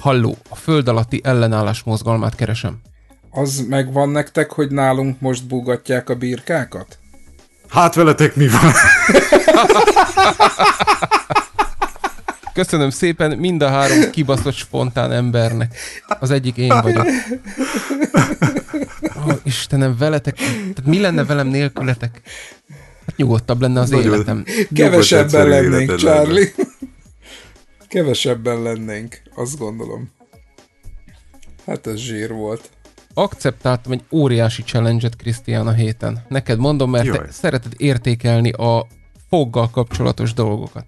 Halló, a föld alatti ellenállás mozgalmát keresem. Az megvan nektek, hogy nálunk most búgatják a birkákat? Hát veletek mi van? Köszönöm szépen mind a három kibaszott spontán embernek. Az egyik én vagyok. Oh, Istenem, veletek, tehát mi lenne velem nélkületek? Hát nyugodtabb lenne az Nagyon- életem. Kevesebben lennénk, Charlie. Kevesebben lennénk, azt gondolom. Hát ez zsír volt. Akceptáltam egy óriási challenge-et Krisztián a héten. Neked mondom, mert te Jaj. szereted értékelni a foggal kapcsolatos dolgokat.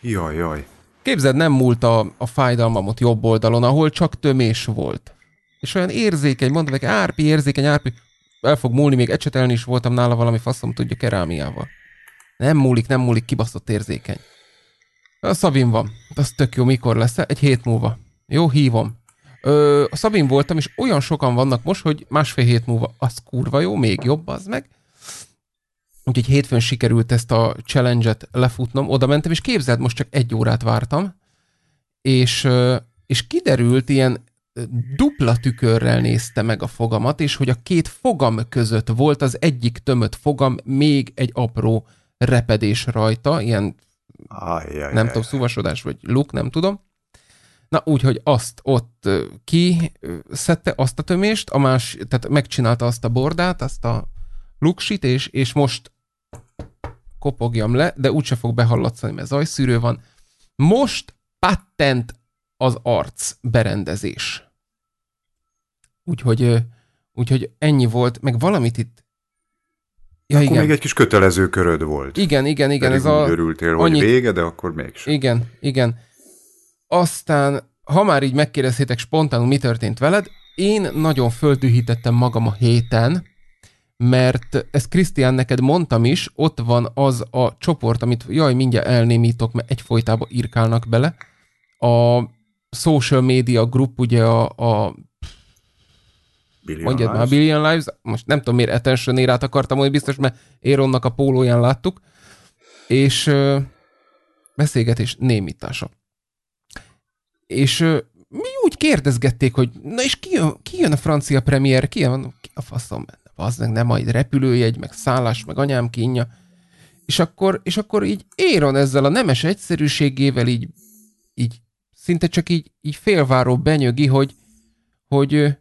Jaj, jaj. Képzeld, nem múlt a, a fájdalmamot jobb oldalon, ahol csak tömés volt. És olyan érzékeny, mondom neki, árpi, érzékeny, árpi, el fog múlni, még ecsetelni is voltam nála valami faszom tudja kerámiával. Nem múlik, nem múlik, kibaszott érzékeny. A Szabin van. Az tök jó, mikor lesz? Egy hét múlva. Jó, hívom. Ö, a Szabin voltam, és olyan sokan vannak most, hogy másfél hét múlva az kurva jó, még jobb az meg. Úgyhogy hétfőn sikerült ezt a challenge-et lefutnom, oda mentem, és képzeld, most csak egy órát vártam, és, és kiderült, ilyen dupla tükörrel nézte meg a fogamat, és hogy a két fogam között volt az egyik tömött fogam, még egy apró repedés rajta, ilyen Ajjaj, nem tudom, szuvasodás vagy luk, nem tudom. Na, úgyhogy azt ott ki szedte azt a tömést, a más, tehát megcsinálta azt a bordát, azt a luksit, és, és most kopogjam le, de úgyse fog behallatszani, mert zajszűrő van. Most patent az arc berendezés. Úgyhogy, úgyhogy ennyi volt, meg valamit itt Ja, Akkor igen. még egy kis kötelező köröd volt. Igen, igen, igen. Pedig Ez a, örültél, hogy annyit- vége, de akkor mégsem. Igen, igen. Aztán, ha már így megkérdeztétek spontánul, mi történt veled, én nagyon földühítettem magam a héten, mert ezt Krisztián neked mondtam is, ott van az a csoport, amit jaj, mindjárt elnémítok, mert egyfolytában írkálnak bele. A social media group, ugye a, a Billion mondjad már, Lives. Billion Lives, most nem tudom miért attention érát akartam mondani, biztos, mert Éronnak a pólóján láttuk, és ö, beszélgetés némítása. És ö, mi úgy kérdezgették, hogy na és ki jön, ki jön a francia premier, ki jön, ki a faszom benne, az meg nem majd repülőjegy, meg szállás, meg anyám kínja. És akkor, és akkor így Éron ezzel a nemes egyszerűségével így, így szinte csak így, így félváró benyögi, hogy, hogy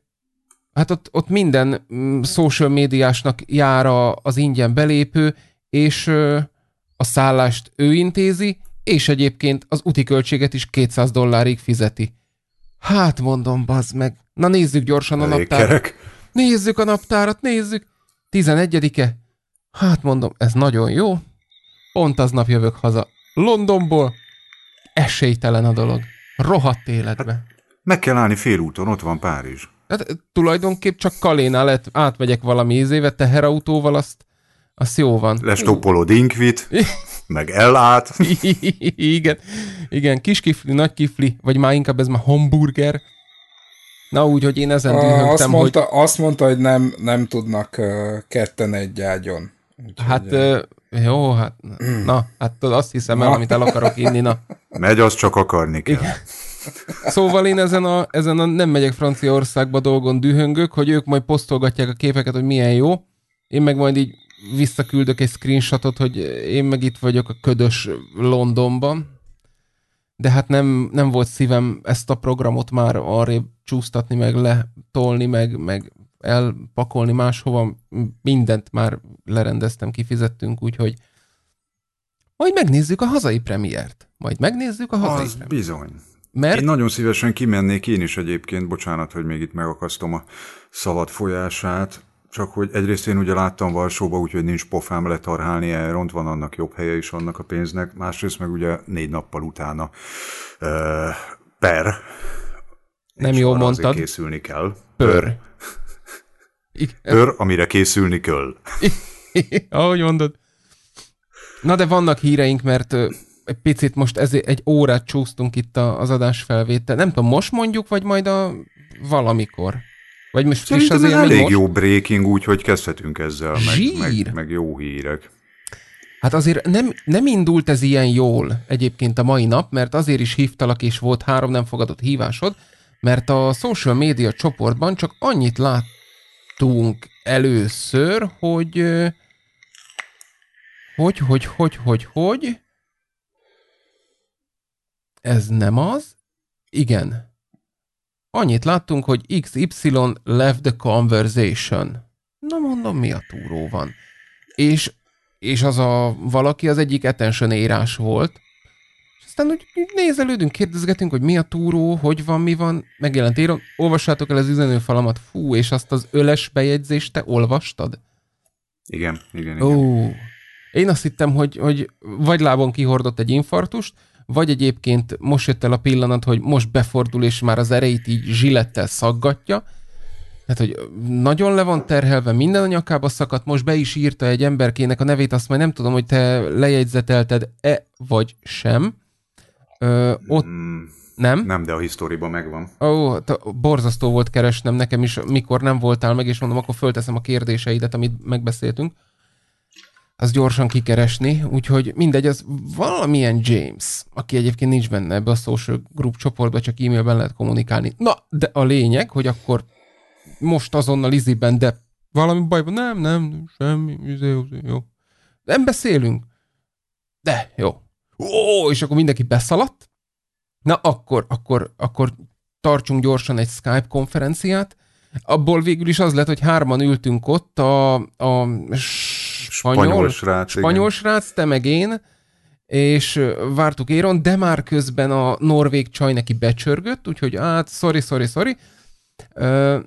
Hát ott, ott minden mm, social médiásnak jár a, az ingyen belépő, és a szállást ő intézi, és egyébként az úti költséget is 200 dollárig fizeti. Hát mondom, bazd meg. Na nézzük gyorsan a naptárat. Nézzük a naptárat, nézzük. 11-e. Hát mondom, ez nagyon jó. Pont aznap jövök haza Londonból. Esélytelen a dolog. Rohadt életbe. Meg kell állni félúton, ott van Párizs. Hát tulajdonképp csak Kalénál lett, átmegyek valami ízéve, teherautóval, azt, azt jó van. Lestoppoló Dinkvit, meg elát. igen, igen, kis kifli, nagy kifli, vagy már inkább ez már hamburger. Na úgy, hogy én ezen A, azt, dühöngtem, hogy mondta, azt mondta, hogy nem, nem tudnak ketten egy ágyon. Úgyhogy, hát ö, jó, hát na, hát tudod, azt hiszem el, Na. amit el akarok inni, na. Megy, az csak akarni kell. Szóval én ezen a, ezen a nem megyek Franciaországba dolgon dühöngök, hogy ők majd posztolgatják a képeket, hogy milyen jó. Én meg majd így visszaküldök egy screenshotot, hogy én meg itt vagyok a ködös Londonban. De hát nem, nem volt szívem ezt a programot már arrébb csúsztatni, meg letolni, meg, meg elpakolni máshova. Mindent már lerendeztem, kifizettünk, úgyhogy majd megnézzük a hazai premiért. Majd megnézzük a hazai Az premiért. bizony. Mert Én nagyon szívesen kimennék én is egyébként, bocsánat, hogy még itt megakasztom a szavad folyását, csak hogy egyrészt én ugye láttam Varsóba, úgyhogy nincs pofám letarhálni Elront, van annak jobb helye is annak a pénznek, másrészt meg ugye négy nappal utána uh, per. Nem és jól mondtad. készülni kell. pör. Igen, Pör, amire készülni kell. ahogy mondod. Na de vannak híreink, mert egy picit most ezért egy órát csúsztunk itt az adás felvétel. Nem tudom, most mondjuk, vagy majd a valamikor? Vagy most friss az ez elég most? jó breaking, úgyhogy kezdhetünk ezzel, meg, meg, meg jó hírek. Hát azért nem, nem indult ez ilyen jól egyébként a mai nap, mert azért is hívtalak, és volt három nem fogadott hívásod, mert a social media csoportban csak annyit láttunk először, hogy hogy, hogy, hogy, hogy, hogy ez nem az? Igen. Annyit láttunk, hogy XY left the conversation. Na mondom, mi a túró van? És, és az a valaki az egyik attention írás volt, és aztán úgy úgy nézelődünk, kérdezgetünk, hogy mi a túró, hogy van, mi van, megjelent írom, olvassátok el az üzenőfalamat, fú, és azt az öles bejegyzést te olvastad? Igen, igen, igen. Ó, én azt hittem, hogy, hogy vagy lábon kihordott egy infartust, vagy egyébként most jött el a pillanat, hogy most befordul, és már az erejét így zsilettel szaggatja. Hát, hogy nagyon le van terhelve, minden a nyakába szakadt, most be is írta egy emberkének a nevét, azt majd nem tudom, hogy te lejegyzetelted-e vagy sem. Ö, ott Mm, nem? nem, de a hisztóriban megvan. Ó, t- borzasztó volt keresnem nekem is, mikor nem voltál meg, és mondom, akkor fölteszem a kérdéseidet, amit megbeszéltünk. Az gyorsan kikeresni, úgyhogy mindegy, az valamilyen James, aki egyébként nincs benne ebbe a social group csoportba, csak e-mailben lehet kommunikálni. Na, de a lényeg, hogy akkor most azonnal iziben, de valami baj van, nem, nem, semmi, izé, izé, jó. Nem beszélünk. De, jó. Ó, és akkor mindenki beszaladt, Na akkor, akkor, akkor tartsunk gyorsan egy Skype konferenciát. Abból végül is az lett, hogy hárman ültünk ott, a, a spanyol, Spanyol srác, igen. spanyol srác, te meg én, és vártuk Éron, de már közben a norvég csaj neki becsörgött, úgyhogy hát, sorry, sorry, sorry. Ö,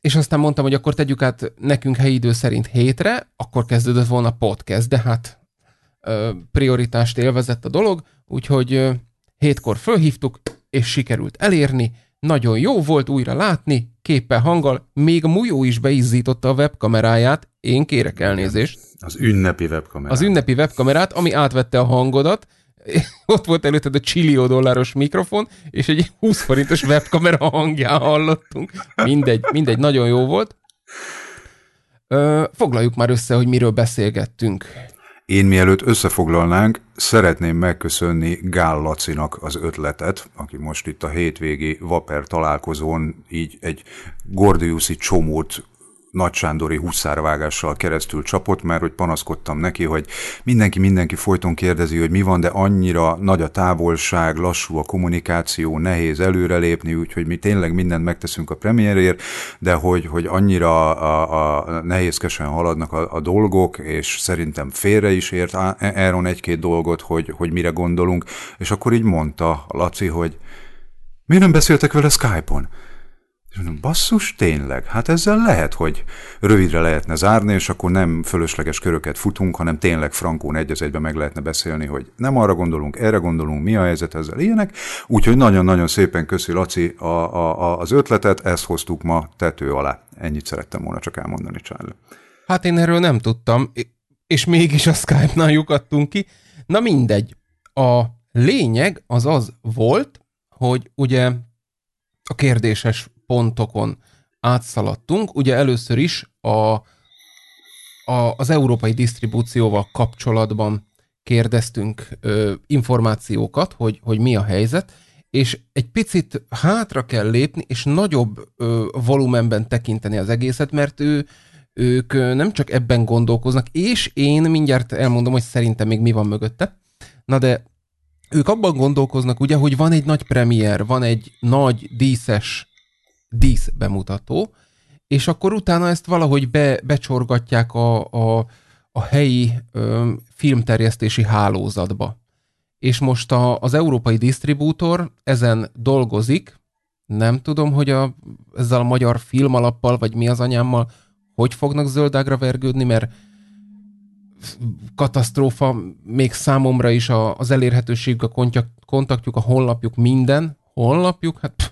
és aztán mondtam, hogy akkor tegyük át nekünk helyi idő szerint hétre, akkor kezdődött volna a podcast, de hát prioritást élvezett a dolog, úgyhogy hétkor fölhívtuk, és sikerült elérni, nagyon jó volt újra látni, képpel, hanggal, még Mujó is beizzította a webkameráját, én kérek elnézést, Az ünnepi webkamera. az ünnepi webkamerát, ami átvette a hangodat, ott volt előtted a csillió dolláros mikrofon, és egy 20 forintos webkamera hangján hallottunk. Mindegy, mindegy, nagyon jó volt. Ö, foglaljuk már össze, hogy miről beszélgettünk. Én mielőtt összefoglalnánk, szeretném megköszönni Gál Lacinak az ötletet, aki most itt a hétvégi Vaper találkozón így egy Gordiuszi csomót nagy Sándori huszárvágással keresztül csapott, mert hogy panaszkodtam neki, hogy mindenki mindenki folyton kérdezi, hogy mi van, de annyira nagy a távolság, lassú a kommunikáció, nehéz előrelépni, úgyhogy mi tényleg mindent megteszünk a premierért, de hogy, hogy annyira a, a nehézkesen haladnak a, a dolgok, és szerintem félre is ért Áron egy-két dolgot, hogy, hogy mire gondolunk, és akkor így mondta Laci, hogy miért nem beszéltek vele Skype-on? És mondom, basszus, tényleg, hát ezzel lehet, hogy rövidre lehetne zárni, és akkor nem fölösleges köröket futunk, hanem tényleg frankón egy egyben meg lehetne beszélni, hogy nem arra gondolunk, erre gondolunk, mi a helyzet ezzel, ilyenek. Úgyhogy nagyon-nagyon szépen köszi Laci a, a, a, az ötletet, ezt hoztuk ma tető alá. Ennyit szerettem volna csak elmondani, Charlie. Hát én erről nem tudtam, és mégis a Skype-nál lyukadtunk ki. Na mindegy. A lényeg az az volt, hogy ugye a kérdéses pontokon átszaladtunk. Ugye először is a, a, az európai disztribúcióval kapcsolatban kérdeztünk ö, információkat, hogy, hogy mi a helyzet, és egy picit hátra kell lépni, és nagyobb ö, volumenben tekinteni az egészet, mert ő, ők nem csak ebben gondolkoznak, és én mindjárt elmondom, hogy szerintem még mi van mögötte. Na de ők abban gondolkoznak, ugye, hogy van egy nagy premier, van egy nagy díszes dísz bemutató, és akkor utána ezt valahogy be, becsorgatják a, a, a helyi ö, filmterjesztési hálózatba. És most a, az európai disztribútor ezen dolgozik, nem tudom, hogy a, ezzel a magyar filmalappal, vagy mi az anyámmal, hogy fognak zöldágra vergődni, mert katasztrófa, még számomra is a, az elérhetőségük, a kontak, kontaktjuk, a honlapjuk, minden. Honlapjuk? Hát pff,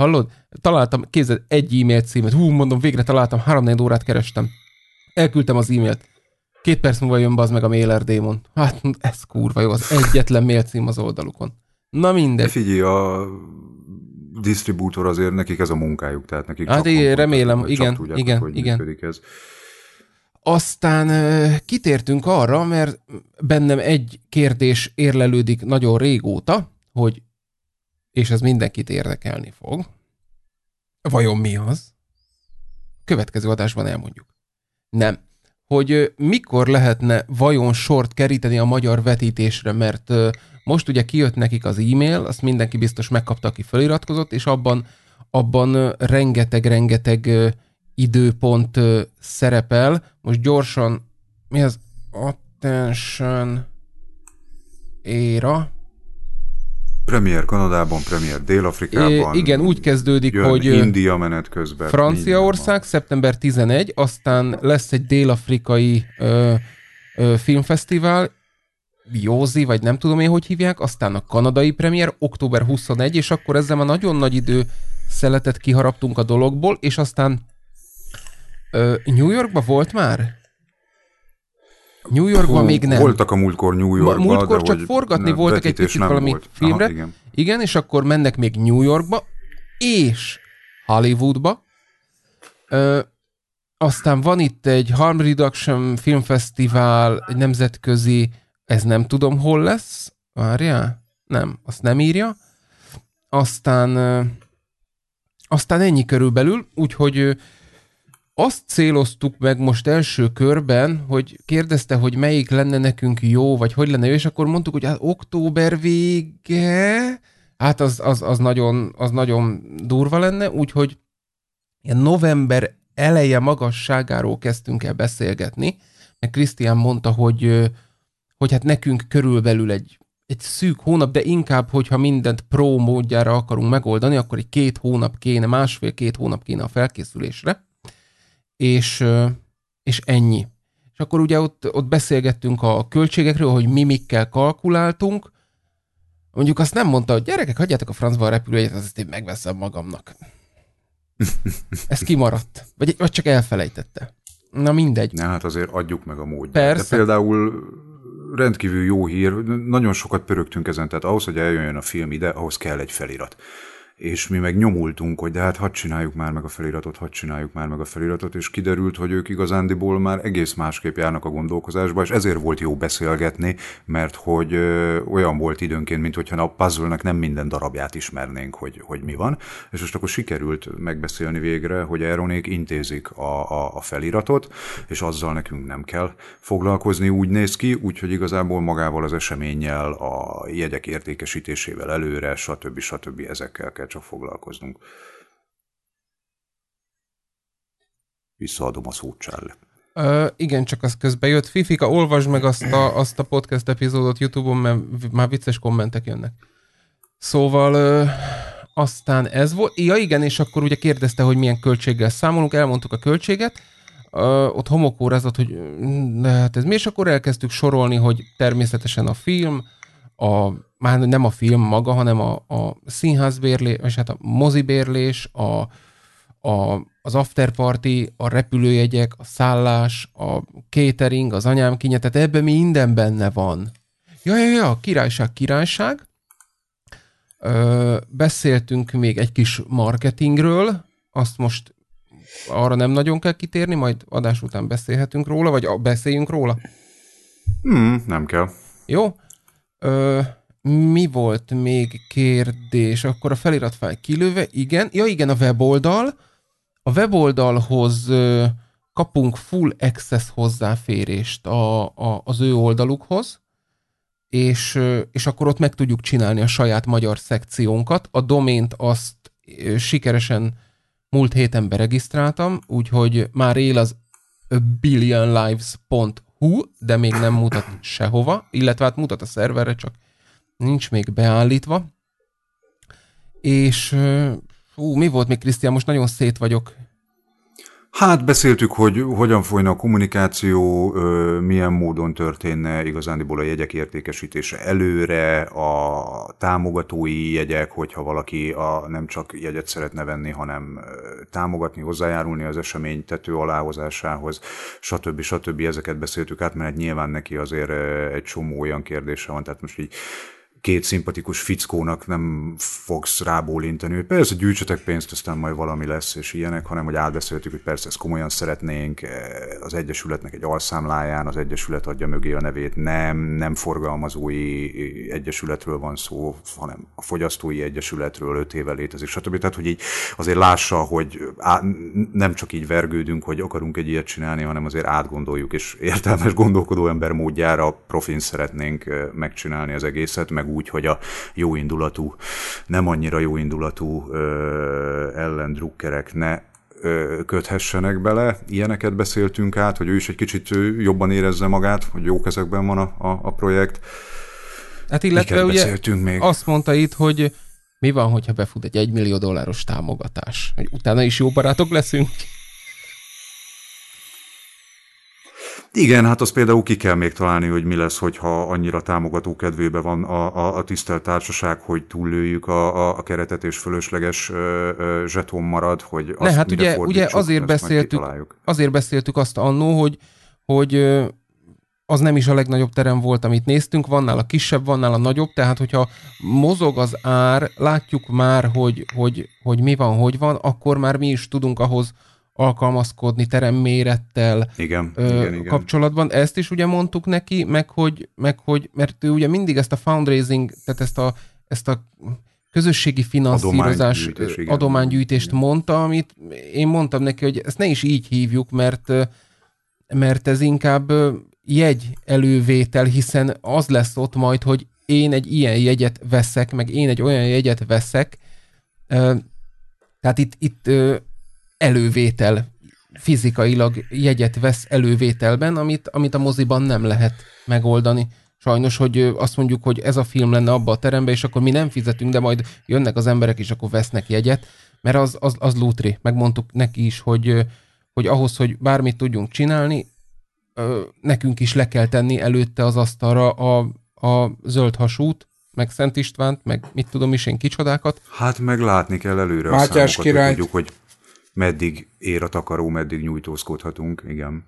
hallod? Találtam, képzeld, egy e-mail címet. Hú, mondom, végre találtam, három órát kerestem. Elküldtem az e-mailt. Két perc múlva jön az meg a Mailer Démon. Hát ez kurva jó, az egyetlen mail cím az oldalukon. Na De mindegy. figyelj, a disztribútor azért nekik ez a munkájuk, tehát nekik Hát hangoltatnak, remélem, vagy igen, tudják, igen, hogy igen. ez. Aztán kitértünk arra, mert bennem egy kérdés érlelődik nagyon régóta, hogy, és ez mindenkit érdekelni fog, vajon mi az? Következő adásban elmondjuk. Nem. Hogy mikor lehetne vajon sort keríteni a magyar vetítésre, mert most ugye kijött nekik az e-mail, azt mindenki biztos megkapta, aki feliratkozott, és abban, abban rengeteg-rengeteg időpont szerepel. Most gyorsan, mi az? Attention éra. Premier Kanadában, Premier Dél-Afrikában. Igen, úgy kezdődik, jön hogy India menet közben. Franciaország, szeptember 11, aztán lesz egy dél-afrikai ö, ö, filmfesztivál, Józi, vagy nem tudom én, hogy hívják, aztán a kanadai premier, október 21, és akkor ezzel már nagyon nagy idő szeletet kiharaptunk a dologból, és aztán ö, New Yorkba volt már? New Yorkban Hú, még nem. Voltak a múltkor New Yorkban, múltkor csak forgatni nem, voltak egy nem valami volt. filmre. Aha, igen. Igen, és akkor mennek még New Yorkba, és Hollywoodba. Ö, aztán van itt egy Harm Reduction filmfesztivál, egy nemzetközi, ez nem tudom hol lesz. Várjál? Nem, azt nem írja. Aztán, ö, aztán ennyi körülbelül, úgyhogy azt céloztuk meg most első körben, hogy kérdezte, hogy melyik lenne nekünk jó, vagy hogy lenne jó, és akkor mondtuk, hogy hát október vége, hát az, az, az, nagyon, az nagyon durva lenne, úgyhogy ilyen november eleje magasságáról kezdtünk el beszélgetni, mert Krisztián mondta, hogy, hogy hát nekünk körülbelül egy, egy szűk hónap, de inkább, hogyha mindent pro módjára akarunk megoldani, akkor egy két hónap kéne, másfél-két hónap kéne a felkészülésre, és, és ennyi. És akkor ugye ott, ott beszélgettünk a költségekről, hogy mi mikkel kalkuláltunk, Mondjuk azt nem mondta, hogy gyerekek, hagyjátok a francba a repülőjét, azt én megveszem magamnak. Ez kimaradt. Vagy, vagy csak elfelejtette. Na mindegy. Ne, hát azért adjuk meg a módját. Persze. De például rendkívül jó hír, nagyon sokat pörögtünk ezen, tehát ahhoz, hogy eljöjjön a film ide, ahhoz kell egy felirat. És mi meg nyomultunk, hogy de hát hadd csináljuk már meg a feliratot, hadd csináljuk már meg a feliratot, és kiderült, hogy ők igazándiból már egész másképp járnak a gondolkozásba, és ezért volt jó beszélgetni, mert hogy ö, olyan volt időnként, mint hogyha a puzzle-nek nem minden darabját ismernénk, hogy, hogy mi van, és most akkor sikerült megbeszélni végre, hogy Aeronék intézik a, a, a feliratot, és azzal nekünk nem kell foglalkozni, úgy néz ki, úgyhogy igazából magával az eseménnyel, a jegyek értékesítésével előre, stb. stb. ezekkel kell csak foglalkoznunk. Visszaadom a szót, Charlie. Ö, igen, csak az közben jött. Fifika, olvasd meg azt a, azt a podcast epizódot Youtube-on, mert már vicces kommentek jönnek. Szóval ö, aztán ez volt. Ja igen, és akkor ugye kérdezte, hogy milyen költséggel számolunk, elmondtuk a költséget. Ö, ott homokórázott, hogy hát ez mi, és akkor elkezdtük sorolni, hogy természetesen a film, a, már nem a film maga, hanem a, a színházbérlés, vagy hát a mozibérlés, a, a, az afterparty, a repülőjegyek, a szállás, a catering, az anyám kinye, tehát ebben minden benne van. Ja, ja, ja, királyság, királyság. Ö, beszéltünk még egy kis marketingről, azt most arra nem nagyon kell kitérni, majd adás után beszélhetünk róla, vagy beszéljünk róla. Hmm, nem kell. Jó? Ö, mi volt még kérdés? Akkor a feliratfáj kilőve, igen. Ja, igen, a weboldal. A weboldalhoz kapunk full access hozzáférést a, a, az ő oldalukhoz, és, és akkor ott meg tudjuk csinálni a saját magyar szekciónkat. A domént azt sikeresen múlt héten beregisztráltam, úgyhogy már él az billionlives.hu, de még nem mutat sehova, illetve hát mutat a szerverre, csak nincs még beállítva. És fú, mi volt még, Krisztián? Most nagyon szét vagyok. Hát beszéltük, hogy hogyan folyna a kommunikáció, milyen módon történne igazándiból a jegyek értékesítése előre, a támogatói jegyek, hogyha valaki a, nem csak jegyet szeretne venni, hanem támogatni, hozzájárulni az esemény tető aláhozásához, stb. stb. Ezeket beszéltük át, mert nyilván neki azért egy csomó olyan kérdése van, tehát most így két szimpatikus fickónak nem fogsz rábólintani, hogy persze gyűjtsetek pénzt, aztán majd valami lesz, és ilyenek, hanem hogy átbeszéltük, hogy persze ezt komolyan szeretnénk, eh, az Egyesületnek egy alszámláján, az Egyesület adja mögé a nevét, nem, nem forgalmazói egyesületről van szó, hanem a fogyasztói egyesületről öt éve létezik, stb. Tehát, hogy így azért lássa, hogy á, nem csak így vergődünk, hogy akarunk egy ilyet csinálni, hanem azért átgondoljuk, és értelmes gondolkodó ember módjára profin szeretnénk eh, megcsinálni az egészet, meg úgy, hogy a jóindulatú, nem annyira jóindulatú ellendrukkerek ne köthessenek bele. Ilyeneket beszéltünk át, hogy ő is egy kicsit jobban érezze magát, hogy jó kezekben van a, a, a projekt. Hát illetve ugye még? azt mondta itt, hogy mi van, hogyha befut egy egymillió dolláros támogatás? Hogy utána is jó barátok leszünk? Igen, hát az például ki kell még találni, hogy mi lesz, hogyha annyira támogató kedvébe van a, a, a tisztelt társaság, hogy túllőjük a, a, a keretet és fölösleges ö, ö, zseton marad, hogy azt ne, hát ugye, ugye azért, beszéltük, azért beszéltük azt annó, hogy, hogy az nem is a legnagyobb terem volt, amit néztünk, van nála kisebb, van nála nagyobb, tehát hogyha mozog az ár, látjuk már, hogy, hogy, hogy mi van, hogy van, akkor már mi is tudunk ahhoz alkalmazkodni teremmérettel igen, ö, igen, igen. kapcsolatban. Ezt is ugye mondtuk neki, meg hogy, meg hogy, mert ő ugye mindig ezt a fundraising, tehát ezt a, ezt a közösségi finanszírozás, adománygyűjtés, adománygyűjtést igen. mondta, amit én mondtam neki, hogy ezt ne is így hívjuk, mert, mert ez inkább jegy elővétel, hiszen az lesz ott majd, hogy én egy ilyen jegyet veszek, meg én egy olyan jegyet veszek, tehát itt, itt elővétel, fizikailag jegyet vesz elővételben, amit, amit a moziban nem lehet megoldani. Sajnos, hogy azt mondjuk, hogy ez a film lenne abba a terembe, és akkor mi nem fizetünk, de majd jönnek az emberek, és akkor vesznek jegyet, mert az, az, az lútri. Megmondtuk neki is, hogy, hogy ahhoz, hogy bármit tudjunk csinálni, nekünk is le kell tenni előtte az asztalra a, a zöld hasút, meg Szent Istvánt, meg mit tudom is én kicsodákat. Hát meg látni kell előre Mátyás a számokat, király... hogy tudjuk, hogy meddig ér a takaró, meddig nyújtózkodhatunk, igen.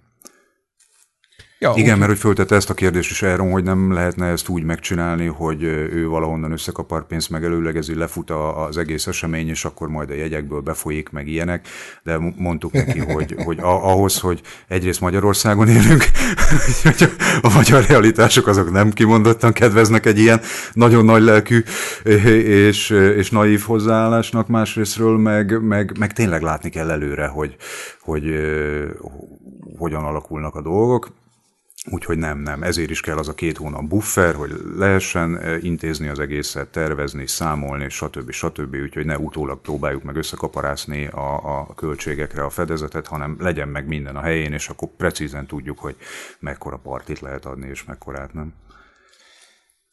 Ja, Igen, úgy... mert hogy föltette ezt a kérdést is Aaron, hogy nem lehetne ezt úgy megcsinálni, hogy ő valahonnan összekapar pénzt, meg előlegezi, lefut az egész esemény, és akkor majd a jegyekből befolyik, meg ilyenek, de mondtuk neki, hogy, hogy ahhoz, hogy egyrészt Magyarországon élünk, hogy a magyar realitások azok nem kimondottan kedveznek egy ilyen nagyon nagy lelkű és, és naív hozzáállásnak, másrésztről meg, meg, meg tényleg látni kell előre, hogy, hogy hogyan alakulnak a dolgok Úgyhogy nem, nem, ezért is kell az a két hónap buffer, hogy lehessen eh, intézni az egészet, tervezni, számolni, stb. stb. Úgyhogy ne utólag próbáljuk meg összekaparászni a, a költségekre a fedezetet, hanem legyen meg minden a helyén, és akkor precízen tudjuk, hogy mekkora partit lehet adni, és mekkorát nem.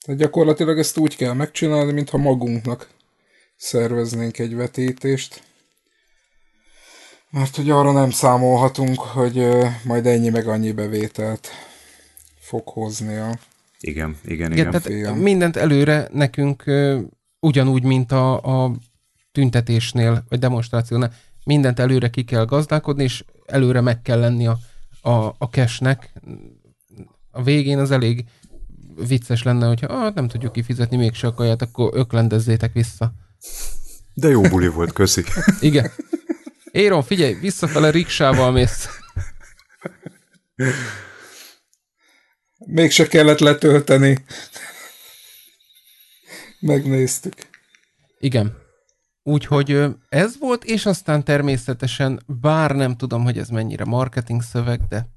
Tehát gyakorlatilag ezt úgy kell megcsinálni, mintha magunknak szerveznénk egy vetítést. Mert hogy arra nem számolhatunk, hogy eh, majd ennyi meg annyi bevételt fog hozni a igen, igen, igen. igen tehát mindent előre nekünk ugyanúgy, mint a, a tüntetésnél, vagy demonstrációnál, mindent előre ki kell gazdálkodni, és előre meg kell lenni a, a, a cashnek. A végén az elég vicces lenne, hogyha ah, nem tudjuk kifizetni mégse a kaját, akkor öklendezzétek vissza. De jó buli volt, köszi. Igen. Éron, figyelj, visszafele riksával mész. Mégse kellett letölteni. Megnéztük. Igen. Úgyhogy ez volt, és aztán természetesen, bár nem tudom, hogy ez mennyire marketing szöveg, de,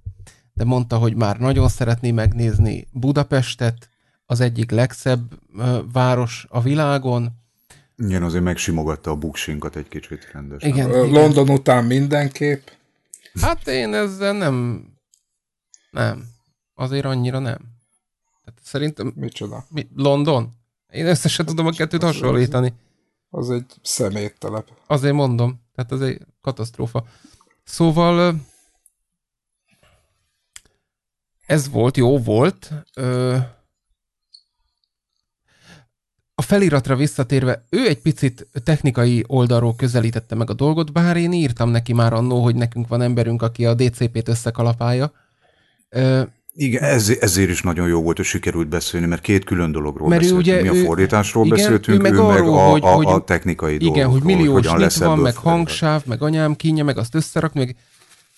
de mondta, hogy már nagyon szeretné megnézni Budapestet, az egyik legszebb város a világon. Igen, azért megsimogatta a buksinkat egy kicsit rendesen. Igen, London igen. után mindenképp. Hát én ezzel nem... Nem azért annyira nem. Tehát szerintem... Micsoda? Mi, London? Én összesen tudom a kettőt hasonlítani. Az egy szeméttelep. Azért mondom. Tehát az egy katasztrófa. Szóval ez volt, jó volt. A a feliratra visszatérve, ő egy picit technikai oldalról közelítette meg a dolgot, bár én írtam neki már annó, hogy nekünk van emberünk, aki a DCP-t összekalapálja. Igen, ez, ezért is nagyon jó volt, hogy sikerült beszélni, mert két külön dologról mert beszéltünk. Ugye, Mi a fordításról igen, beszéltünk, ő meg, ő arról, meg a, hogy, a, a, a technikai igen, dolgokról. Igen, hogy milliós hogy nyit van, meg hangsáv, meg anyám kínja, meg azt összerak, meg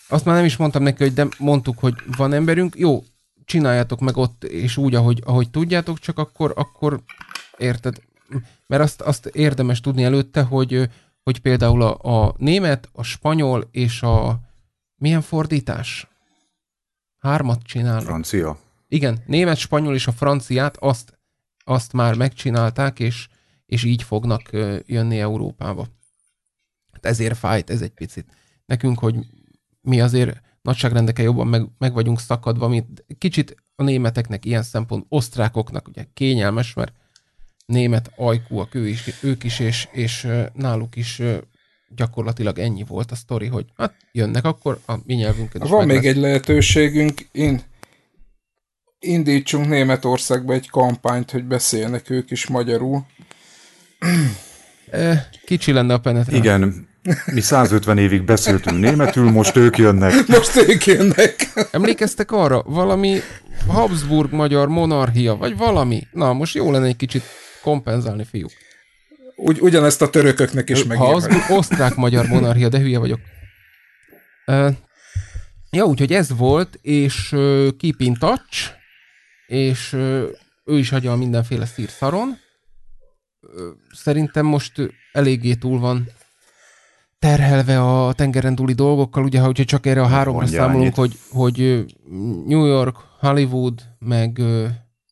azt már nem is mondtam neki, hogy de mondtuk, hogy van emberünk, jó, csináljátok meg ott, és úgy, ahogy, ahogy tudjátok, csak akkor, akkor érted? Mert azt, azt érdemes tudni előtte, hogy, hogy például a, a német, a spanyol és a milyen fordítás? Hármat csinál. Francia. Igen, német, spanyol és a franciát azt, azt már megcsinálták, és, és így fognak jönni Európába. Hát ezért fájt ez egy picit. Nekünk, hogy mi azért nagyságrendekkel jobban meg, meg vagyunk szakadva, mint kicsit a németeknek ilyen szempont, osztrákoknak ugye kényelmes, mert német ajkúak ő is, ők is, és, és náluk is gyakorlatilag ennyi volt a sztori, hogy hát jönnek akkor a mi nyelvünkön is Van még lesz. egy lehetőségünk, én indítsunk Németországba egy kampányt, hogy beszélnek ők is magyarul. Kicsi lenne a penetráció. Igen, mi 150 évig beszéltünk németül, most ők jönnek. Most ők jönnek. Emlékeztek arra, valami Habsburg magyar monarchia, vagy valami? Na, most jó lenne egy kicsit kompenzálni, fiúk. Ugy, ugyanezt a törököknek is meg. Ha az osztrák-magyar monarchia, de hülye vagyok. Uh, ja, úgyhogy ez volt, és uh, keep in touch, és uh, ő is hagyja mindenféle szírszaron. Uh, szerintem most eléggé túl van terhelve a tengeren túli dolgokkal, ugye, hogyha csak erre a háromra számolunk, hogy, hogy New York, Hollywood, meg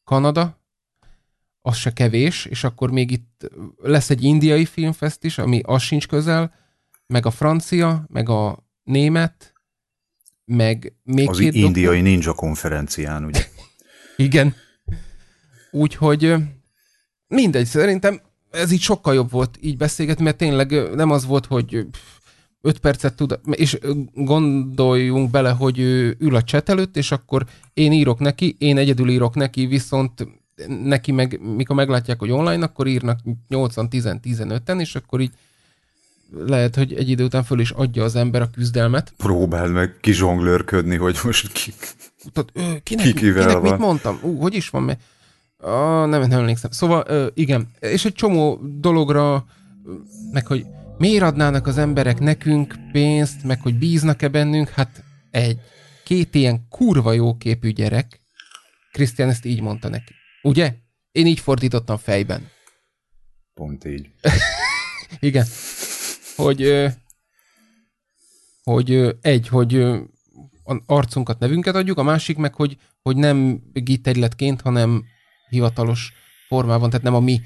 Kanada, az se kevés, és akkor még itt lesz egy indiai filmfest is, ami az sincs közel, meg a francia, meg a német, meg még Az két indiai doktor... ninja konferencián, ugye? Igen. Úgyhogy mindegy, szerintem ez így sokkal jobb volt így beszélgetni, mert tényleg nem az volt, hogy öt percet tud, és gondoljunk bele, hogy ő ül a chat előtt, és akkor én írok neki, én egyedül írok neki, viszont neki meg, mikor meglátják, hogy online, akkor írnak 80-10-15-en, és akkor így lehet, hogy egy idő után föl is adja az ember a küzdelmet. Próbáld meg kizsonglőrködni, hogy most ki, Tehát, ö, kinek, ki kinek van. mit mondtam? Ú, hogy is van? Mert, ah, nem, nem emlékszem. Szóval, ö, igen, és egy csomó dologra, meg hogy miért adnának az emberek nekünk pénzt, meg hogy bíznak-e bennünk, hát egy, két ilyen kurva jó képű gyerek, Krisztián ezt így mondta neki. Ugye? Én így fordítottam fejben. Pont így. Igen. Hogy, hogy egy, hogy arcunkat, nevünket adjuk, a másik meg, hogy, hogy nem git hanem hivatalos formában, tehát nem a mi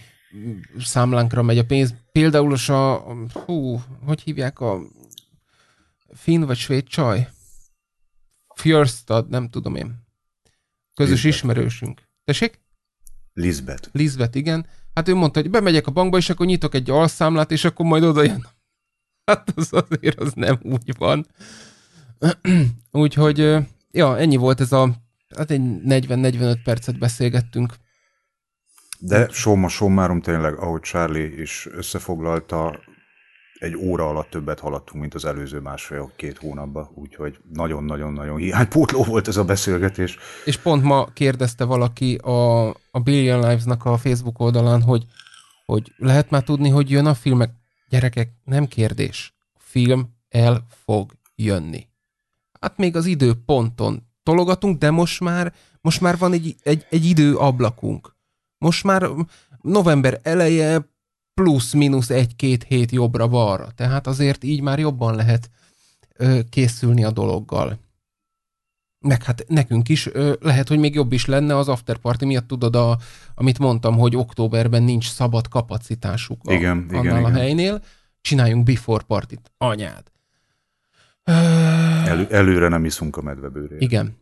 számlánkra megy a pénz. Például a, hú, hogy hívják a finn vagy svéd csaj? Fjörstad, nem tudom én. Közös Lisbeth. ismerősünk. Tessék? Lisbeth. Lisbeth, igen. Hát ő mondta, hogy bemegyek a bankba, és akkor nyitok egy alszámlát, és akkor majd oda jön. Hát az azért az nem úgy van. Úgyhogy, ja, ennyi volt ez a, hát egy 40-45 percet beszélgettünk. De somma sommárum tényleg, ahogy Charlie is összefoglalta, egy óra alatt többet haladtunk, mint az előző másfél-két hónapban, úgyhogy nagyon-nagyon-nagyon hiánypótló volt ez a beszélgetés. És pont ma kérdezte valaki a, a Billion Lives-nak a Facebook oldalán, hogy, hogy lehet már tudni, hogy jön a filmek. Gyerekek, nem kérdés. Film el fog jönni. Hát még az időponton tologatunk, de most már, most már van egy, egy, egy időablakunk. Most már november eleje, plusz-minusz egy-két hét jobbra-balra. Tehát azért így már jobban lehet ö, készülni a dologgal. Meg hát nekünk is ö, lehet, hogy még jobb is lenne az afterparty miatt, tudod, a, amit mondtam, hogy októberben nincs szabad kapacitásuk a, igen, annál igen, a igen. helynél. Csináljunk before partit. Anyád. Elő, előre nem iszunk a medvebőrére. Igen.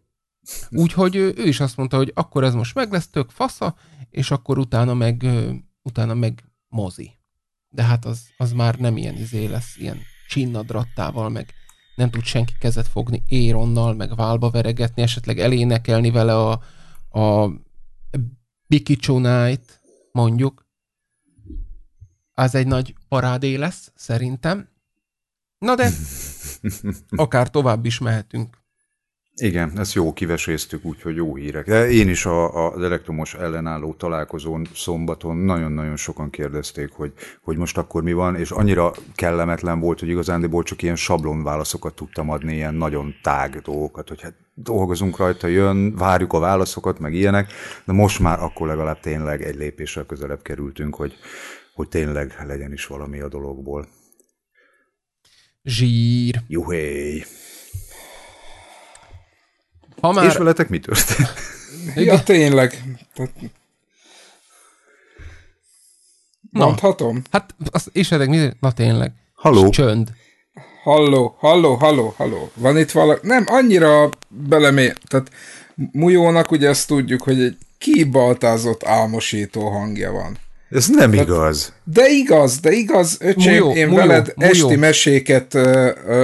Úgyhogy ő is azt mondta, hogy akkor ez most meg lesz, tök fasza, és akkor utána meg, utána meg mozi. De hát az, az már nem ilyen izé lesz, ilyen csinnadrattával, meg nem tud senki kezet fogni éronnal, meg válba veregetni, esetleg elénekelni vele a, a Biki Night, mondjuk. az egy nagy parádé lesz, szerintem. Na de, akár tovább is mehetünk. Igen, ezt jó kiveséztük, úgyhogy jó hírek. De én is a, a, az elektromos ellenálló találkozón szombaton nagyon-nagyon sokan kérdezték, hogy, hogy most akkor mi van, és annyira kellemetlen volt, hogy igazándiból csak ilyen sablon válaszokat tudtam adni, ilyen nagyon tág dolgokat, hogy hát dolgozunk rajta, jön, várjuk a válaszokat, meg ilyenek, de most már akkor legalább tényleg egy lépéssel közelebb kerültünk, hogy, hogy tényleg legyen is valami a dologból. Zsír. Juhé! Ha már... És veletek mi történt? Ja, tényleg. Mondhatom? Hát, az, és eddig mi? Na tényleg. Haló. Csönd. Halló, halló, halló, halló. Van itt valaki? Nem, annyira belemé... Tehát Mujónak ugye ezt tudjuk, hogy egy kibaltázott álmosító hangja van. Ez nem Tehát, igaz. De igaz, de igaz, öcsém, Mujó, én Mujó, veled Mujó. esti meséket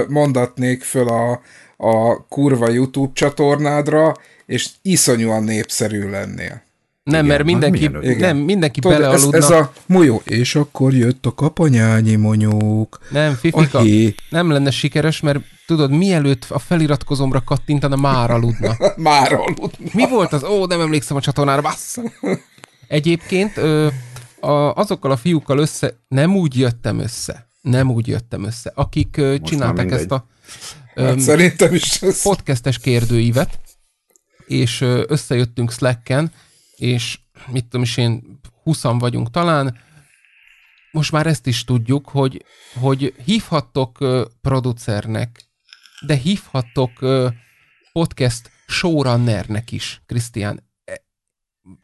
mondatnék föl a, a kurva YouTube csatornádra, és iszonyúan népszerű lennél. Nem, Igen, mert mindenki, nem, mindenki Tudod, belealudna. Ez, ez a molyó. És akkor jött a kapanyányi monyók. Nem, Fifika, nem lenne sikeres, mert tudod, mielőtt a feliratkozomra kattintana, már aludna. már aludna. Mi volt az? Ó, nem emlékszem a csatornára, bassza. Egyébként ö, a, azokkal a fiúkkal össze, nem úgy jöttem össze, nem úgy jöttem össze, akik ö, csináltak ezt a Hát szerintem is ez... podcastes kérdőívet, és összejöttünk Slacken, és mit tudom is én, 20 vagyunk talán, most már ezt is tudjuk, hogy, hogy hívhattok producernek, de hívhattok podcast showrunnernek is, Krisztián. E,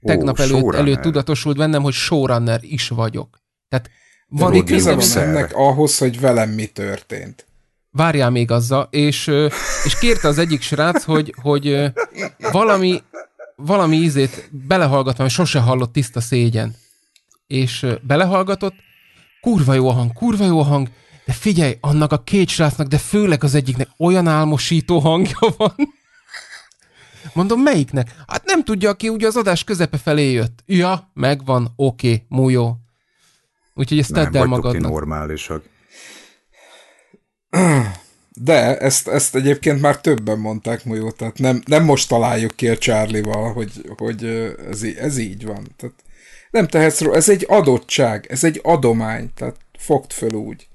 tegnap Ó, előtt, előtt tudatosult bennem, hogy showrunner is vagyok. Tehát van mi köze van ennek ahhoz, hogy velem mi történt? Várjál még azzal, és, és kérte az egyik srác, hogy, hogy valami, valami ízét belehallgatva, mert sose hallott tiszta szégyen. És belehallgatott, kurva jó a hang, kurva jó a hang, de figyelj, annak a két srácnak, de főleg az egyiknek olyan álmosító hangja van. Mondom, melyiknek? Hát nem tudja, aki ugye az adás közepe felé jött. Ja, megvan, oké, okay, mújó. Úgyhogy ezt tedd el magadnak. normálisak. De ezt, ezt egyébként már többen mondták Molyó, tehát nem, nem most találjuk ki a Charlie-val, hogy, hogy ez, ez így van. Tehát nem tehetsz róla, ez egy adottság, ez egy adomány, tehát fogd föl úgy.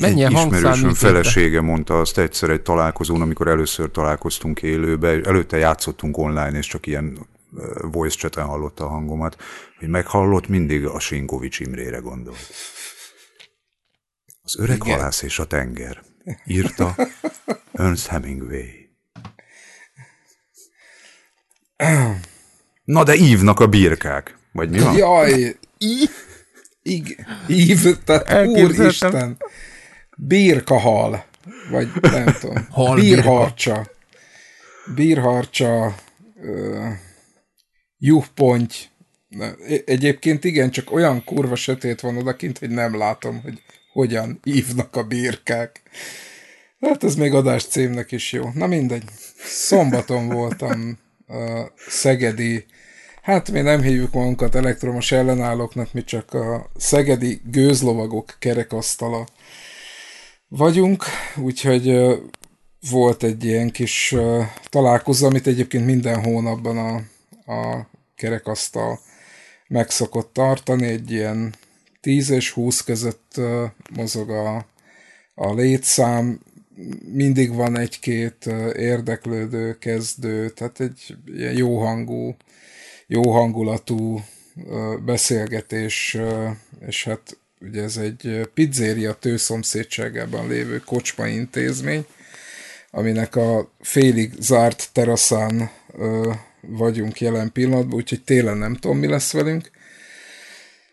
Mennyi egy ismerősöm felesége mondta azt egyszer egy találkozón, amikor először találkoztunk élőbe, előtte játszottunk online, és csak ilyen voice chaten hallotta a hangomat, hogy meghallott, mindig a Sinkovics Imrére gondolt. Az öreg Igen. halász és a tenger írta Ernst Hemingway. Na de ívnak a birkák. Vagy mi van? Jaj, ív, ig, ív, tehát úristen. Birkahal. Vagy nem tudom. Hal bírharcsa. Bírharcsa. Uh, juhponty. Egyébként igen, csak olyan kurva sötét van odakint, hogy nem látom, hogy hogyan ívnak a birkák. Hát ez még adás címnek is jó. Na mindegy. Szombaton voltam a Szegedi, hát mi nem hívjuk magunkat elektromos ellenállóknak, mi csak a Szegedi gőzlovagok kerekasztala vagyunk, úgyhogy volt egy ilyen kis találkozó, amit egyébként minden hónapban a, a kerekasztal meg szokott tartani, egy ilyen 10 és 20 között mozog a, a létszám, mindig van egy-két érdeklődő, kezdő, tehát egy ilyen jó hangú, jó hangulatú beszélgetés, és hát ugye ez egy pizzeria tőszomszédságában lévő kocsma intézmény, aminek a félig zárt teraszán vagyunk jelen pillanatban, úgyhogy télen nem tudom, mi lesz velünk.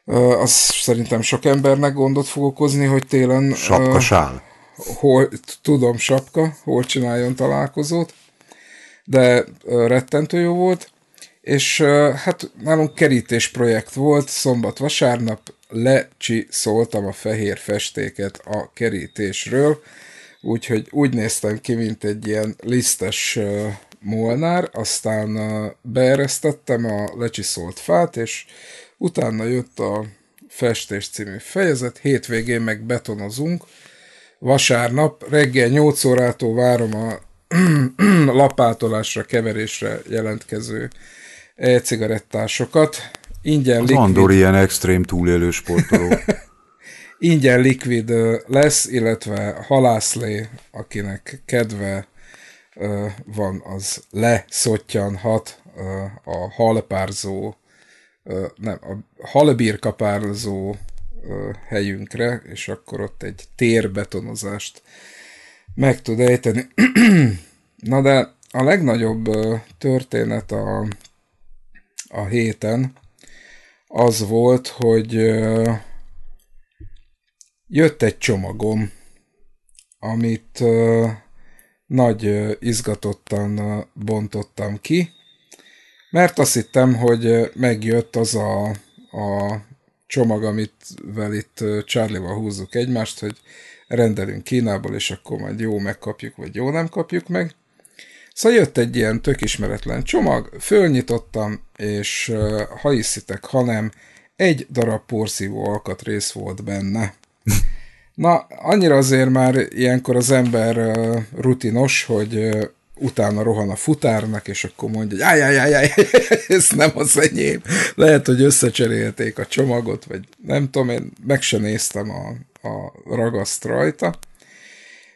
Az szerintem sok embernek gondot fog okozni, hogy télen... Sapkasál. Hol, tudom, sapka, hol csináljon találkozót, de rettentő jó volt, és hát nálunk kerítés projekt volt, szombat-vasárnap lecsi szóltam a fehér festéket a kerítésről, úgyhogy úgy néztem ki, mint egy ilyen lisztes molnár, aztán beeresztettem a lecsiszolt fát, és utána jött a festés című fejezet, hétvégén meg betonozunk. Vasárnap reggel 8 órától várom a lapátolásra, keverésre jelentkező e-cigarettásokat. Ingyen Az likvid... Andor ilyen extrém túlélő sportoló. Ingyen likvid lesz, illetve halászlé, akinek kedve van, az leszottyanhat a halpárzó, nem, a halbírkapárzó helyünkre, és akkor ott egy térbetonozást meg tud ejteni. Na de a legnagyobb történet a, a héten az volt, hogy jött egy csomagom, amit nagy izgatottan bontottam ki, mert azt hittem, hogy megjött az a, a csomag, amit vel itt Charlie-val húzzuk egymást, hogy rendelünk Kínából, és akkor majd jó megkapjuk, vagy jó nem kapjuk meg. Szóval jött egy ilyen tök ismeretlen csomag, fölnyitottam, és ha hiszitek, ha nem, egy darab porszívó alkatrész volt benne. Na, annyira azért már ilyenkor az ember rutinos, hogy utána rohan a futárnak, és akkor mondja, hogy áj, áj, áj, ez nem az enyém. Lehet, hogy összecserélték a csomagot, vagy nem tudom, én meg se néztem a, a ragaszt rajta.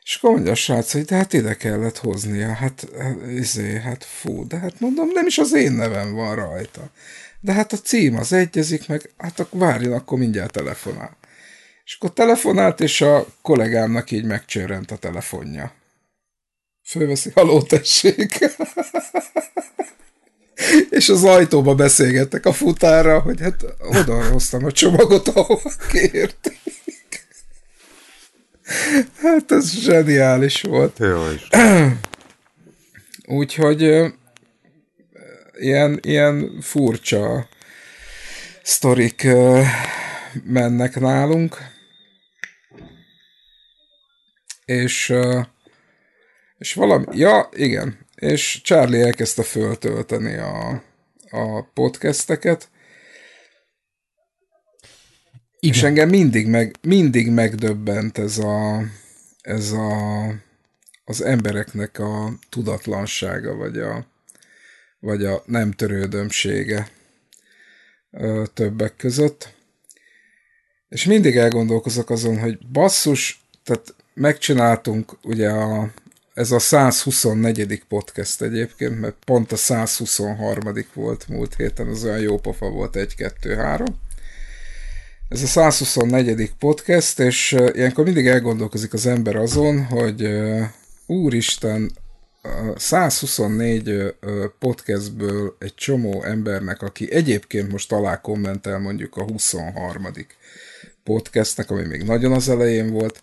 És akkor mondja a srác, hogy de hát ide kellett hoznia, hát, izé, hát fú, de hát mondom, nem is az én nevem van rajta. De hát a cím az egyezik, meg hát akkor várjon, akkor mindjárt telefonál. És akkor telefonált, és a kollégámnak így megcsörrent a telefonja. Fölveszi, haló, tessék! és az ajtóba beszélgettek a futára, hogy hát oda hoztam a csomagot, ahova kérték. Hát ez zseniális volt. Jó is. Úgyhogy ilyen, ilyen furcsa sztorik mennek nálunk. És és valami, ja, igen, és Charlie elkezdte föltölteni a, a podcasteket, igen. És engem mindig, meg, mindig megdöbbent ez a, ez a, az embereknek a tudatlansága, vagy a, vagy a nem törődömsége ö, többek között. És mindig elgondolkozok azon, hogy basszus, tehát megcsináltunk ugye a, ez a 124. podcast egyébként, mert pont a 123. volt múlt héten, az olyan jó pofa volt, 1, 2, 3. Ez a 124. podcast, és ilyenkor mindig elgondolkozik az ember azon, hogy úristen, 124 podcastből egy csomó embernek, aki egyébként most alá kommentel mondjuk a 23. podcastnek, ami még nagyon az elején volt,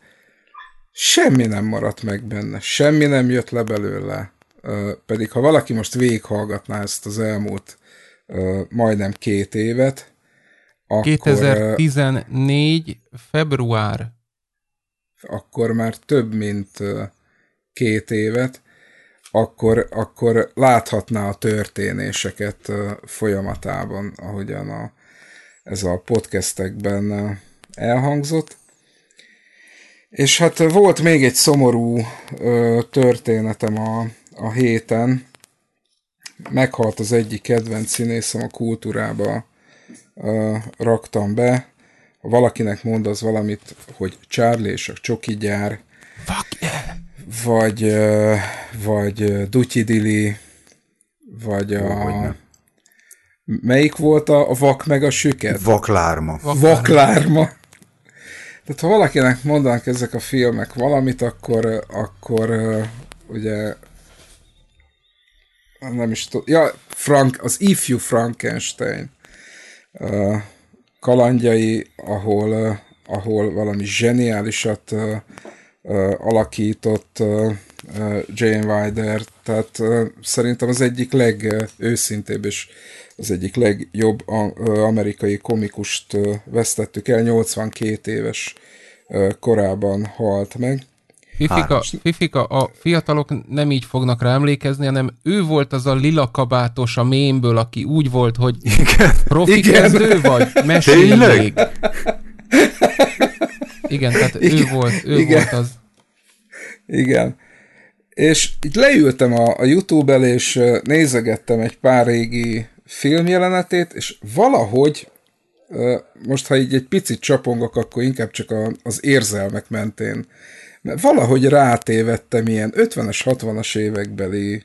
semmi nem maradt meg benne, semmi nem jött le belőle. Pedig ha valaki most végighallgatná ezt az elmúlt majdnem két évet, akkor, 2014. február. Akkor már több, mint két évet, akkor, akkor láthatná a történéseket folyamatában, ahogyan a, ez a podcastekben elhangzott. És hát volt még egy szomorú ö, történetem a, a héten. Meghalt az egyik kedvenc színészem a kultúrába, ö, raktam be. Ha valakinek mond az valamit, hogy Charlie és a csoki gyár, Fuck yeah. vagy, ö, vagy Dutyi Dili, vagy a... Melyik volt a, a vak meg a süket? Vaklárma. Vaklárma. Vaklárma. Tehát ha valakinek mondanak ezek a filmek valamit, akkor, akkor ugye nem is tudom, ja, Frank, az Ifjú Frankenstein kalandjai, ahol, ahol valami zseniálisat alakított Jane Wilder, tehát szerintem az egyik legőszintébb és az egyik legjobb amerikai komikust vesztettük el, 82 éves korában halt meg. Fifika, Fifika, a fiatalok nem így fognak rá emlékezni, hanem ő volt az a lila kabátos a mémből, aki úgy volt, hogy Igen. profi Igen. kezdő vagy, mesélj. Igen, tehát Igen. ő volt, ő Igen. volt az. Igen. És itt leültem a, a YouTube el, és nézegettem egy pár régi filmjelenetét, és valahogy most, ha így egy picit csapongok, akkor inkább csak az érzelmek mentén. Mert valahogy rátévettem ilyen 50-es, 60-as évekbeli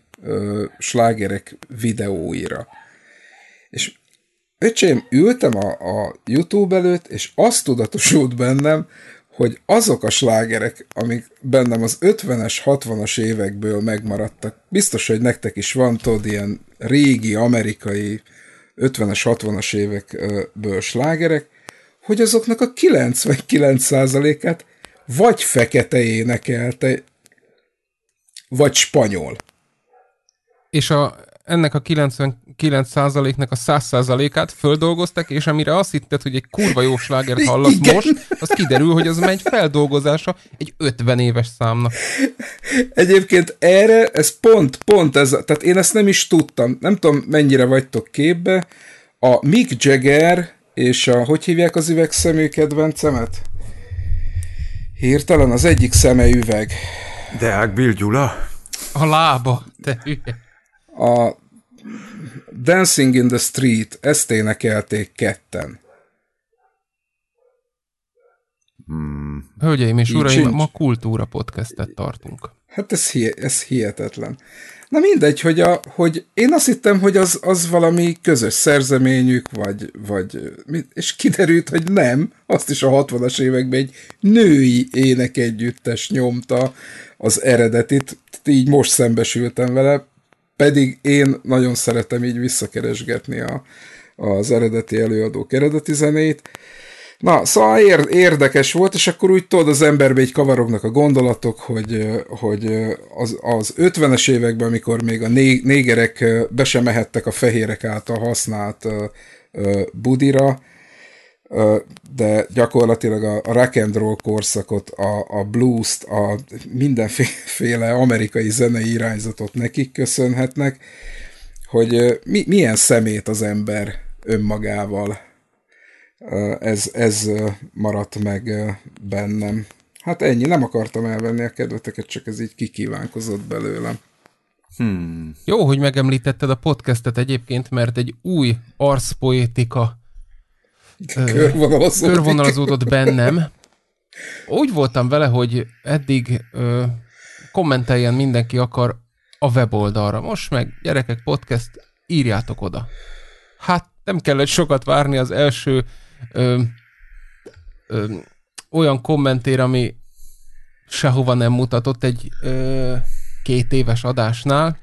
slágerek videóira. És öcsém, ültem a, a YouTube előtt, és azt tudatosult bennem, hogy azok a slágerek, amik bennem az 50-es, 60-as évekből megmaradtak, biztos, hogy nektek is van, tudod, ilyen régi amerikai 50-es, 60-as évekből slágerek, hogy azoknak a 99%-át vagy fekete énekelte, vagy spanyol. És a, ennek a 99%-nak a 100%-át földolgoztak, és amire azt hitted, hogy egy kurva jó slágert hallasz Igen. most, az kiderül, hogy az egy feldolgozása egy 50 éves számnak. Egyébként erre, ez pont, pont ez, tehát én ezt nem is tudtam, nem tudom mennyire vagytok képbe, a Mick Jagger és a, hogy hívják az üvegszemű kedvencemet? Hirtelen az egyik szeme üveg. Deák Bill Gyula? A lába, te hülye. A Dancing in the Street, ezt énekelték ketten. Hmm. Hölgyeim és uraim, ma kultúra podcastet tartunk. Hát ez, hi- ez hihetetlen. Na mindegy, hogy, a, hogy én azt hittem, hogy az, az valami közös szerzeményük, vagy, vagy, és kiderült, hogy nem, azt is a 60-as években egy női énekegyüttes nyomta az eredetit, így most szembesültem vele, pedig én nagyon szeretem így visszakeresgetni a, az eredeti előadók eredeti zenét, Na, szóval érdekes volt, és akkor úgy tudod, az emberbe így kavarognak a gondolatok, hogy, hogy az, az 50-es években, amikor még a né, négerek be sem mehettek a fehérek által használt budira, de gyakorlatilag a, a rock and roll korszakot, a, a blues-t, a mindenféle amerikai zenei irányzatot nekik köszönhetnek, hogy mi, milyen szemét az ember önmagával ez, ez maradt meg bennem. Hát ennyi, nem akartam elvenni a kedveteket, csak ez így kikívánkozott belőlem. Hmm. Jó, hogy megemlítetted a podcastet egyébként, mert egy új arszpoétika körvonalazódik. körvonalazódott bennem. Úgy voltam vele, hogy eddig ö, kommenteljen mindenki akar a weboldalra. Most meg, gyerekek, podcast, írjátok oda. Hát nem kellett sokat várni az első ö, ö, olyan kommentér, ami sehova nem mutatott egy ö, két éves adásnál,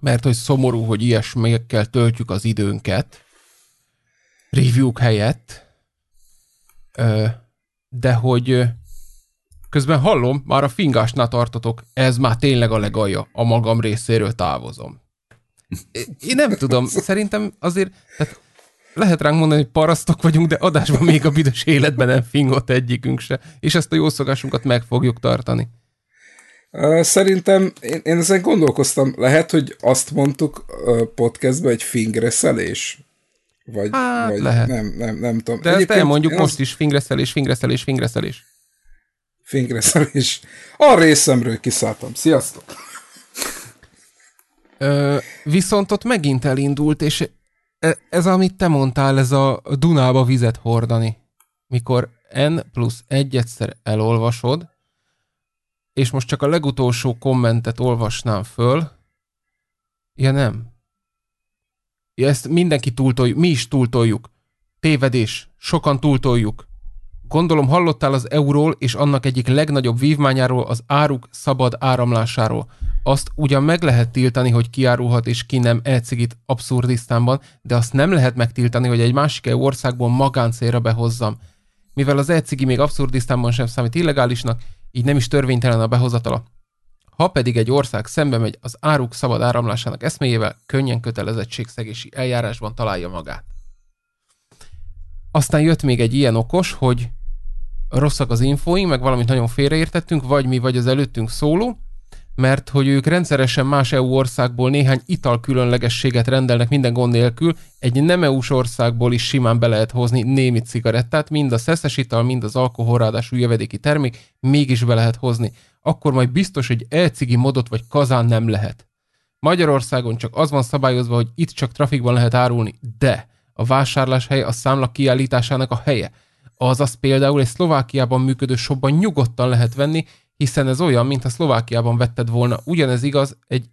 mert hogy szomorú, hogy ilyesmiekkel töltjük az időnket, review helyett, de hogy közben hallom, már a fingásnál tartotok, ez már tényleg a legalja, a magam részéről távozom. Én nem tudom, szerintem azért, tehát lehet ránk mondani, hogy parasztok vagyunk, de adásban még a büdös életben nem fingott egyikünk se, és ezt a jó szokásunkat meg fogjuk tartani. Szerintem én, én ezen gondolkoztam, lehet, hogy azt mondtuk podcastban, egy fingreszelés? Vagy, hát, vagy lehet. Nem, nem, nem tudom. De ezt elmondjuk most az... is, fingreszelés, fingreszelés, fingreszelés. Fingreszelés. A részemről kiszálltam. Sziasztok! Ö, viszont ott megint elindult, és E, ez, amit te mondtál, ez a Dunába vizet hordani. Mikor N plusz egy egyszer elolvasod, és most csak a legutolsó kommentet olvasnám föl, ja nem. Ja, ezt mindenki túltoljuk, mi is túltoljuk. Tévedés, sokan túltoljuk. Gondolom hallottál az euról és annak egyik legnagyobb vívmányáról, az áruk szabad áramlásáról. Azt ugyan meg lehet tiltani, hogy kiárulhat és ki nem elcigit abszurdisztánban, de azt nem lehet megtiltani, hogy egy másik EU országból magáncélra behozzam. Mivel az elcigi még abszurdisztánban sem számít illegálisnak, így nem is törvénytelen a behozatala. Ha pedig egy ország szembe megy az áruk szabad áramlásának eszméjével, könnyen kötelezettségszegési eljárásban találja magát. Aztán jött még egy ilyen okos, hogy rosszak az infóink, meg valamit nagyon félreértettünk, vagy mi, vagy az előttünk szóló, mert hogy ők rendszeresen más EU országból néhány ital különlegességet rendelnek minden gond nélkül, egy nem eu országból is simán be lehet hozni némi cigarettát, mind a szeszes ital, mind az alkoholrádású jövedéki termék, mégis be lehet hozni. Akkor majd biztos, hogy elcigi modot vagy kazán nem lehet. Magyarországon csak az van szabályozva, hogy itt csak trafikban lehet árulni, de a vásárlás hely a számla kiállításának a helye. Azaz például egy Szlovákiában működő shopban nyugodtan lehet venni, hiszen ez olyan, mintha Szlovákiában vetted volna. Ugyanez igaz egy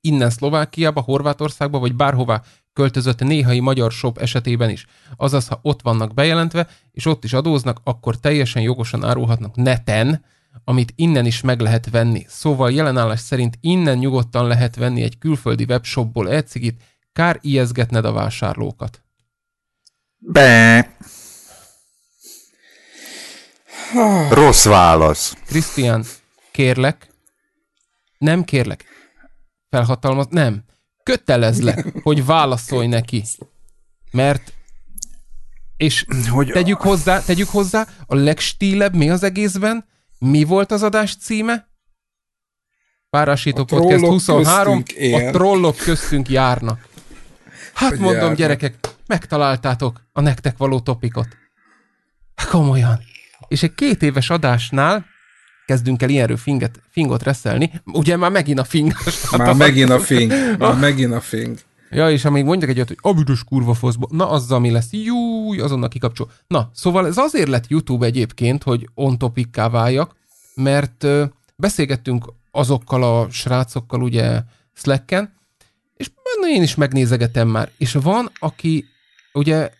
innen Szlovákiába, Horvátországba, vagy bárhová költözött néhai magyar shop esetében is. Azaz, ha ott vannak bejelentve, és ott is adóznak, akkor teljesen jogosan árulhatnak neten, amit innen is meg lehet venni. Szóval jelenállás szerint innen nyugodtan lehet venni egy külföldi webshopból elcigit, kár ijeszgetned a vásárlókat. Be. Rossz válasz. Krisztián, kérlek, nem kérlek, felhatalmaz, nem, kötelez le, hogy válaszolj neki. Mert és hogy tegyük hozzá, tegyük hozzá, a legstílebb mi az egészben? Mi volt az adás címe? Párásító Podcast 23, a trollok köztünk járnak. Hát hogy mondom, járnak. gyerekek, megtaláltátok a nektek való topikot. Komolyan. És egy két éves adásnál kezdünk el ilyenről finget, fingot reszelni. Ugye már megint a fing. Már megint a fing. Már megint a fing. Ja, és amíg mondják egyet, hogy abüdös kurva foszba, na azzal mi lesz, júj, azonnal kikapcsol. Na, szóval ez azért lett YouTube egyébként, hogy on topikká váljak, mert ö, beszélgettünk azokkal a srácokkal ugye Slacken, és na, én is megnézegetem már. És van, aki ugye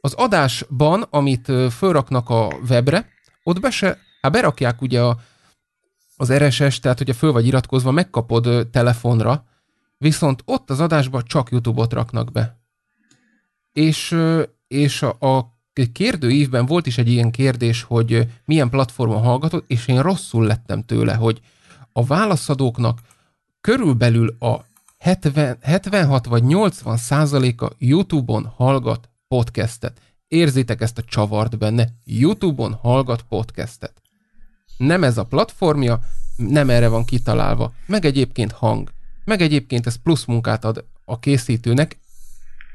az adásban, amit fölraknak a webre, ott be se, hát berakják ugye a, az RSS, tehát hogyha föl vagy iratkozva, megkapod telefonra, viszont ott az adásban csak YouTube-ot raknak be. És, és a, a kérdőívben volt is egy ilyen kérdés, hogy milyen platformon hallgatod, és én rosszul lettem tőle, hogy a válaszadóknak körülbelül a 70, 76 vagy 80 százaléka YouTube-on hallgat podcastet. Érzitek ezt a csavart benne? YouTube-on hallgat podcastet. Nem ez a platformja, nem erre van kitalálva. Meg egyébként hang. Meg egyébként ez plusz munkát ad a készítőnek,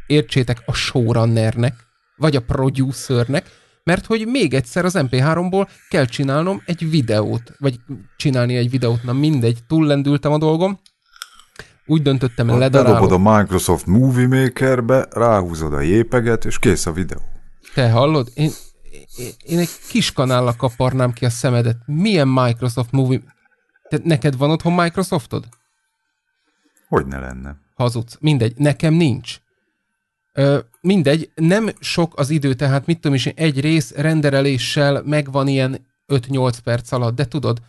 értsétek a showrunnernek, vagy a producernek, mert hogy még egyszer az MP3-ból kell csinálnom egy videót, vagy csinálni egy videót, na mindegy, túllendültem a dolgom, úgy döntöttem, hogy ledarálom. Bedobod a Microsoft Movie Makerbe, ráhúzod a jépeget, és kész a videó. Te hallod? Én, én, én egy kis kanállal kaparnám ki a szemedet. Milyen Microsoft Movie... Te, neked van otthon Microsoftod? Hogy ne lenne? Hazudsz. Mindegy. Nekem nincs. Ö, mindegy. Nem sok az idő, tehát mit tudom is, egy rész rendereléssel megvan ilyen 5-8 perc alatt, de tudod,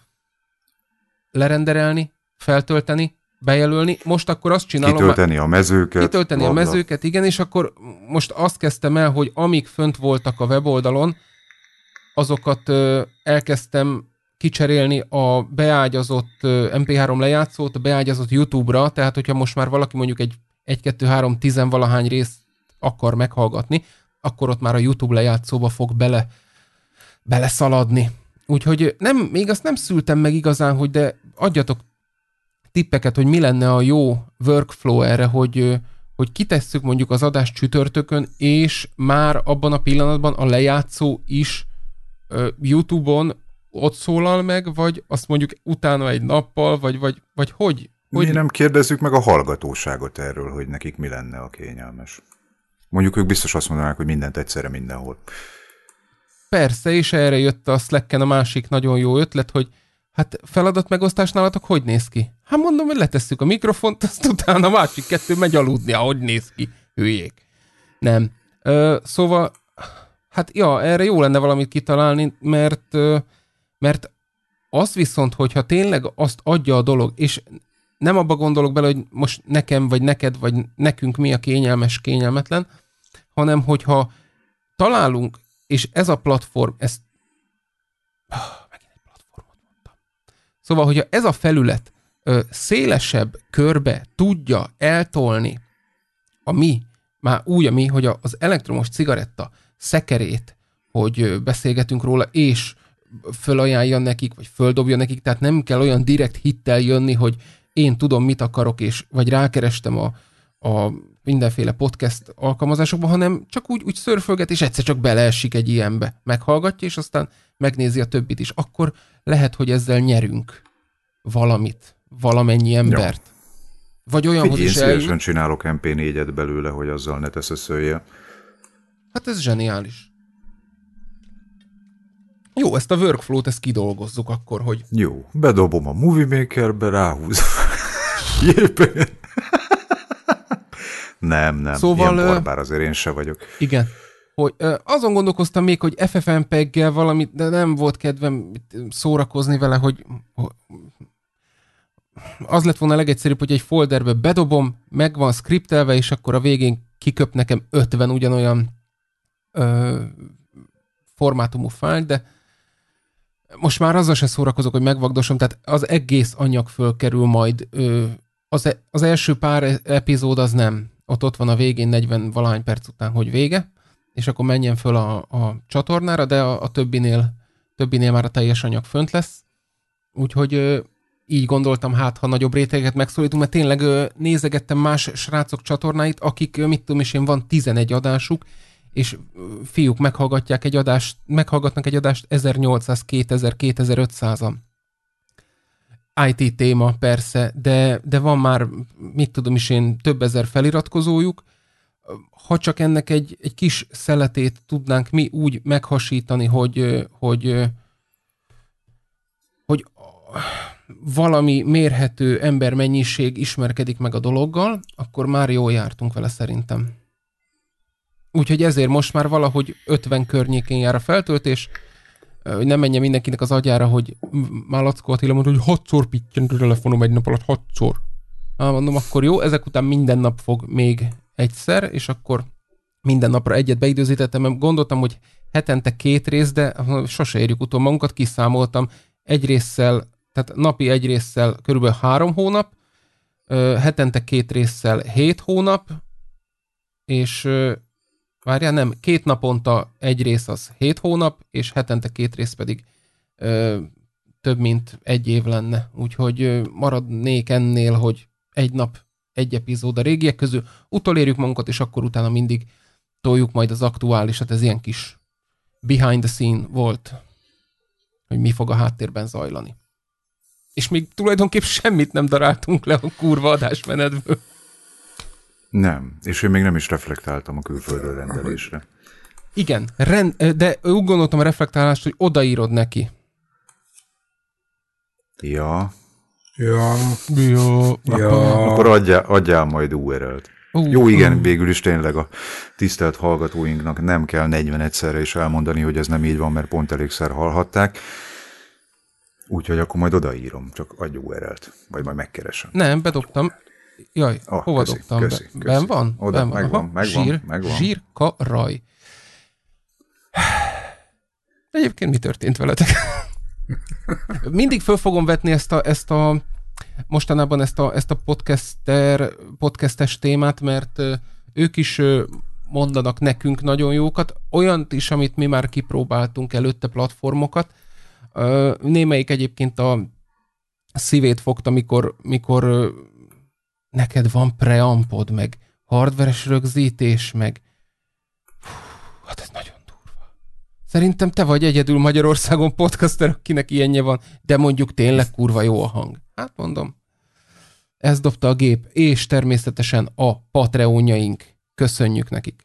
lerenderelni, feltölteni, bejelölni. Most akkor azt csinálom... Kitölteni a mezőket. Kitölteni labda. a mezőket, igen, és akkor most azt kezdtem el, hogy amíg fönt voltak a weboldalon, azokat ö, elkezdtem kicserélni a beágyazott MP3 lejátszót, a beágyazott YouTube-ra, tehát hogyha most már valaki mondjuk egy 1, 2, 3, 10 valahány részt akar meghallgatni, akkor ott már a YouTube lejátszóba fog bele, beleszaladni. Úgyhogy nem, még azt nem szültem meg igazán, hogy de adjatok tippeket, hogy mi lenne a jó workflow erre, hogy, hogy kitesszük mondjuk az adást csütörtökön, és már abban a pillanatban a lejátszó is YouTube-on ott szólal meg, vagy azt mondjuk utána egy nappal, vagy, vagy, vagy hogy? hogy? Mi nem kérdezzük meg a hallgatóságot erről, hogy nekik mi lenne a kényelmes. Mondjuk ők biztos azt mondanák, hogy mindent egyszerre mindenhol. Persze, és erre jött a Slacken a másik nagyon jó ötlet, hogy Hát feladat megosztás nálatok hogy néz ki? Hát mondom, hogy letesszük a mikrofont, azt utána a másik kettő megy aludni, ahogy néz ki. Hülyék. Nem. Ö, szóval, hát ja, erre jó lenne valamit kitalálni, mert, ö, mert az viszont, hogyha tényleg azt adja a dolog, és nem abba gondolok bele, hogy most nekem, vagy neked, vagy nekünk mi a kényelmes, kényelmetlen, hanem hogyha találunk, és ez a platform, ezt Szóval, hogyha ez a felület ö, szélesebb körbe tudja eltolni a mi, már úgy a mi, hogy az elektromos cigaretta szekerét, hogy beszélgetünk róla, és fölajánlja nekik, vagy földobja nekik, tehát nem kell olyan direkt hittel jönni, hogy én tudom, mit akarok, és vagy rákerestem a, a mindenféle podcast alkalmazásokba, hanem csak úgy, úgy szörfölget, és egyszer csak beleesik egy ilyenbe. Meghallgatja, és aztán megnézi a többit is. Akkor lehet, hogy ezzel nyerünk valamit, valamennyi embert. Ja. Vagy olyanhoz is eljön... Én csinálok MP4-et belőle, hogy azzal ne teszeszölje. Hát ez zseniális. Jó, ezt a workflow-t ezt kidolgozzuk akkor, hogy... Jó, bedobom a Movie Maker-be, ráhúzom. nem, nem, szóval, ilyen barbár azért én se vagyok. Igen. Hogy, azon gondolkoztam még, hogy FFmpeg-gel valamit, de nem volt kedvem szórakozni vele, hogy az lett volna a legegyszerűbb, hogy egy folderbe bedobom, meg van skriptelve, és akkor a végén kiköp nekem 50 ugyanolyan ö, formátumú fájl, de most már azzal se szórakozok, hogy megvagdosom, tehát az egész anyag fölkerül majd. Az, e, az első pár epizód az nem. Ott ott van a végén 40 valahány perc után, hogy vége, és akkor menjen föl a, a csatornára, de a, a többinél, többinél már a teljes anyag fönt lesz. Úgyhogy így gondoltam, hát ha nagyobb réteget megszólítunk, mert tényleg nézegettem más srácok csatornáit, akik, mit tudom is én, van 11 adásuk, és fiúk meghallgatják egy adást, meghallgatnak egy adást 1800, 2000, 2500-an. IT téma persze, de, de van már, mit tudom is én, több ezer feliratkozójuk. Ha csak ennek egy, egy kis szeletét tudnánk mi úgy meghasítani, hogy, hogy, hogy valami mérhető embermennyiség ismerkedik meg a dologgal, akkor már jól jártunk vele szerintem. Úgyhogy ezért most már valahogy 50 környékén jár a feltöltés, hogy nem menjen mindenkinek az agyára, hogy már Lackó Attila mondta, hogy hatszor pittyent a telefonom egy nap alatt, hatszor. Ah, mondom, akkor jó, ezek után minden nap fog még egyszer, és akkor minden napra egyet beidőzítettem, mert gondoltam, hogy hetente két rész, de sose érjük utol magunkat, kiszámoltam egy résszel, tehát napi egy résszel körülbelül három hónap, hetente két résszel hét hónap, és Várjál, nem, két naponta egy rész az hét hónap, és hetente két rész pedig ö, több mint egy év lenne. Úgyhogy ö, maradnék ennél, hogy egy nap egy epizód a régiek közül, utolérjük magunkat, és akkor utána mindig toljuk majd az aktuálisat, ez ilyen kis behind the scene volt, hogy mi fog a háttérben zajlani. És még tulajdonképp semmit nem daráltunk le a kurva adásmenetből. Nem, és én még nem is reflektáltam a külföldről rendelésre. Igen, rend, de úgy gondoltam a reflektálást, hogy odaírod neki. Ja. Ja. Ja. ja. Akkor adjál, adjál majd URL-t. Uh, Jó, igen, uh. végül is tényleg a tisztelt hallgatóinknak nem kell 40 egyszerre is elmondani, hogy ez nem így van, mert pont elégszer hallhatták. Úgyhogy akkor majd odaírom, csak adj URL-t, vagy majd megkeresem. Nem, bedobtam. Jaj, oh, hova köszi, dobtam köszi, be? Köszi. Ben van? Oda, ben van. megvan, Aha, megvan, zsír, megvan. Zsírka raj. Egyébként mi történt veletek? Mindig föl fogom vetni ezt a, ezt a mostanában ezt a, ezt a podcaster, podcastes témát, mert ők is mondanak nekünk nagyon jókat, olyant is, amit mi már kipróbáltunk előtte platformokat. Némelyik egyébként a szívét fogta, mikor, mikor neked van preampod, meg hardveres rögzítés, meg Hú, hát ez nagyon durva. Szerintem te vagy egyedül Magyarországon podcaster, akinek ilyenje van, de mondjuk tényleg kurva jó a hang. Hát mondom, ez dobta a gép, és természetesen a Patreonjaink. Köszönjük nekik!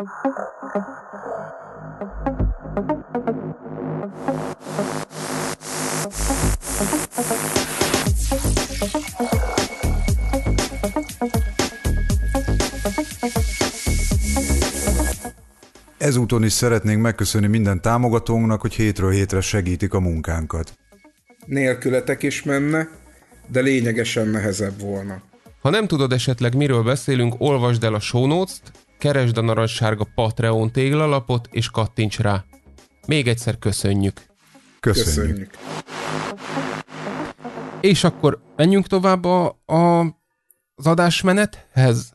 Ezúton is szeretnénk megköszönni minden támogatónknak, hogy hétről hétre segítik a munkánkat. Nélkületek is menne, de lényegesen nehezebb volna. Ha nem tudod esetleg miről beszélünk, olvasd el a show notes-t, keresd a narancssárga Patreon téglalapot, és kattints rá. Még egyszer köszönjük. Köszönjük. köszönjük. És akkor menjünk tovább a, a, az adásmenethez.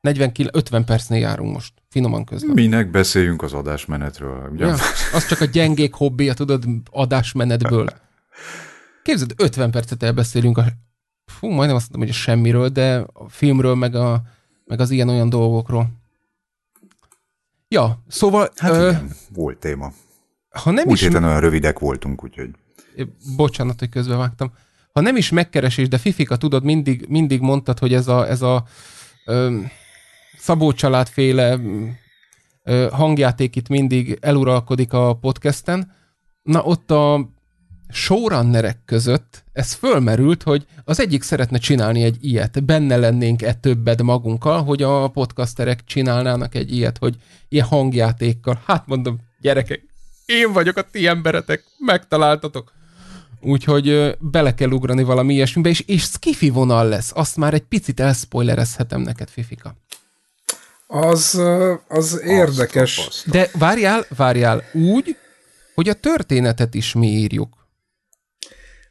49, 50 percnél járunk most. Finoman közlöm. Minek beszéljünk az adásmenetről? Ugye? Ja, az csak a gyengék hobbija, tudod, adásmenetből. Képzeld, 50 percet elbeszélünk a, fú, majdnem azt mondom, hogy semmiről, de a filmről, meg, a, meg az ilyen-olyan dolgokról. Ja, szóval... Hát ö, igen, volt téma. Ha nem Úgy is... héten olyan rövidek voltunk, úgyhogy... Bocsánat, hogy közbevágtam. Ha nem is megkeresés, de Fifika, tudod, mindig, mindig mondtad, hogy ez a, ez a ö, Szabó családféle hangjáték itt mindig eluralkodik a podcasten. Na ott a showrunnerek között ez fölmerült, hogy az egyik szeretne csinálni egy ilyet, benne lennénk-e többed magunkkal, hogy a podcasterek csinálnának egy ilyet, hogy ilyen hangjátékkal. Hát mondom, gyerekek, én vagyok a ti emberetek, megtaláltatok. Úgyhogy bele kell ugrani valami ilyesmibe, és, és skifi vonal lesz. Azt már egy picit elspoilerezhetem neked, Fifika. Az, az érdekes. De várjál, várjál, úgy, hogy a történetet is mi írjuk.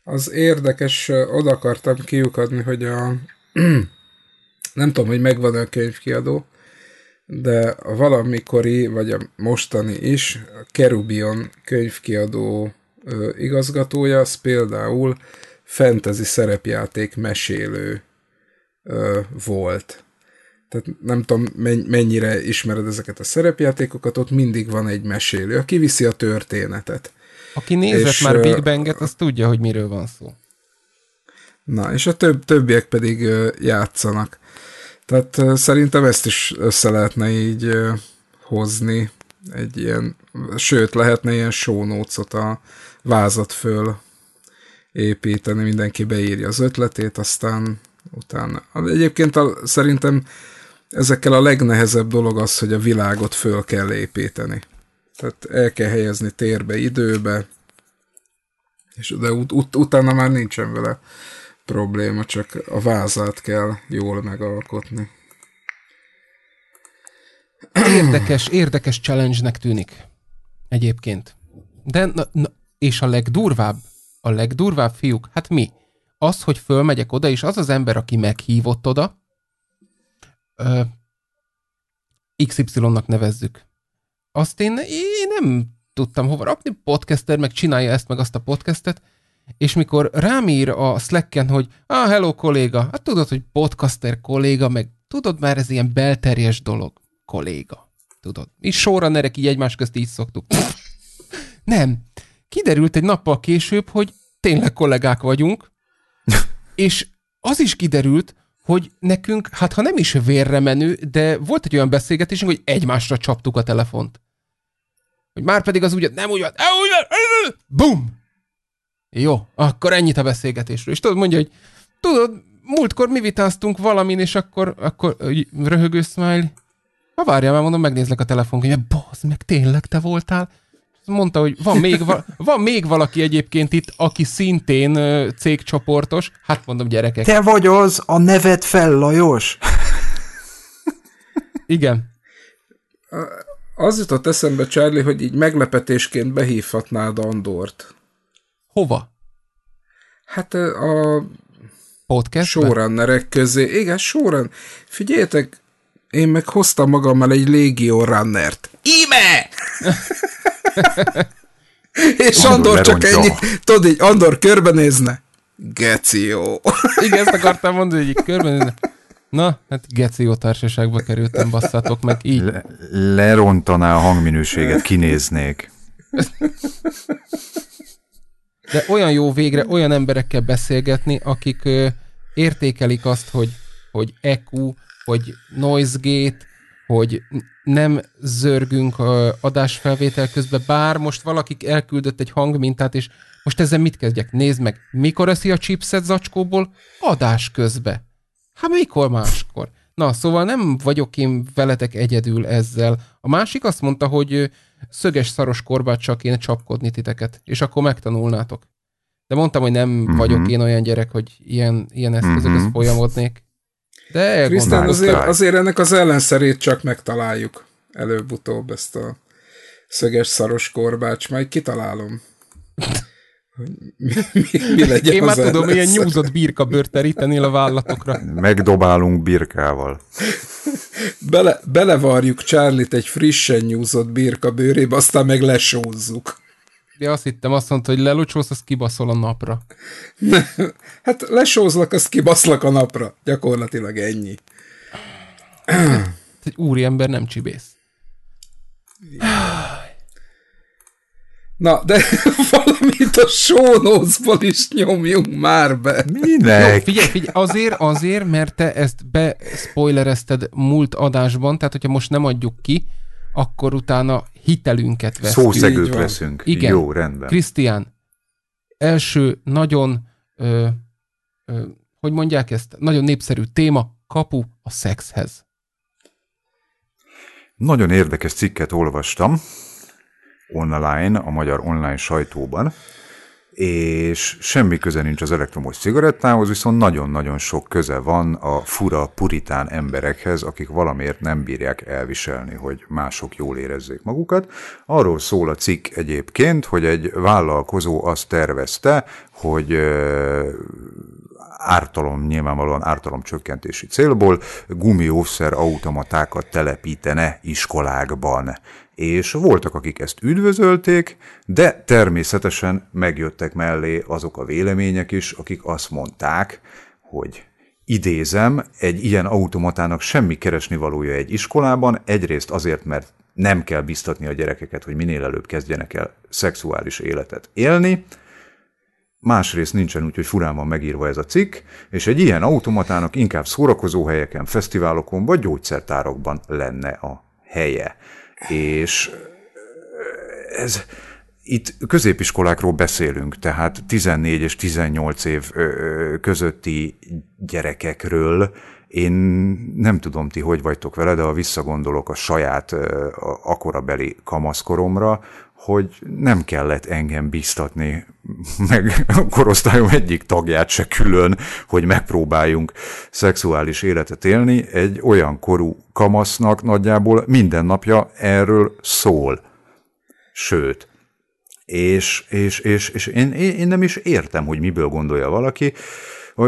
Az érdekes, oda akartam kiukadni, hogy a nem tudom, hogy megvan a könyvkiadó, de a valamikori, vagy a mostani is, a Kerubion könyvkiadó igazgatója, az például fantasy szerepjáték mesélő volt. Tehát nem tudom, mennyire ismered ezeket a szerepjátékokat, ott mindig van egy mesélő, aki viszi a történetet. Aki nézett és, már Big Banget, az tudja, hogy miről van szó. Na, és a több, többiek pedig játszanak. Tehát szerintem ezt is össze lehetne így hozni, egy ilyen, sőt, lehetne ilyen show a vázat föl építeni, mindenki beírja az ötletét, aztán utána. Egyébként a, szerintem ezekkel a legnehezebb dolog az, hogy a világot föl kell építeni. Tehát el kell helyezni térbe, időbe, és de ut- ut- utána már nincsen vele probléma, csak a vázát kell jól megalkotni. Érdekes, érdekes challenge-nek tűnik. Egyébként. De, na, na, és a legdurvább, a legdurvább fiúk, hát mi? Az, hogy fölmegyek oda, és az az ember, aki meghívott oda, XY-nak nevezzük. Azt én, én nem tudtam hova rakni, podcaster meg csinálja ezt meg azt a podcastet, és mikor rám ír a Slacken, hogy ah, hello kolléga, hát tudod, hogy podcaster kolléga, meg tudod már ez ilyen belterjes dolog, kolléga, tudod. És sorra nerek így egymás közt így szoktuk. Nem. Kiderült egy nappal később, hogy tényleg kollégák vagyunk, és az is kiderült, hogy nekünk, hát ha nem is vérre menő, de volt egy olyan beszélgetésünk, hogy egymásra csaptuk a telefont. Hogy már pedig az úgy, nem úgy van, úgy van, bum! Jó, akkor ennyit a beszélgetésről. És tudod, mondja, hogy tudod, múltkor mi vitáztunk valamin, és akkor, akkor röhögő smile. Ha várjál, már mondom, megnézlek a telefon, hogy bazd meg, tényleg te voltál? Mondta, hogy van még, va- van még valaki egyébként itt, aki szintén cégcsoportos. Hát mondom, gyerekek. Te vagy az, a neved fel, Lajos? Igen. Az jutott eszembe, Charlie, hogy így meglepetésként behívhatnád Andort. Hova? Hát a Podcast showrunnerek közé. Igen, showrun. Figyeljetek, én meg hoztam magammal egy Légió runnert. Íme! És Andor csak ennyi, tudod így, Andor körbenézne. Geció. Igen, ezt akartam mondani, hogy így körbenézne. Na, hát Geció társaságba kerültem, basszátok meg, így. Le, lerontaná a hangminőséget, kinéznék. De olyan jó végre olyan emberekkel beszélgetni, akik ö, értékelik azt, hogy, hogy EQ, hogy noise gate, hogy nem zörgünk a adásfelvétel közben, bár most valaki elküldött egy hangmintát, és most ezzel mit kezdjek? Nézd meg, mikor eszi a chipset zacskóból? Adás közbe. Hát mikor máskor? Na, szóval nem vagyok én veletek egyedül ezzel. A másik azt mondta, hogy szöges szaros csak kéne csapkodni titeket, és akkor megtanulnátok. De mondtam, hogy nem mm-hmm. vagyok én olyan gyerek, hogy ilyen, ilyen eszközökhöz mm-hmm. folyamodnék. De Krisztán, azért, azért ennek az ellenszerét csak megtaláljuk előbb-utóbb ezt a szöges szaros korbács, majd kitalálom. mi, mi, mi legyen Én már tudom, ilyen nyúzott birka bőrt terítenél a vállatokra. Megdobálunk birkával. Bele, belevarjuk Charlie-t egy frissen nyúzott birka bőrébe, aztán meg lesózzuk. Ja, azt hittem, azt mondta, hogy lelucsósz, az kibaszol a napra. hát lesózlak, azt kibaszlak a napra. Gyakorlatilag ennyi. Egy úri ember nem csibész. Na, de valamit a sónózból is nyomjunk már be. Minek? Jó, figyelj, figyelj, azért, azért, mert te ezt bespoilerezted múlt adásban, tehát hogyha most nem adjuk ki, akkor utána hitelünket veszünk. Szószegőt veszünk. Igen. Jó, rendben. Krisztián, első nagyon, ö, ö, hogy mondják ezt, nagyon népszerű téma, kapu a szexhez. Nagyon érdekes cikket olvastam online, a magyar online sajtóban, és semmi köze nincs az elektromos cigarettához, viszont nagyon-nagyon sok köze van a fura puritán emberekhez, akik valamiért nem bírják elviselni, hogy mások jól érezzék magukat. Arról szól a cikk egyébként, hogy egy vállalkozó azt tervezte, hogy ártalom, nyilvánvalóan ártalom csökkentési célból gumiószer automatákat telepítene iskolákban és voltak, akik ezt üdvözölték, de természetesen megjöttek mellé azok a vélemények is, akik azt mondták, hogy idézem, egy ilyen automatának semmi keresni valója egy iskolában, egyrészt azért, mert nem kell biztatni a gyerekeket, hogy minél előbb kezdjenek el szexuális életet élni, másrészt nincsen úgy, hogy furán van megírva ez a cikk, és egy ilyen automatának inkább szórakozó helyeken, fesztiválokon vagy gyógyszertárakban lenne a helye és ez, itt középiskolákról beszélünk, tehát 14 és 18 év közötti gyerekekről, én nem tudom ti, hogy vagytok vele, de ha visszagondolok a saját a akorabeli kamaszkoromra, hogy nem kellett engem biztatni, meg a korosztályom egyik tagját se külön, hogy megpróbáljunk szexuális életet élni. Egy olyan korú kamasznak nagyjából minden napja erről szól. Sőt, és, és, és, és én, én nem is értem, hogy miből gondolja valaki,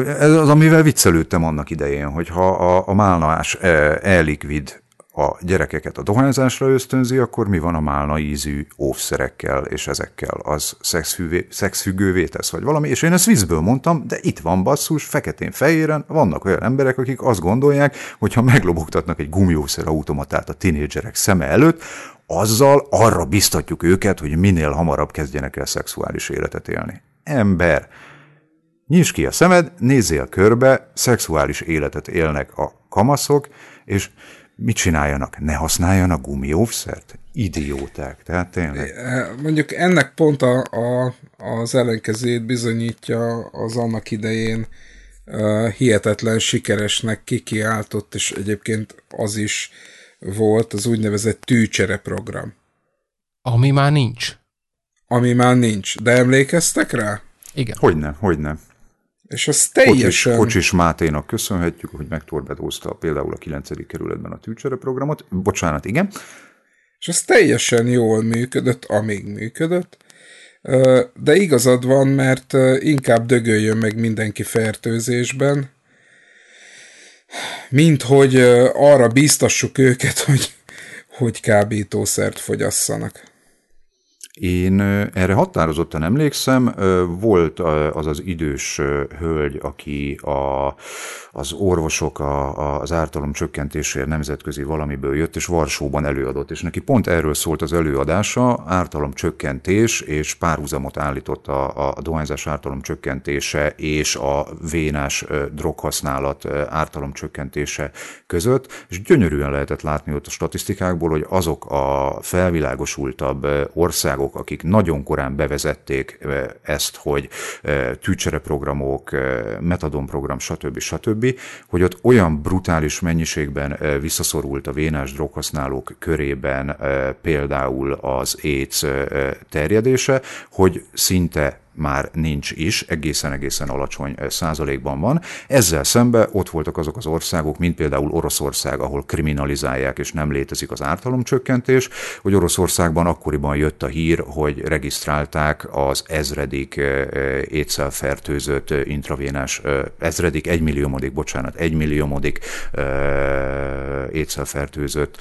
ez az, amivel viccelődtem annak idején, hogy ha a, a málnás e, ellikvid a gyerekeket a dohányzásra ösztönzi, akkor mi van a málna ízű óvszerekkel és ezekkel? Az szexfüggővé, szexfüggővé tesz, vagy valami? És én ezt vízből mondtam, de itt van basszus, feketén-fehéren, vannak olyan emberek, akik azt gondolják, hogy ha meglobogtatnak egy gumiószer automatát a tinédzserek szeme előtt, azzal arra biztatjuk őket, hogy minél hamarabb kezdjenek el szexuális életet élni. Ember, nyisd ki a szemed, nézzél körbe, szexuális életet élnek a kamaszok, és mit csináljanak? Ne használjanak gumióvszert? Idióták, tehát tényleg. Mondjuk ennek pont a, a, az ellenkezőjét bizonyítja az annak idején uh, hihetetlen sikeresnek kikiáltott, és egyébként az is volt az úgynevezett tűcsere program. Ami már nincs. Ami már nincs. De emlékeztek rá? Igen. Hogyne, hogyne. És az teljesen... Kocsis, Kocsis Máténak köszönhetjük, hogy megtorbedózta például a 9. kerületben a tűcsere programot. Bocsánat, igen. És az teljesen jól működött, amíg működött. De igazad van, mert inkább dögöljön meg mindenki fertőzésben, mint hogy arra biztassuk őket, hogy, hogy kábítószert fogyasszanak. Én erre határozottan emlékszem, volt az az idős hölgy, aki a, az orvosok a, az ártalom csökkentésért nemzetközi valamiből jött, és Varsóban előadott, és neki pont erről szólt az előadása, ártalom csökkentés, és párhuzamot állított a, a dohányzás ártalom csökkentése és a vénás droghasználat ártalom csökkentése között, és gyönyörűen lehetett látni ott a statisztikákból, hogy azok a felvilágosultabb országok, akik nagyon korán bevezették ezt, hogy tűcsereprogramok, metadonprogram, stb. stb., hogy ott olyan brutális mennyiségben visszaszorult a vénás droghasználók körében például az AIDS terjedése, hogy szinte már nincs is, egészen-egészen alacsony százalékban van. Ezzel szemben ott voltak azok az országok, mint például Oroszország, ahol kriminalizálják és nem létezik az ártalomcsökkentés, hogy Oroszországban akkoriban jött a hír, hogy regisztrálták az ezredik étszelfertőzött intravénás, ezredik, egymilliómodik, bocsánat, egymilliómodik étszelfertőzött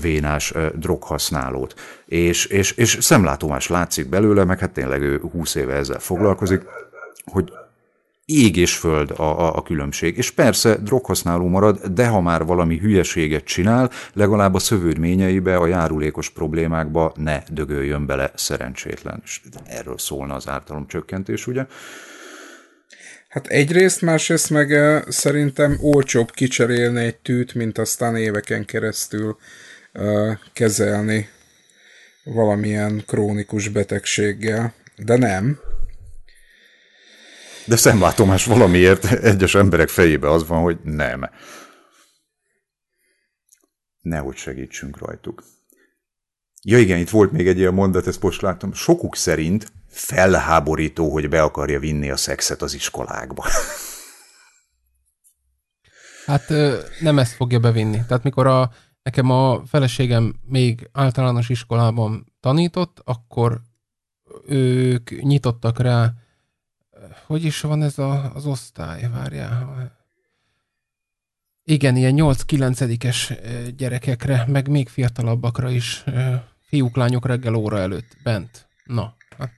vénás droghasználót. És, és, és szemlátomás látszik belőle, meg hát tényleg ő 20 éve ezzel foglalkozik, hogy ég és föld a, a, a különbség. És persze droghasználó marad, de ha már valami hülyeséget csinál, legalább a szövődményeibe, a járulékos problémákba ne dögöljön bele szerencsétlen. És erről szólna az ártalomcsökkentés, ugye? Hát egyrészt, másrészt meg uh, szerintem olcsóbb kicserélni egy tűt, mint aztán éveken keresztül uh, kezelni valamilyen krónikus betegséggel. De nem. De szemlátomás valamiért egyes emberek fejébe az van, hogy nem. Nehogy segítsünk rajtuk. Ja igen, itt volt még egy ilyen mondat, ezt most láttam. Sokuk szerint felháborító, hogy be akarja vinni a szexet az iskolákba. Hát nem ezt fogja bevinni. Tehát mikor a, nekem a feleségem még általános iskolában tanított, akkor ők nyitottak rá, hogy is van ez a, az osztály, várjál. Igen, ilyen 8-9-es gyerekekre, meg még fiatalabbakra is, fiúk, lányok reggel óra előtt, bent. Na, hát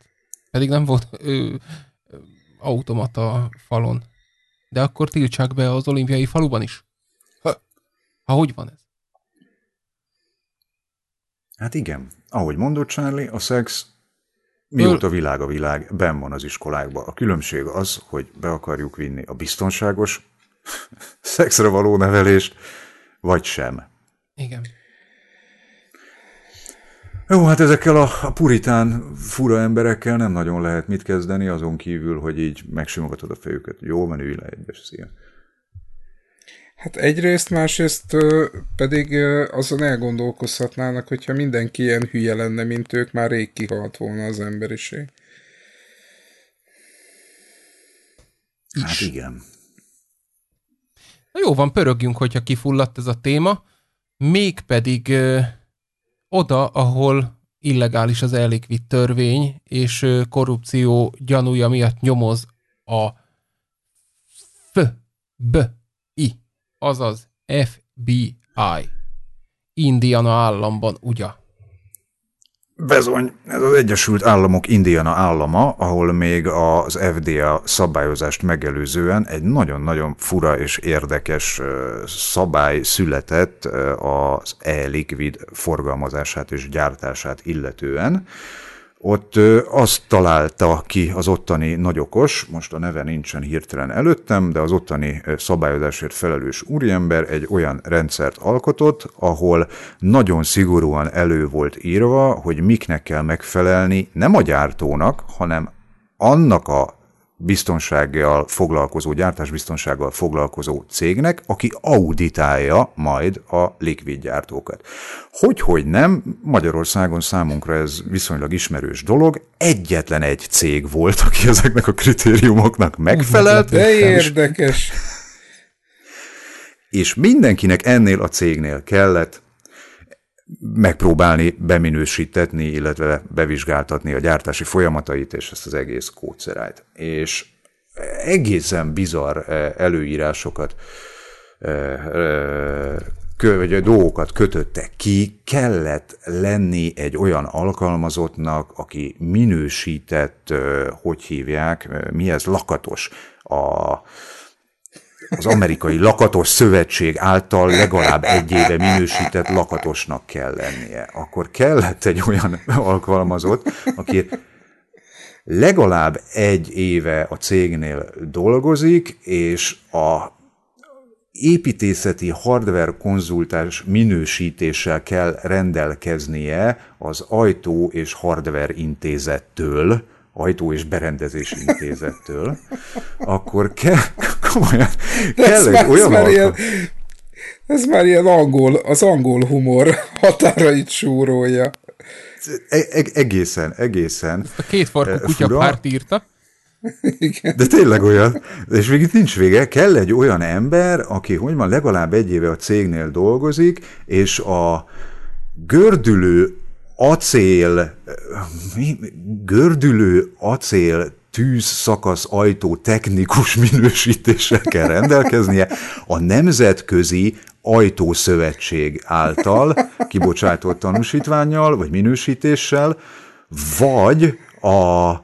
pedig nem volt ö, automata falon. De akkor tiltsák be az olimpiai faluban is. Ha, ha hogy van ez? Hát igen, ahogy mondott Charlie, a szex mióta világ a világ, ben van az iskolákban. A különbség az, hogy be akarjuk vinni a biztonságos szexre való nevelést, vagy sem. Igen. Jó, hát ezekkel a, puritán fura emberekkel nem nagyon lehet mit kezdeni, azon kívül, hogy így megsimogatod a fejüket. Jó, ülj le egyes, szia. Hát egyrészt, másrészt pedig azon elgondolkozhatnának, hogyha mindenki ilyen hülye lenne, mint ők, már rég kihalt volna az emberiség. Hát igen. Na jó van, pörögjünk, hogyha kifulladt ez a téma. Mégpedig ö, oda, ahol illegális az ellikvitt törvény, és ö, korrupció gyanúja miatt nyomoz a F, B, azaz FBI. Indiana államban, ugye? Bezony, ez az Egyesült Államok Indiana állama, ahol még az FDA szabályozást megelőzően egy nagyon-nagyon fura és érdekes szabály született az e-liquid forgalmazását és gyártását illetően, ott azt találta ki az ottani nagyokos, most a neve nincsen hirtelen előttem, de az ottani szabályozásért felelős úriember egy olyan rendszert alkotott, ahol nagyon szigorúan elő volt írva, hogy miknek kell megfelelni nem a gyártónak, hanem annak a biztonsággal foglalkozó, gyártásbiztonsággal foglalkozó cégnek, aki auditálja majd a likvid gyártókat. Hogy, hogy nem, Magyarországon számunkra ez viszonylag ismerős dolog, egyetlen egy cég volt, aki ezeknek a kritériumoknak megfelelt. De érdekes. És mindenkinek ennél a cégnél kellett megpróbálni beminősítetni, illetve bevizsgáltatni a gyártási folyamatait és ezt az egész kódszerájt. És egészen bizarr eh, előírásokat eh, eh, vagy dolgokat kötöttek ki, kellett lenni egy olyan alkalmazottnak, aki minősített, hogy hívják, mi ez, lakatos a az amerikai lakatos szövetség által legalább egy éve minősített lakatosnak kell lennie. Akkor kellett egy olyan alkalmazott, aki legalább egy éve a cégnél dolgozik, és a építészeti hardware konzultás minősítéssel kell rendelkeznie az ajtó és hardware intézettől, ajtó és berendezés intézettől, akkor kell, komolyan, kell egy már, olyan már ilyen, Ez már ilyen angol, az angol humor határait súrolja. e- e- egészen, egészen. Ezt a két farkú kutya párt írta. Igen. De tényleg olyan. És még itt nincs vége. Kell egy olyan ember, aki, hogy van, legalább egy éve a cégnél dolgozik, és a gördülő acél, gördülő acél tűz szakasz ajtó technikus minősítéssel kell rendelkeznie a Nemzetközi Ajtószövetség által kibocsátott tanúsítványjal vagy minősítéssel, vagy a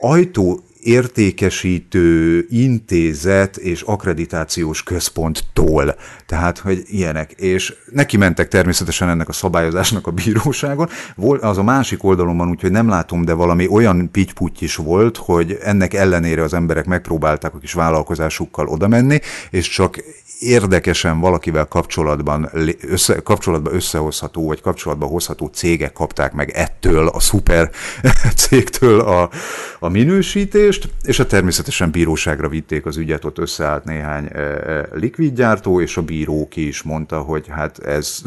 ajtó értékesítő intézet és akkreditációs központtól. Tehát, hogy ilyenek. És neki mentek természetesen ennek a szabályozásnak a bíróságon. Volt az a másik oldalon úgyhogy nem látom, de valami olyan pitty is volt, hogy ennek ellenére az emberek megpróbálták a kis vállalkozásukkal oda menni, és csak érdekesen valakivel kapcsolatban, össze, kapcsolatban összehozható, vagy kapcsolatba hozható cégek kapták meg ettől, a szuper cégtől a, a minősítést, és a természetesen bíróságra vitték az ügyet, ott összeállt néhány e, e, likvidgyártó, és a bíró ki is mondta, hogy hát ez,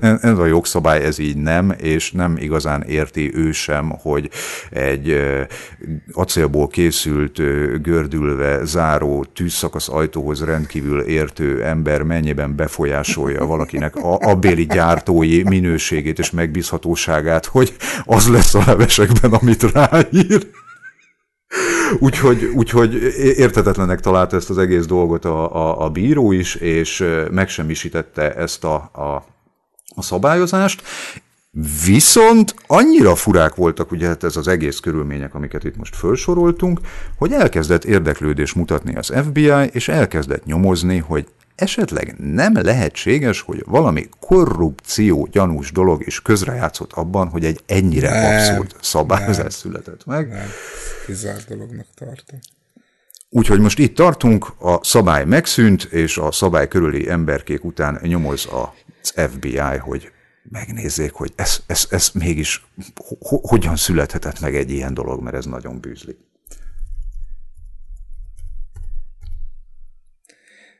ez a jogszabály, ez így nem, és nem igazán érti ő sem, hogy egy e, acélból készült, gördülve záró tűzszakasz ajtóhoz rendkívül ért vezető ember mennyiben befolyásolja valakinek a, a béli gyártói minőségét és megbízhatóságát, hogy az lesz a levesekben, amit ráír. Úgyhogy, úgyhogy értetetlenek találta ezt az egész dolgot a, a, a bíró is, és megsemmisítette ezt a, a, a szabályozást, Viszont annyira furák voltak ugye hát ez az egész körülmények, amiket itt most felsoroltunk, hogy elkezdett érdeklődés mutatni az FBI, és elkezdett nyomozni, hogy esetleg nem lehetséges, hogy valami korrupció gyanús dolog is közrejátszott abban, hogy egy ennyire nem, abszurd szabályozás született meg. Nem, kizár dolognak tartom. Úgyhogy most itt tartunk, a szabály megszűnt, és a szabály körüli emberkék után nyomoz az FBI, hogy megnézzék, hogy ez, ez, ez mégis hogyan születhetett meg egy ilyen dolog, mert ez nagyon bűzlik.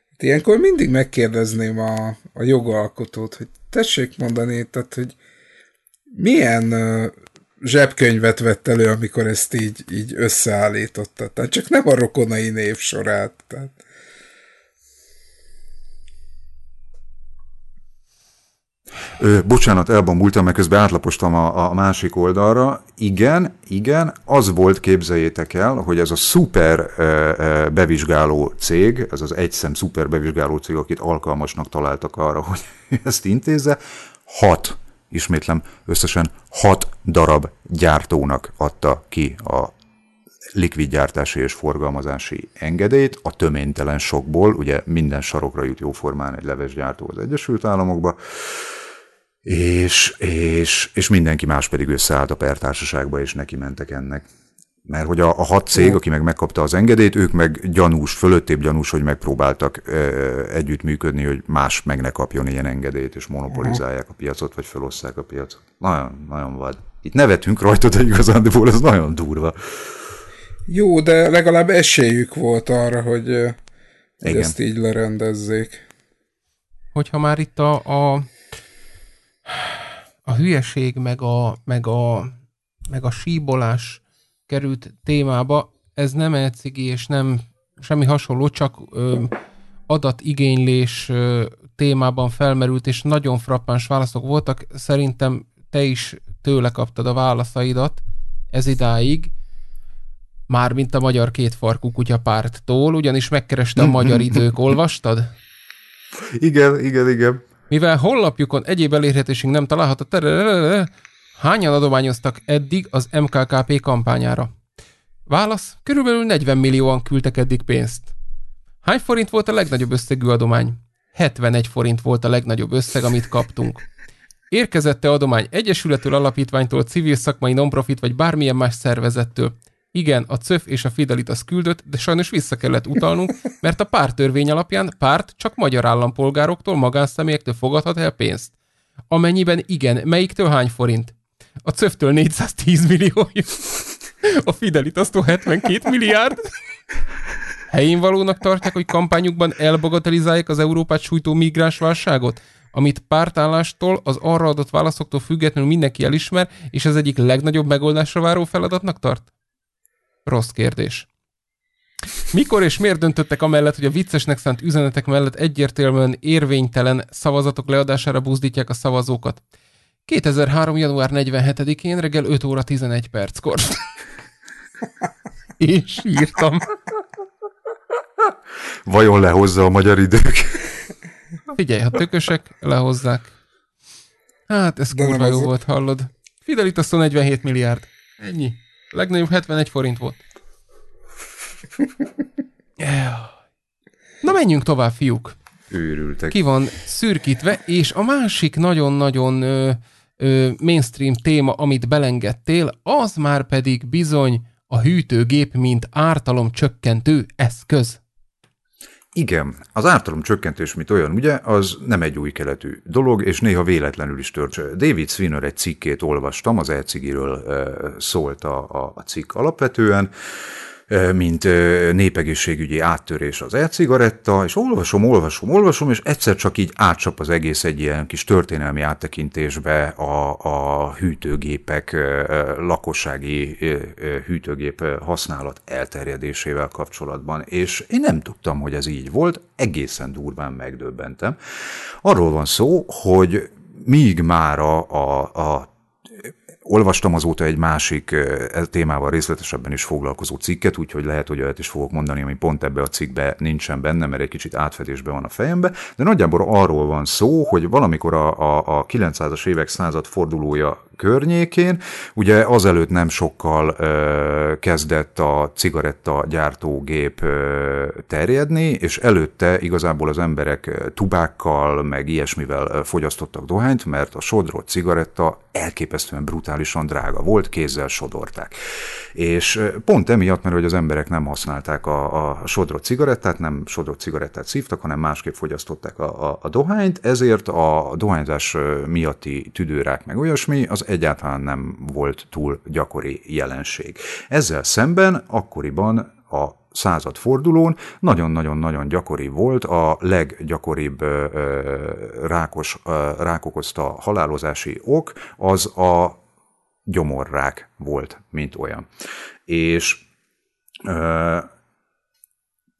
Hát ilyenkor mindig megkérdezném a, a jogalkotót, hogy tessék mondani, tehát, hogy milyen zsebkönyvet vett elő, amikor ezt így, így összeállította. Tehát csak nem a rokonai név sorát. Tehát. Ö, bocsánat, elbambultam, mert közben átlapostam a, a másik oldalra. Igen, igen, az volt, képzeljétek el, hogy ez a szuper e, bevizsgáló cég, ez az egyszem szuper bevizsgáló cég, akit alkalmasnak találtak arra, hogy ezt intézze, hat, ismétlem, összesen hat darab gyártónak adta ki a likvidgyártási és forgalmazási engedélyt a töménytelen sokból, ugye minden sarokra jut jóformán egy levesgyártó az Egyesült Államokba, és, és, és mindenki más pedig összeállt a pertársaságba, és neki mentek ennek. Mert hogy a, a hat cég, aki meg megkapta az engedélyt, ők meg gyanús, fölöttébb gyanús, hogy megpróbáltak e, együttműködni, hogy más meg ne kapjon ilyen engedélyt, és monopolizálják a piacot, vagy felosszák a piacot. Nagyon, nagyon vad. Itt nevetünk rajta, de igazándiból ez nagyon durva. Jó, de legalább esélyük volt arra, hogy, hogy ezt így lerendezzék. Hogyha már itt a, a a hülyeség, meg a, meg a, meg a síbolás került témába, ez nem elcigi, és nem semmi hasonló, csak ö, adatigénylés ö, témában felmerült, és nagyon frappáns válaszok voltak. Szerintem te is tőle kaptad a válaszaidat ez idáig, mármint a magyar kétfarkú kutyapárttól, ugyanis megkereste a magyar idők, olvastad? Igen, igen, igen. Mivel honlapjukon egyéb elérhetőség nem található, hányan adományoztak eddig az MKKP kampányára? Válasz, körülbelül 40 millióan küldtek eddig pénzt. Hány forint volt a legnagyobb összegű adomány? 71 forint volt a legnagyobb összeg, amit kaptunk. Érkezette adomány egyesületől, alapítványtól, civil szakmai nonprofit vagy bármilyen más szervezettől. Igen, a CÖF és a Fidelitas küldött, de sajnos vissza kellett utalnunk, mert a pártörvény alapján párt csak magyar állampolgároktól, magánszemélyektől fogadhat el pénzt. Amennyiben igen, melyiktől hány forint? A CÖF-től 410 millió, a Fidelitas-tól 72 milliárd. Helyén valónak tartják, hogy kampányukban elbagatelizálják az Európát sújtó migránsválságot? amit pártállástól, az arra adott válaszoktól függetlenül mindenki elismer, és az egyik legnagyobb megoldásra váró feladatnak tart? Rossz kérdés. Mikor és miért döntöttek amellett, hogy a viccesnek szánt üzenetek mellett egyértelműen érvénytelen szavazatok leadására buzdítják a szavazókat? 2003. január 47-én reggel 5 óra 11 perckor. És írtam. Vajon lehozza a magyar idők? Figyelj, ha tökösek, lehozzák. Hát, ez kurva jó volt, hallod. Fidelita 47 milliárd. Ennyi. Legnagyobb 71 forint volt. Na menjünk tovább, fiúk. Őrültek. Ki van szürkítve, és a másik nagyon-nagyon ö, ö, mainstream téma, amit belengedtél, az már pedig bizony a hűtőgép, mint ártalom csökkentő eszköz. Igen, az ártalom csökkentés, mint olyan, ugye, az nem egy új keletű dolog, és néha véletlenül is tört. David Swinner egy cikkét olvastam, az e-cigiről szólt a, a, a cikk alapvetően, mint népegészségügyi áttörés az e-cigaretta, és olvasom, olvasom, olvasom, és egyszer csak így átcsap az egész egy ilyen kis történelmi áttekintésbe a, a hűtőgépek, lakossági hűtőgép használat elterjedésével kapcsolatban, és én nem tudtam, hogy ez így volt, egészen durván megdöbbentem. Arról van szó, hogy míg már a, a, a Olvastam azóta egy másik e témával részletesebben is foglalkozó cikket, úgyhogy lehet, hogy olyat is fogok mondani, ami pont ebbe a cikkbe nincsen benne, mert egy kicsit átfedésben van a fejembe, de nagyjából arról van szó, hogy valamikor a, a, a 900-as évek század fordulója környékén. Ugye azelőtt nem sokkal ö, kezdett a cigaretta gyártógép ö, terjedni, és előtte igazából az emberek tubákkal, meg ilyesmivel fogyasztottak dohányt, mert a sodrott cigaretta elképesztően brutálisan drága volt, kézzel sodorták. És pont emiatt, mert hogy az emberek nem használták a, a sodrott cigarettát, nem sodrott cigarettát szívtak, hanem másképp fogyasztották a, a, a dohányt, ezért a dohányzás miatti tüdőrák meg olyasmi, az egyáltalán nem volt túl gyakori jelenség. Ezzel szemben akkoriban a századfordulón nagyon-nagyon-nagyon gyakori volt, a leggyakoribb rákos, rák okozta halálozási ok az a gyomorrák volt, mint olyan. És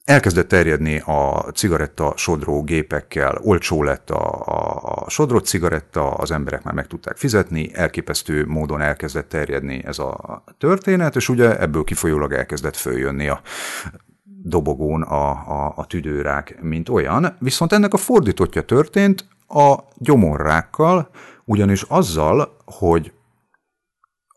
elkezdett terjedni a cigaretta sodró gépekkel, olcsó lett a, a, a sodrott cigaretta, az emberek már meg tudták fizetni, elképesztő módon elkezdett terjedni ez a történet, és ugye ebből kifolyólag elkezdett följönni a dobogón a, a, a tüdőrák, mint olyan. Viszont ennek a fordítottja történt a gyomorrákkal, ugyanis azzal, hogy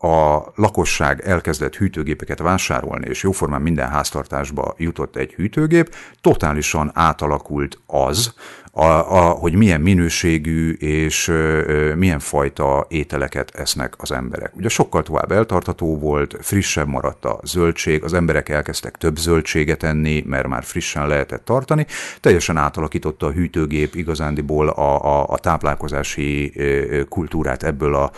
a lakosság elkezdett hűtőgépeket vásárolni, és jóformán minden háztartásba jutott egy hűtőgép, totálisan átalakult az, a, a, hogy milyen minőségű és ö, milyen fajta ételeket esznek az emberek. Ugye sokkal tovább eltartató volt, frissebb maradt a zöldség, az emberek elkezdtek több zöldséget enni, mert már frissen lehetett tartani, teljesen átalakította a hűtőgép igazándiból a, a, a táplálkozási kultúrát ebből a,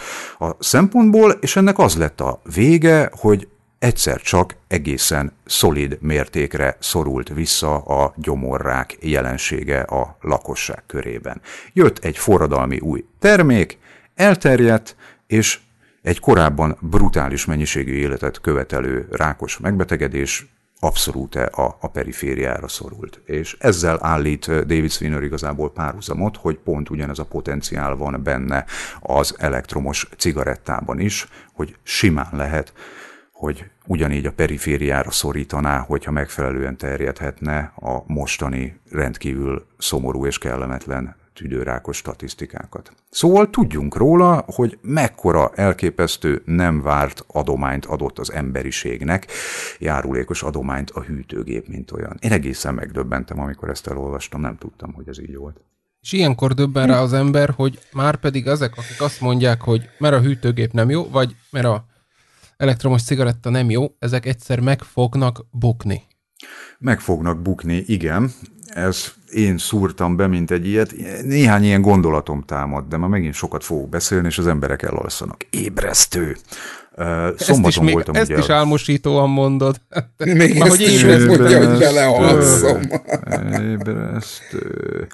a szempontból, és ennek az lett a vége, hogy egyszer csak egészen szolid mértékre szorult vissza a gyomorrák jelensége a lakosság körében. Jött egy forradalmi új termék, elterjedt, és egy korábban brutális mennyiségű életet követelő rákos megbetegedés abszolút a, a perifériára szorult. És ezzel állít David Swinner igazából párhuzamot, hogy pont ugyanez a potenciál van benne az elektromos cigarettában is, hogy simán lehet hogy ugyanígy a perifériára szorítaná, hogyha megfelelően terjedhetne a mostani rendkívül szomorú és kellemetlen tüdőrákos statisztikákat. Szóval tudjunk róla, hogy mekkora elképesztő nem várt adományt adott az emberiségnek, járulékos adományt a hűtőgép, mint olyan. Én egészen megdöbbentem, amikor ezt elolvastam, nem tudtam, hogy ez így volt. És ilyenkor döbben rá az ember, hogy már pedig ezek, akik azt mondják, hogy mert a hűtőgép nem jó, vagy mert a elektromos cigaretta nem jó, ezek egyszer meg fognak bukni. Meg fognak bukni, igen. ez én szúrtam be, mint egy ilyet. Néhány ilyen gondolatom támad, de már megint sokat fogok beszélni, és az emberek elalszanak. Ébresztő! Szombaton ezt is, még, voltam ezt ugye. is álmosítóan mondod. Még ezt is mondja, hogy belealszom. Ébresztő.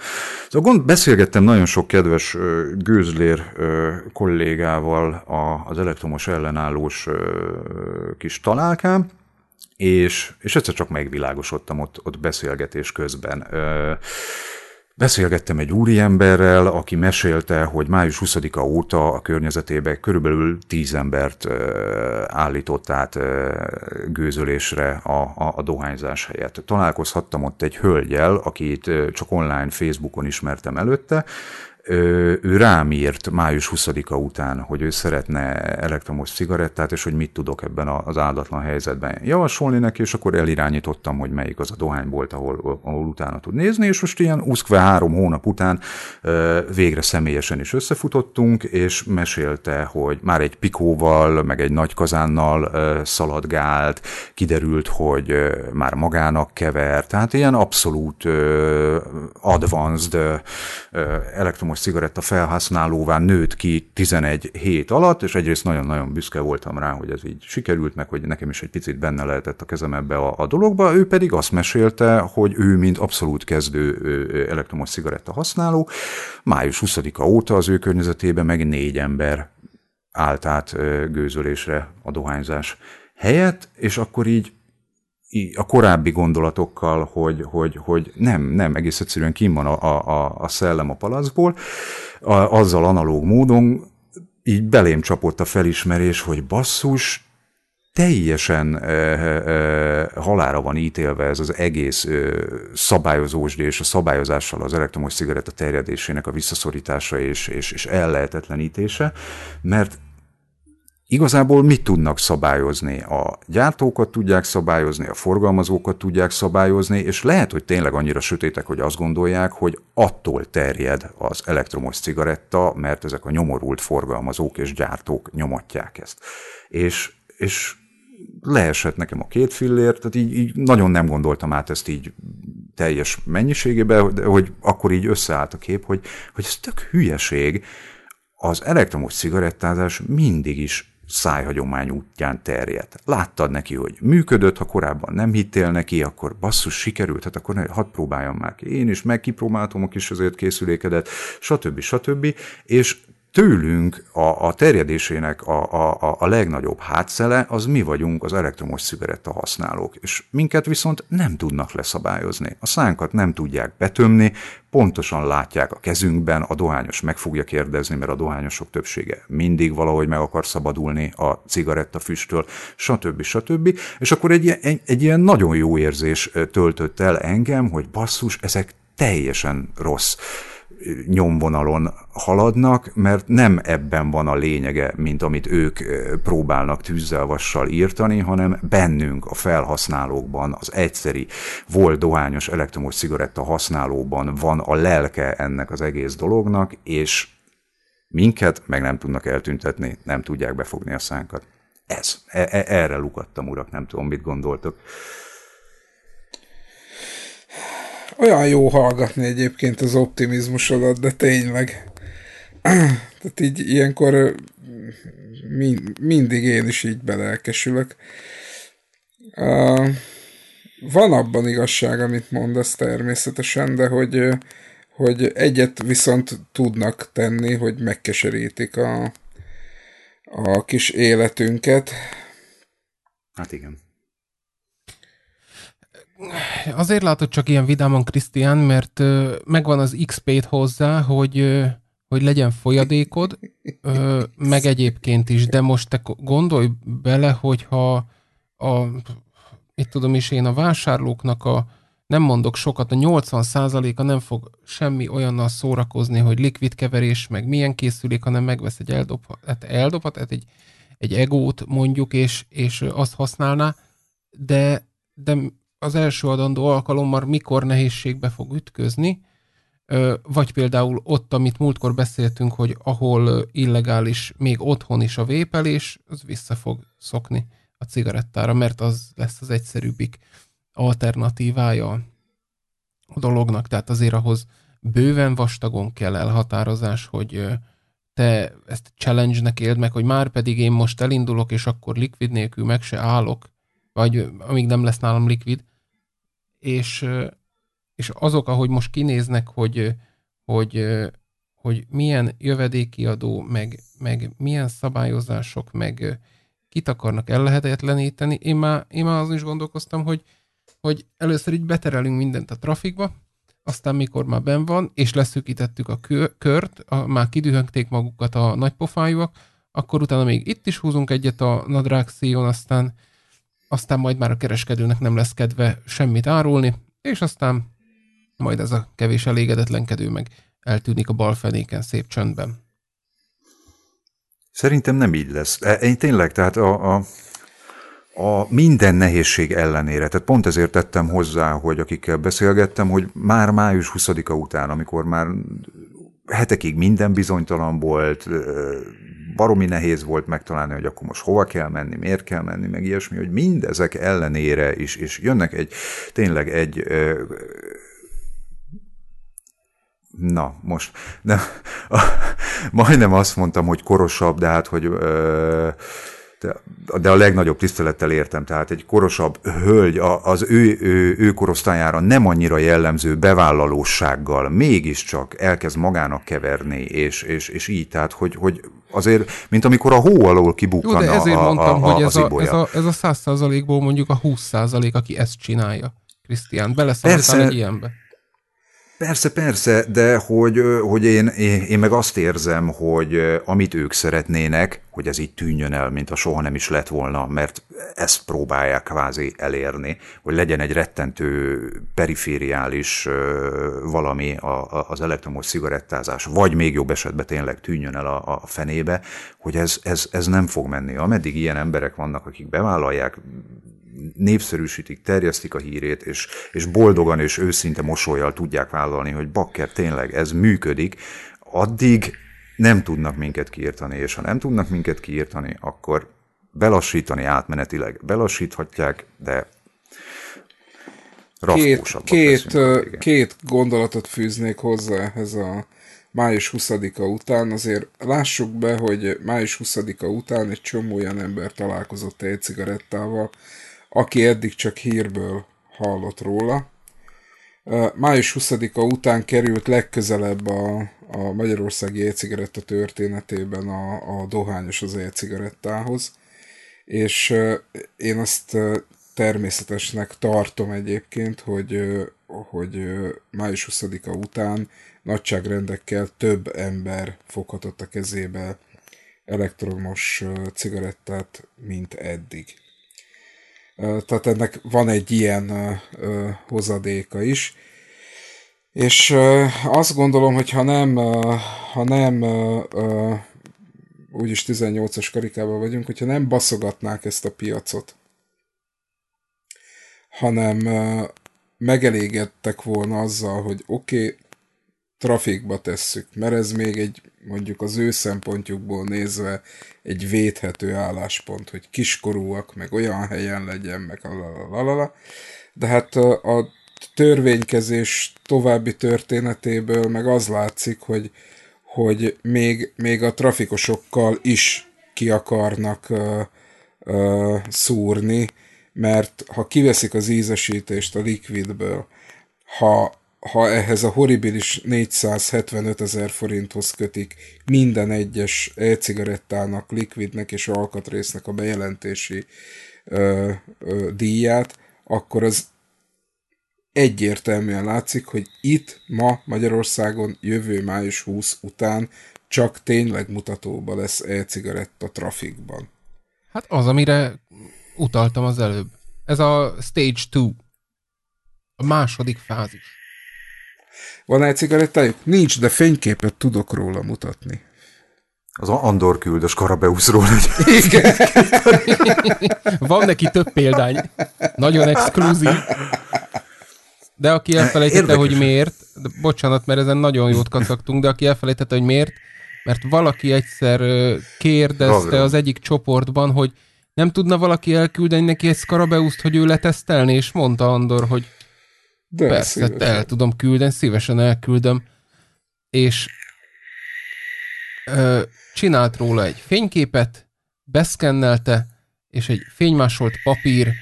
Szóval gond, beszélgettem nagyon sok kedves gőzlér kollégával az elektromos ellenállós kis találkán, és, és egyszer csak megvilágosodtam ott, ott beszélgetés közben. Beszélgettem egy úriemberrel, aki mesélte, hogy május 20-a óta a környezetében körülbelül 10 embert állított át gőzölésre a, a, a dohányzás helyett. Találkozhattam ott egy hölgyel, akit csak online Facebookon ismertem előtte, ő rám írt május 20-a után, hogy ő szeretne elektromos cigarettát, és hogy mit tudok ebben az áldatlan helyzetben javasolni neki, és akkor elirányítottam, hogy melyik az a dohánybolt, ahol, ahol utána tud nézni, és most ilyen uszkve három hónap után végre személyesen is összefutottunk, és mesélte, hogy már egy pikóval, meg egy nagy kazánnal szaladgált, kiderült, hogy már magának kever, tehát ilyen abszolút advanced elektromos elektromos cigaretta felhasználóvá nőtt ki 11 hét alatt, és egyrészt nagyon-nagyon büszke voltam rá, hogy ez így sikerült, meg hogy nekem is egy picit benne lehetett a kezem ebbe a, a dologba. Ő pedig azt mesélte, hogy ő, mint abszolút kezdő elektromos cigaretta használó, május 20-a óta az ő környezetében meg négy ember állt át gőzölésre a dohányzás helyett, és akkor így a korábbi gondolatokkal, hogy, hogy, hogy nem, nem, egész egyszerűen kim van a, a, a szellem a palacból, a, azzal analóg módon így belém csapott a felismerés, hogy basszus, teljesen e, e, halára van ítélve ez az egész e, szabályozósd és a szabályozással az elektromos cigaretta terjedésének a visszaszorítása és, és, és ellehetetlenítése, mert Igazából mit tudnak szabályozni? A gyártókat tudják szabályozni, a forgalmazókat tudják szabályozni, és lehet, hogy tényleg annyira sötétek, hogy azt gondolják, hogy attól terjed az elektromos cigaretta, mert ezek a nyomorult forgalmazók és gyártók nyomatják ezt. És, és leesett nekem a két fillér, tehát így, így nagyon nem gondoltam át ezt így teljes mennyiségében, de hogy akkor így összeállt a kép, hogy, hogy ez tök hülyeség, az elektromos cigarettázás mindig is szájhagyomány útján terjedt. Láttad neki, hogy működött, ha korábban nem hittél neki, akkor basszus, sikerült, hát akkor hadd próbáljam már ki. Én is megkipróbáltam a kis azért készülékedet, stb. stb. És tőlünk a, a terjedésének a, a, a legnagyobb hátszele az mi vagyunk az elektromos cigaretta használók, és minket viszont nem tudnak leszabályozni. A szánkat nem tudják betömni, pontosan látják a kezünkben, a dohányos meg fogja kérdezni, mert a dohányosok többsége mindig valahogy meg akar szabadulni a cigaretta füsttől, stb. stb. És akkor egy, egy, egy ilyen nagyon jó érzés töltött el engem, hogy basszus, ezek teljesen rossz nyomvonalon haladnak, mert nem ebben van a lényege, mint amit ők próbálnak tűzzel vassal írtani, hanem bennünk, a felhasználókban, az egyszeri volt dohányos elektromos cigaretta használóban van a lelke ennek az egész dolognak, és minket meg nem tudnak eltüntetni, nem tudják befogni a szánkat. Ez. E- e- erre lukadtam, urak, nem tudom, mit gondoltok. Olyan jó hallgatni egyébként az optimizmusodat, de tényleg. Tehát így ilyenkor mind, mindig én is így belelkesülök. Uh, van abban igazság, amit mondasz természetesen, de hogy, hogy egyet viszont tudnak tenni, hogy megkeserítik a, a kis életünket. Hát igen. Azért látod csak ilyen vidáman, Krisztián, mert ö, megvan az XP-t hozzá, hogy, ö, hogy legyen folyadékod, ö, meg egyébként is, de most te gondolj bele, hogyha a, mit tudom is én, a vásárlóknak a, nem mondok sokat, a 80%-a nem fog semmi olyannal szórakozni, hogy likvid keverés, meg milyen készülék, hanem megvesz egy eldobhat, hát eldobhat, hát egy, egy egót mondjuk, és, és azt használná, de, de az első adandó alkalommal mikor nehézségbe fog ütközni, vagy például ott, amit múltkor beszéltünk, hogy ahol illegális még otthon is a vépelés, az vissza fog szokni a cigarettára, mert az lesz az egyszerűbbik alternatívája a dolognak, tehát azért ahhoz bőven vastagon kell elhatározás, hogy te ezt challenge-nek éld meg, hogy már pedig én most elindulok, és akkor likvid nélkül meg se állok, vagy amíg nem lesz nálam likvid, és, és azok, ahogy most kinéznek, hogy, hogy, hogy milyen jövedékiadó, meg, meg milyen szabályozások, meg kit akarnak ellehetetleníteni, én már, én már azon is gondolkoztam, hogy, hogy először így beterelünk mindent a trafikba, aztán mikor már ben van, és leszűkítettük a kört, a, már kidühöngték magukat a nagypofájúak, akkor utána még itt is húzunk egyet a nadrág szíjon, aztán, aztán majd már a kereskedőnek nem lesz kedve semmit árulni, és aztán majd ez a kevés elégedetlenkedő meg eltűnik a balfenéken szép csöndben. Szerintem nem így lesz. E, én tényleg, tehát a, a, a minden nehézség ellenére, tehát pont ezért tettem hozzá, hogy akikkel beszélgettem, hogy már május 20-a után, amikor már hetekig minden bizonytalan volt, baromi nehéz volt megtalálni, hogy akkor most hova kell menni, miért kell menni, meg ilyesmi, hogy mindezek ellenére is, és jönnek egy, tényleg egy na, most, a, majdnem azt mondtam, hogy korosabb, de hát, hogy ö, de, de a legnagyobb tisztelettel értem, tehát egy korosabb hölgy az ő, ő, ő korosztályára nem annyira jellemző bevállalósággal mégiscsak elkezd magának keverni, és, és, és így, tehát hogy, hogy azért, mint amikor a hó alól kibukkan Jó, de ezért a, mondtam, a, a, hogy ez a, ez a, ez a 100 százalékból mondjuk a 20 százalék, aki ezt csinálja. Krisztián, beleszaladtál egy ilyenbe. Persze, persze, de hogy, hogy én, én, meg azt érzem, hogy amit ők szeretnének, hogy ez így tűnjön el, mint a soha nem is lett volna, mert ezt próbálják kvázi elérni, hogy legyen egy rettentő perifériális valami az elektromos cigarettázás, vagy még jobb esetben tényleg tűnjön el a fenébe, hogy ez, ez, ez nem fog menni. Ameddig ilyen emberek vannak, akik bevállalják, népszerűsítik, terjesztik a hírét, és, és boldogan és őszinte mosolyjal tudják vállalni, hogy bakker, tényleg ez működik, addig nem tudnak minket kiírtani, és ha nem tudnak minket kiírtani, akkor belassítani átmenetileg. Belassíthatják, de két, két, leszünk, két gondolatot fűznék hozzá ehhez a május 20-a után. Azért lássuk be, hogy május 20-a után egy csomó olyan ember találkozott egy cigarettával, aki eddig csak hírből hallott róla. Május 20-a után került legközelebb a, a Magyarországi e-cigaretta történetében a, a dohányos az e-cigarettához, és én azt természetesnek tartom egyébként, hogy, hogy május 20-a után nagyságrendekkel több ember foghatott a kezébe elektromos cigarettát, mint eddig. Tehát ennek van egy ilyen hozadéka is. És azt gondolom, hogy ha nem, ha nem úgyis 18-as karikában vagyunk, hogyha nem baszogatnák ezt a piacot, hanem megelégedtek volna azzal, hogy oké, okay, trafikba tesszük, mert ez még egy, mondjuk az ő szempontjukból nézve egy védhető álláspont, hogy kiskorúak, meg olyan helyen legyen, meg lalalala. De hát a törvénykezés további történetéből meg az látszik, hogy, hogy még, még a trafikosokkal is ki akarnak uh, uh, szúrni, mert ha kiveszik az ízesítést a likvidből, ha ha ehhez a horribilis 475 ezer forinthoz kötik minden egyes e-cigarettának, likvidnek és alkatrésznek a bejelentési ö, ö, díját, akkor az egyértelműen látszik, hogy itt ma Magyarországon jövő május 20 után csak tényleg mutatóba lesz e-cigaretta trafikban. Hát az, amire utaltam az előbb. Ez a stage 2. A második fázis. Van egy cigarettájuk? Nincs, de fényképet tudok róla mutatni. Az Andor küld a Skarabeuszról. Igen. Van neki több példány. Nagyon exkluzív. De aki elfelejtette, Érdekes. hogy miért, de bocsánat, mert ezen nagyon jót kacagtunk, de aki elfelejtette, hogy miért, mert valaki egyszer kérdezte az egyik csoportban, hogy nem tudna valaki elküldeni neki egy Skarabeuszt, hogy ő letesztelni, és mondta Andor, hogy De Persze, szívesen. el tudom küldeni, szívesen elküldöm. És ö, csinált róla egy fényképet, beszkennelte, és egy fénymásolt papír,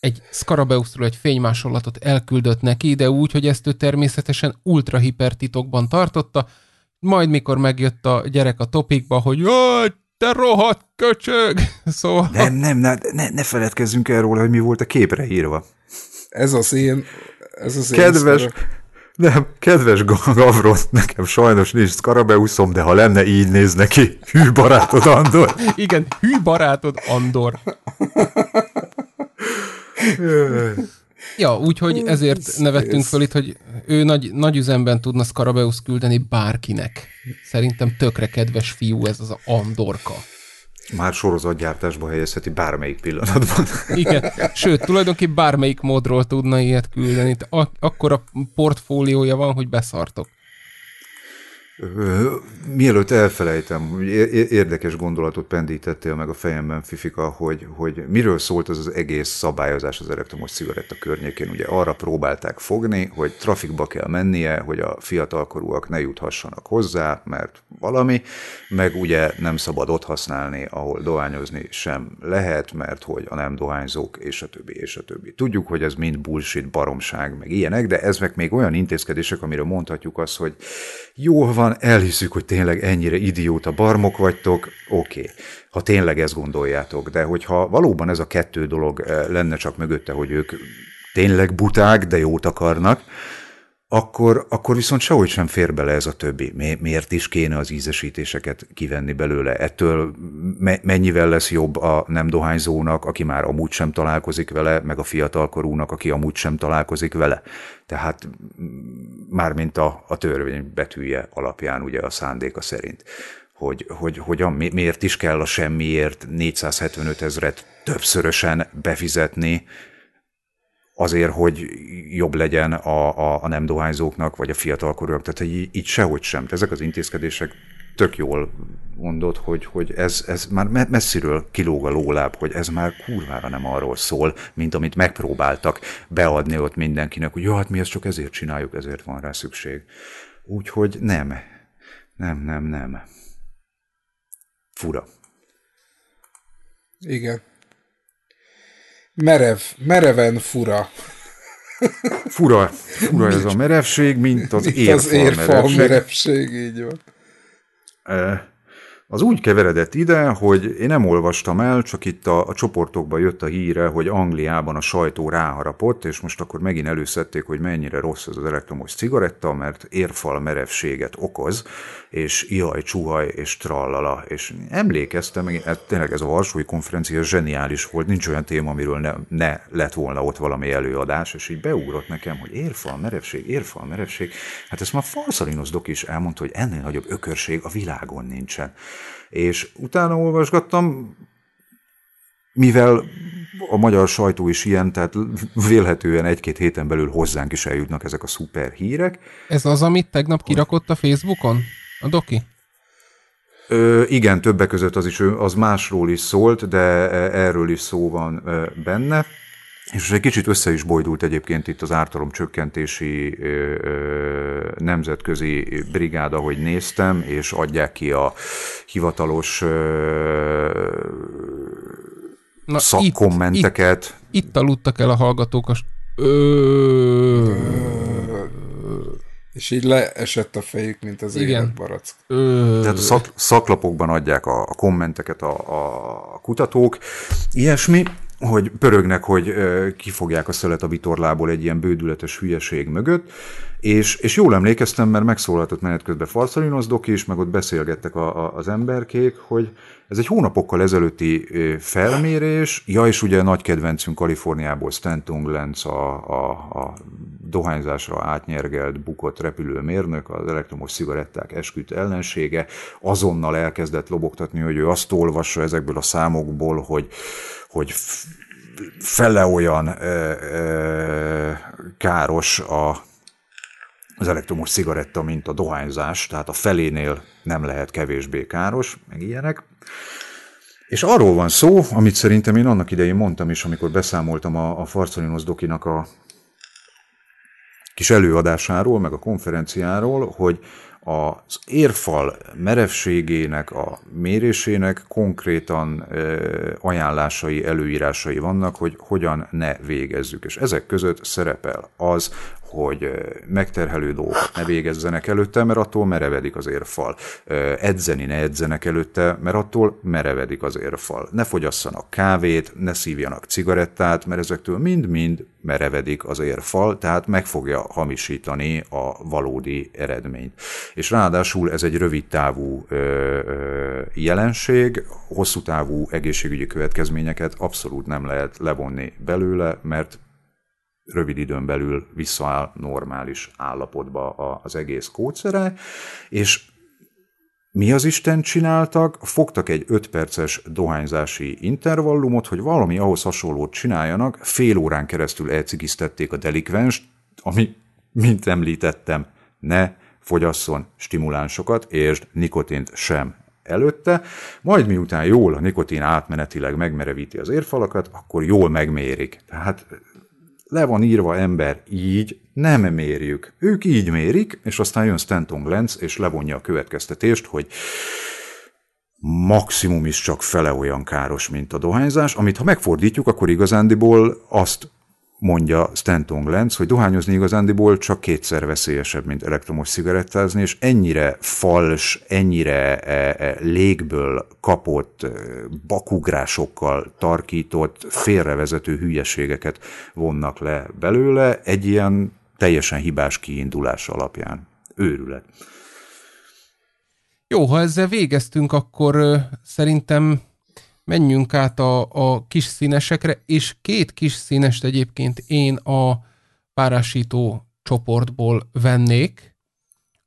egy Scarabeusról egy fénymásolatot elküldött neki, de úgy, hogy ezt ő természetesen ultra hipertitokban tartotta, majd mikor megjött a gyerek a topikba, hogy jaj, te rohadt köcsög! Szóval... Nem, nem, ne, ne, ne feledkezzünk el róla, hogy mi volt a képre írva. Ez az én... Ez az Kedves, én nem, kedves Gavron, nekem sajnos nincs Skarabeuszom, de ha lenne, így néz neki. Hű barátod, Andor. Igen, hű barátod, Andor. ja, úgyhogy ezért nevettünk föl itt, hogy ő nagy, nagy üzemben tudna Skarabeusz küldeni bárkinek. Szerintem tökre kedves fiú ez az Andorka már sorozatgyártásba helyezheti bármelyik pillanatban. Igen, sőt, tulajdonképpen bármelyik módról tudna ilyet küldeni. Ak- akkor a portfóliója van, hogy beszartok. Mielőtt elfelejtem, érdekes gondolatot pendítettél meg a fejemben, Fifika, hogy, hogy miről szólt az az egész szabályozás az elektromos cigaretta környékén. Ugye arra próbálták fogni, hogy trafikba kell mennie, hogy a fiatalkorúak ne juthassanak hozzá, mert valami, meg ugye nem szabad ott használni, ahol dohányozni sem lehet, mert hogy a nem dohányzók, és a többi, és a többi. Tudjuk, hogy ez mind bullshit, baromság, meg ilyenek, de ez meg még olyan intézkedések, amire mondhatjuk azt, hogy jól van, elhiszük, hogy tényleg ennyire idióta barmok vagytok, oké, okay, ha tényleg ezt gondoljátok, de hogyha valóban ez a kettő dolog eh, lenne csak mögötte, hogy ők tényleg buták, de jót akarnak, akkor, akkor viszont sehogy sem fér bele ez a többi. Mi, miért is kéne az ízesítéseket kivenni belőle? Ettől me, mennyivel lesz jobb a nem dohányzónak, aki már amúgy sem találkozik vele, meg a fiatalkorúnak, aki amúgy sem találkozik vele? Tehát mármint a, a törvény betűje alapján, ugye a szándéka szerint hogy, hogy hogyan, miért is kell a semmiért 475 ezret többszörösen befizetni, azért, hogy jobb legyen a, a, a nem dohányzóknak, vagy a fiatalkorúak. Tehát így, így sehogy sem. Ezek az intézkedések tök jól mondod, hogy, hogy ez, ez már messziről kilóg a lóláb, hogy ez már kurvára nem arról szól, mint amit megpróbáltak beadni ott mindenkinek, hogy jó, hát mi ezt csak ezért csináljuk, ezért van rá szükség. Úgyhogy nem, nem, nem, nem. Fura. Igen. Merev, mereven fura. Fura, fura ez a merevség, mint az érfal, az érfal merevség. merevség. így van. Az úgy keveredett ide, hogy én nem olvastam el, csak itt a, a csoportokban jött a híre, hogy Angliában a sajtó ráharapott, és most akkor megint előszedték, hogy mennyire rossz az az elektromos cigaretta, mert érfal merevséget okoz, és ihaj, csuhaj, és trallala. És emlékeztem, meg, hát tényleg ez a Varsói konferencia zseniális volt, nincs olyan téma, amiről ne, ne lett volna ott valami előadás, és így beugrott nekem, hogy érfal merevség, érfal merevség. Hát ezt már Farszalinos Dok is elmondta, hogy ennél nagyobb ökörség a világon nincsen. És utána olvasgattam, mivel a magyar sajtó is ilyen, tehát vélhetően egy-két héten belül hozzánk is eljutnak ezek a szuper hírek. Ez az, amit tegnap kirakott a Facebookon? A doki? Ö, igen, többek között az is, az másról is szólt, de erről is szó van benne. És egy kicsit össze is bojdult egyébként itt az ártalom csökkentési nemzetközi brigád, ahogy néztem, és adják ki a hivatalos Na, szakkommenteket. Itt, itt, itt aludtak el a hallgatók a... Ö... És így leesett a fejük, mint az Igen. barack. Ö... Tehát a szak, szaklapokban adják a, a kommenteket a, a kutatók, ilyesmi, hogy pörögnek, hogy kifogják a szölet a vitorlából egy ilyen bődületes hülyeség mögött, és, és jól emlékeztem, mert megszólaltott menet közben Farszalinos Doki is, meg ott beszélgettek a, a, az emberkék, hogy ez egy hónapokkal ezelőtti felmérés, ja, és ugye nagy kedvencünk Kaliforniából Stanton Lenz a, a, a dohányzásra átnyergelt, bukott repülőmérnök, az elektromos cigaretták esküdt ellensége, azonnal elkezdett lobogtatni, hogy ő azt olvassa ezekből a számokból, hogy, hogy fele olyan ö, ö, káros a az elektromos cigaretta, mint a dohányzás, tehát a felénél nem lehet kevésbé káros, meg ilyenek. És arról van szó, amit szerintem én annak idején mondtam is, amikor beszámoltam a, a Farcolinos Dokinak a kis előadásáról, meg a konferenciáról, hogy az érfal merevségének, a mérésének konkrétan ajánlásai, előírásai vannak, hogy hogyan ne végezzük. És ezek között szerepel az, hogy megterhelő dolgokat ne végezzenek előtte, mert attól merevedik az érfal. Edzeni ne edzenek előtte, mert attól merevedik az érfal. Ne fogyasszanak kávét, ne szívjanak cigarettát, mert ezektől mind-mind merevedik az érfal, tehát meg fogja hamisítani a valódi eredményt. És ráadásul ez egy rövid távú ö, ö, jelenség, hosszú távú egészségügyi következményeket abszolút nem lehet levonni belőle, mert rövid időn belül visszaáll normális állapotba az egész kódszere, és mi az Isten csináltak? Fogtak egy 5 perces dohányzási intervallumot, hogy valami ahhoz hasonlót csináljanak, fél órán keresztül elcigiztették a delikvenst, ami, mint említettem, ne fogyasszon stimulánsokat, és nikotint sem előtte, majd miután jól a nikotin átmenetileg megmerevíti az érfalakat, akkor jól megmérik. Tehát le van írva ember így, nem mérjük. Ők így mérik, és aztán jön Stanton Lenz, és levonja a következtetést, hogy maximum is csak fele olyan káros, mint a dohányzás, amit ha megfordítjuk, akkor igazándiból azt mondja Stanton Lenz, hogy dohányozni igazándiból csak kétszer veszélyesebb, mint elektromos cigarettázni, és ennyire fals, ennyire e, e, légből kapott, e, bakugrásokkal tarkított, félrevezető hülyeségeket vonnak le belőle egy ilyen teljesen hibás kiindulás alapján. Őrület. Jó, ha ezzel végeztünk, akkor szerintem menjünk át a, a kis színesekre, és két kis színest egyébként én a párásító csoportból vennék.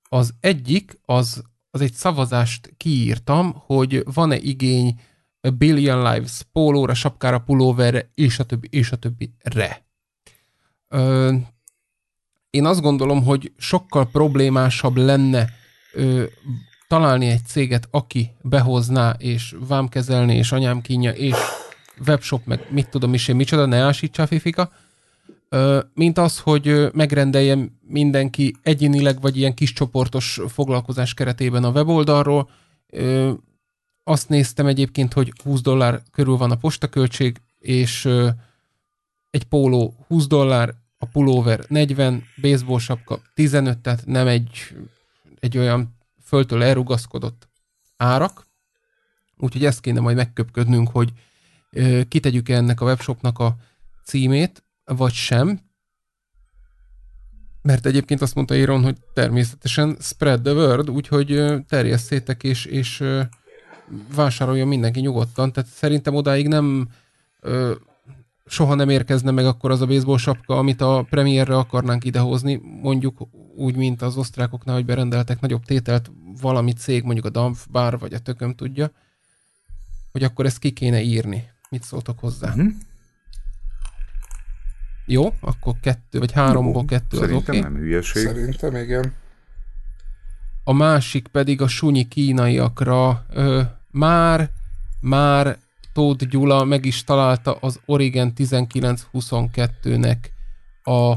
Az egyik, az, az egy szavazást kiírtam, hogy van-e igény a Billion Lives pólóra, sapkára, pulóverre, és a többi, és a többi re. Ö, én azt gondolom, hogy sokkal problémásabb lenne ö, találni egy céget, aki behozná, és vámkezelni, és anyám kínja, és webshop, meg mit tudom is én, micsoda, ne ásítsa a fifika, mint az, hogy megrendeljem mindenki egyénileg, vagy ilyen kis csoportos foglalkozás keretében a weboldalról. Azt néztem egyébként, hogy 20 dollár körül van a postaköltség, és egy póló 20 dollár, a pulóver 40, baseball sapka 15, tehát nem egy, egy olyan föltől elrugaszkodott. Árak, úgyhogy ezt kéne majd megköpködnünk, hogy kitegyük-e ennek a webshopnak a címét, vagy sem, mert egyébként azt mondta Iron, hogy természetesen spread the word, úgyhogy terjesszétek és, és vásároljon mindenki nyugodtan. Tehát szerintem odáig nem soha nem érkezne meg akkor az a baseball sapka, amit a premierre akarnánk idehozni, mondjuk úgy, mint az osztrákoknál, hogy berendeltek nagyobb tételt valami cég, mondjuk a Dampf bár, vagy a tököm tudja, hogy akkor ezt ki kéne írni. Mit szóltok hozzá? Uh-huh. Jó, akkor kettő, vagy háromból kettő Szerintem az oké. Okay. nem hülyeség. Szerintem igen. A másik pedig a sunyi kínaiakra ö, már, már Tóth Gyula meg is találta az Origen 1922-nek a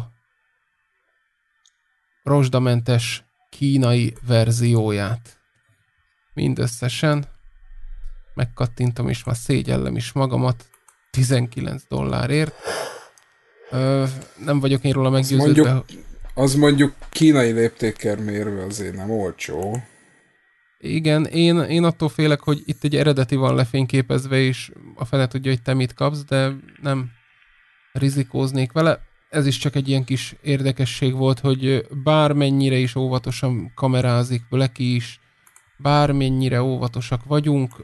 rozsdamentes kínai verzióját. Mindösszesen megkattintom, és már szégyellem is magamat 19 dollárért. Ö, nem vagyok én róla meggyőződve. Az mondjuk, az mondjuk kínai léptékkel mérve azért nem olcsó. Igen, én, én attól félek, hogy itt egy eredeti van lefényképezve, és a fele tudja, hogy te mit kapsz, de nem rizikóznék vele. Ez is csak egy ilyen kis érdekesség volt, hogy bármennyire is óvatosan kamerázik Blacky is, bármennyire óvatosak vagyunk,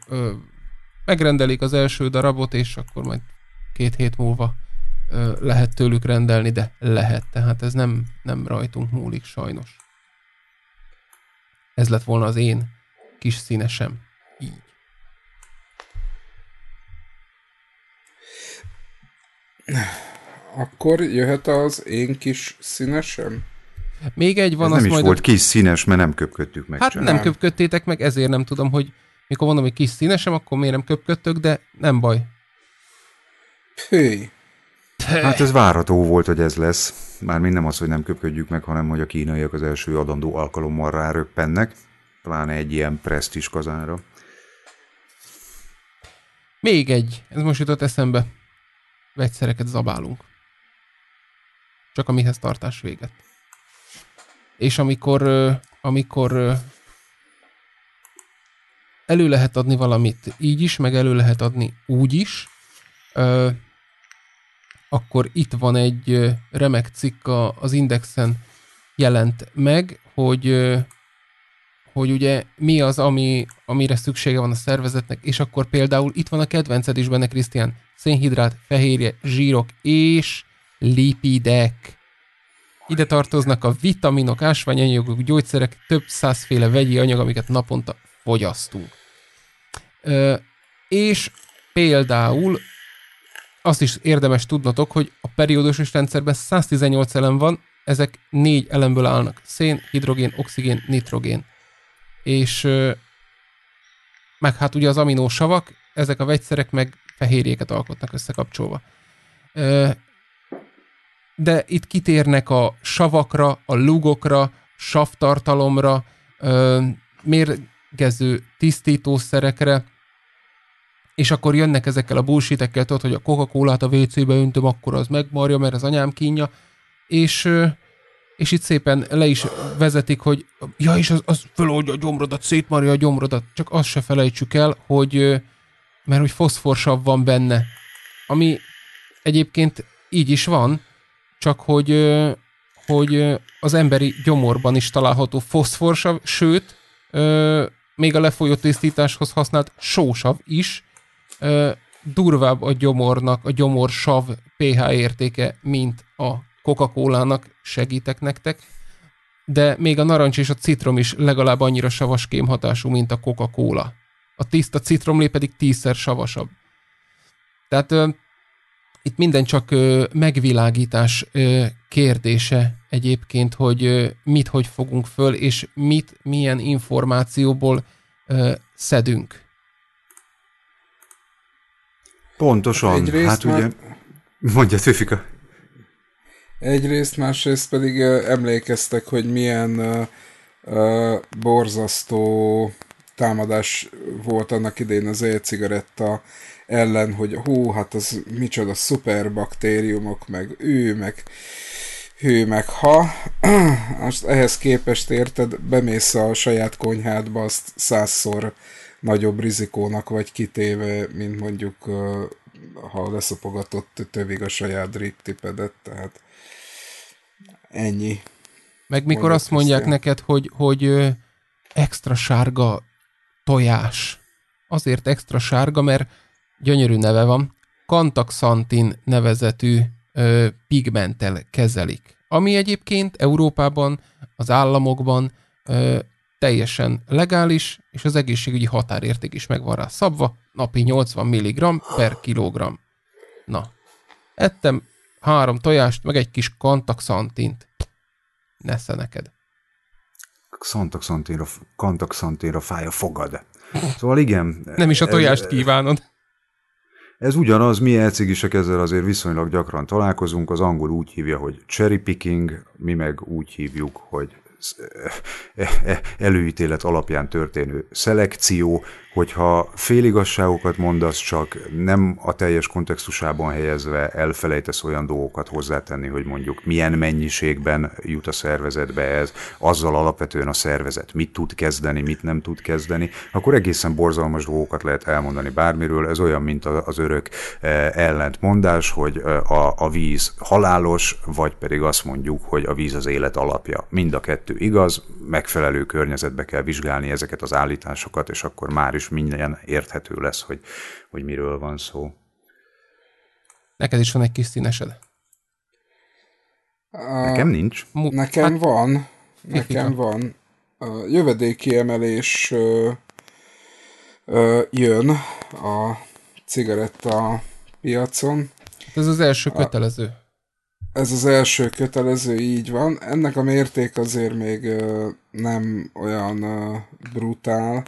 megrendelik az első darabot, és akkor majd két hét múlva lehet tőlük rendelni, de lehet, tehát ez nem, nem rajtunk múlik sajnos. Ez lett volna az én kis színesem. Így. Akkor jöhet az én kis színesem? Még egy van, Ez az nem is majd... volt kis színes, mert nem köpködtük meg. Hát sem. nem köpködtétek meg, ezért nem tudom, hogy mikor mondom, hogy kis színesem, akkor miért nem köpködtök, de nem baj. Hű. Hát ez várható volt, hogy ez lesz. Már nem az, hogy nem köpködjük meg, hanem hogy a kínaiak az első adandó alkalommal ráröppennek, pláne egy ilyen presztis kazánra. Még egy, ez most jutott eszembe. Vegyszereket zabálunk. Csak a mihez tartás véget. És amikor, amikor elő lehet adni valamit így is, meg elő lehet adni úgy is, akkor itt van egy remek cikk az Indexen jelent meg, hogy hogy ugye mi az, ami, amire szüksége van a szervezetnek, és akkor például itt van a kedvenced is benne, Krisztián, szénhidrát, fehérje, zsírok és lipidek. Ide tartoznak a vitaminok, ásványanyagok, gyógyszerek, több százféle vegyi anyag, amiket naponta fogyasztunk. Ö, és például azt is érdemes tudnotok, hogy a periódusos rendszerben 118 elem van, ezek négy elemből állnak. Szén, hidrogén, oxigén, nitrogén. És meg hát ugye az aminósavak, ezek a vegyszerek meg fehérjéket alkotnak összekapcsolva. De itt kitérnek a savakra, a lugokra, savtartalomra, mérgező tisztítószerekre, és akkor jönnek ezekkel a bullshitekkel, tudod, hogy a Coca-Colát a WC-be öntöm, akkor az megmarja, mert az anyám kínja, és, és itt szépen le is vezetik, hogy ja, és az, az föloldja a gyomrodat, szétmarja a gyomrodat, csak azt se felejtsük el, hogy mert hogy foszforsav van benne, ami egyébként így is van, csak hogy, hogy az emberi gyomorban is található foszforsav, sőt, még a lefolyó tisztításhoz használt sósav is, durvább a gyomornak, a gyomorsav pH értéke, mint a Coca-Cola-nak, segítek nektek, de még a narancs és a citrom is legalább annyira savas kémhatású, mint a Coca-Cola. A tiszta citromlé pedig tízszer savasabb. Tehát ö, itt minden csak ö, megvilágítás ö, kérdése egyébként, hogy ö, mit hogy fogunk föl, és mit milyen információból ö, szedünk. Pontosan. Egyrészt hát ugye, mondja Tőfika. Egyrészt, másrészt pedig emlékeztek, hogy milyen uh, borzasztó támadás volt annak idén az e-cigaretta ellen, hogy hú, hát az micsoda szuperbaktériumok, meg ő, meg hő, meg ha. Most ehhez képest érted, bemész a saját konyhádba, azt százszor nagyobb rizikónak vagy kitéve, mint mondjuk ha leszopogatott tövig a saját driptipedet, tehát ennyi. Meg mikor Mondjuk azt mondják Krisztián. neked, hogy, hogy extra sárga tojás. Azért extra sárga, mert gyönyörű neve van. Kantaxantin nevezetű ö, pigmenttel kezelik. Ami egyébként Európában, az államokban ö, teljesen legális, és az egészségügyi határérték is meg van rá szabva, napi 80 mg per kilogramm. Na, ettem három tojást, meg egy kis kantaxantint. Nesze neked. Kantaxantinra, kantaxantinra fáj a fogad. Szóval igen. Nem is a tojást ez, kívánod. Ez ugyanaz, mi elcigisek ezzel azért viszonylag gyakran találkozunk, az angol úgy hívja, hogy cherry picking, mi meg úgy hívjuk, hogy előítélet alapján történő szelekció, hogyha féligasságokat mondasz, csak nem a teljes kontextusában helyezve elfelejtesz olyan dolgokat hozzátenni, hogy mondjuk milyen mennyiségben jut a szervezetbe ez, azzal alapvetően a szervezet mit tud kezdeni, mit nem tud kezdeni, akkor egészen borzalmas dolgokat lehet elmondani bármiről. Ez olyan, mint az örök ellentmondás, hogy a, a víz halálos, vagy pedig azt mondjuk, hogy a víz az élet alapja. Mind a kettő igaz, megfelelő környezetbe kell vizsgálni ezeket az állításokat, és akkor már is minden érthető lesz, hogy, hogy miről van szó. Neked is van egy kis színesed? Nekem nincs. Nekem hát, van. Nekem van. A jövedéki emelés ö, ö, jön a cigaretta piacon. Ez az első kötelező. Ez az első kötelező, így van. Ennek a mérték azért még nem olyan brutál,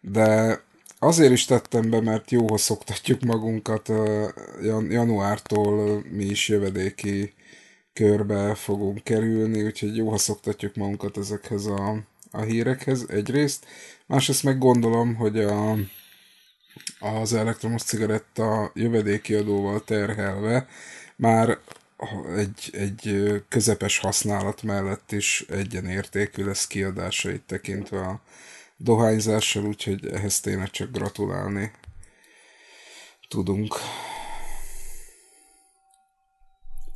de azért is tettem be, mert jóhoz szoktatjuk magunkat. Jan- januártól mi is jövedéki körbe fogunk kerülni, úgyhogy jóhoz szoktatjuk magunkat ezekhez a, a hírekhez egyrészt. Másrészt meg gondolom, hogy a, az elektromos cigaretta jövedéki adóval terhelve már egy, egy közepes használat mellett is egyenértékű lesz kiadásait tekintve a dohányzással, úgyhogy ehhez tényleg csak gratulálni tudunk.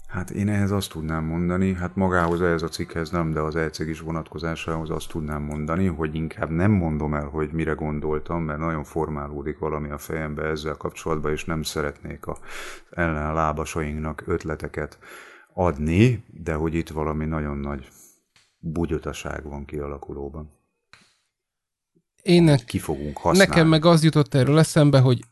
Hát én ehhez azt tudnám mondani, hát magához ehhez a cikkhez nem, de az elcég is vonatkozásához azt tudnám mondani, hogy inkább nem mondom el, hogy mire gondoltam, mert nagyon formálódik valami a fejembe ezzel kapcsolatban, és nem szeretnék a ellenlábasainknak ötleteket adni, de hogy itt valami nagyon nagy bugyotaság van kialakulóban. Én ki fogunk használni. Nekem meg az jutott erről eszembe, hogy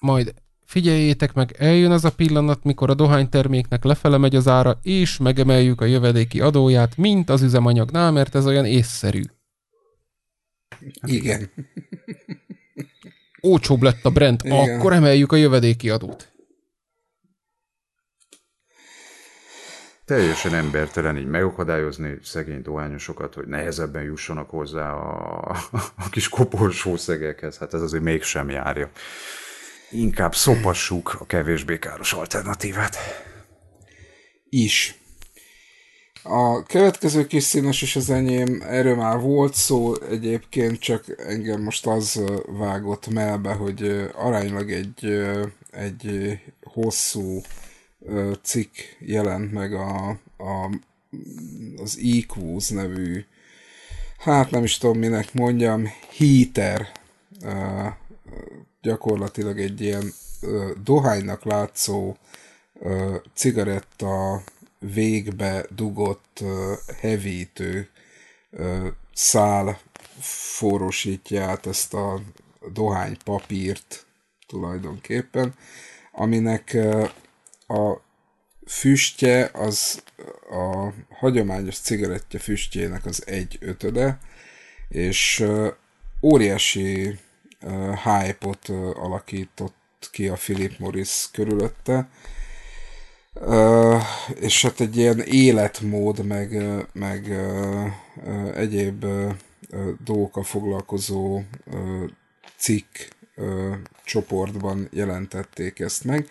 majd figyeljétek meg, eljön az a pillanat, mikor a dohányterméknek lefele megy az ára, és megemeljük a jövedéki adóját, mint az üzemanyagnál, mert ez olyan észszerű. Igen. Ócsóbb lett a Brent, Igen. akkor emeljük a jövedéki adót. Teljesen embertelen így megakadályozni szegény dohányosokat, hogy nehezebben jussanak hozzá a, a kis koporsó szegekhez. Hát ez azért mégsem járja. Inkább szopassuk a kevésbé káros alternatívát. Is. A következő kis színes is az enyém, erről már volt szó egyébként, csak engem most az vágott melbe, hogy aránylag egy, egy hosszú cikk jelent meg a, a, az Equus nevű, hát nem is tudom minek mondjam, heater gyakorlatilag egy ilyen ö, dohánynak látszó ö, cigaretta végbe dugott ö, hevítő ö, szál forrósítja át ezt a dohány papírt tulajdonképpen, aminek ö, a füstje az a hagyományos cigarettja füstjének az egy ötöde, és óriási hype-ot alakított ki a Philip Morris körülötte, és hát egy ilyen életmód, meg, meg egyéb dolgokkal foglalkozó cikk csoportban jelentették ezt meg,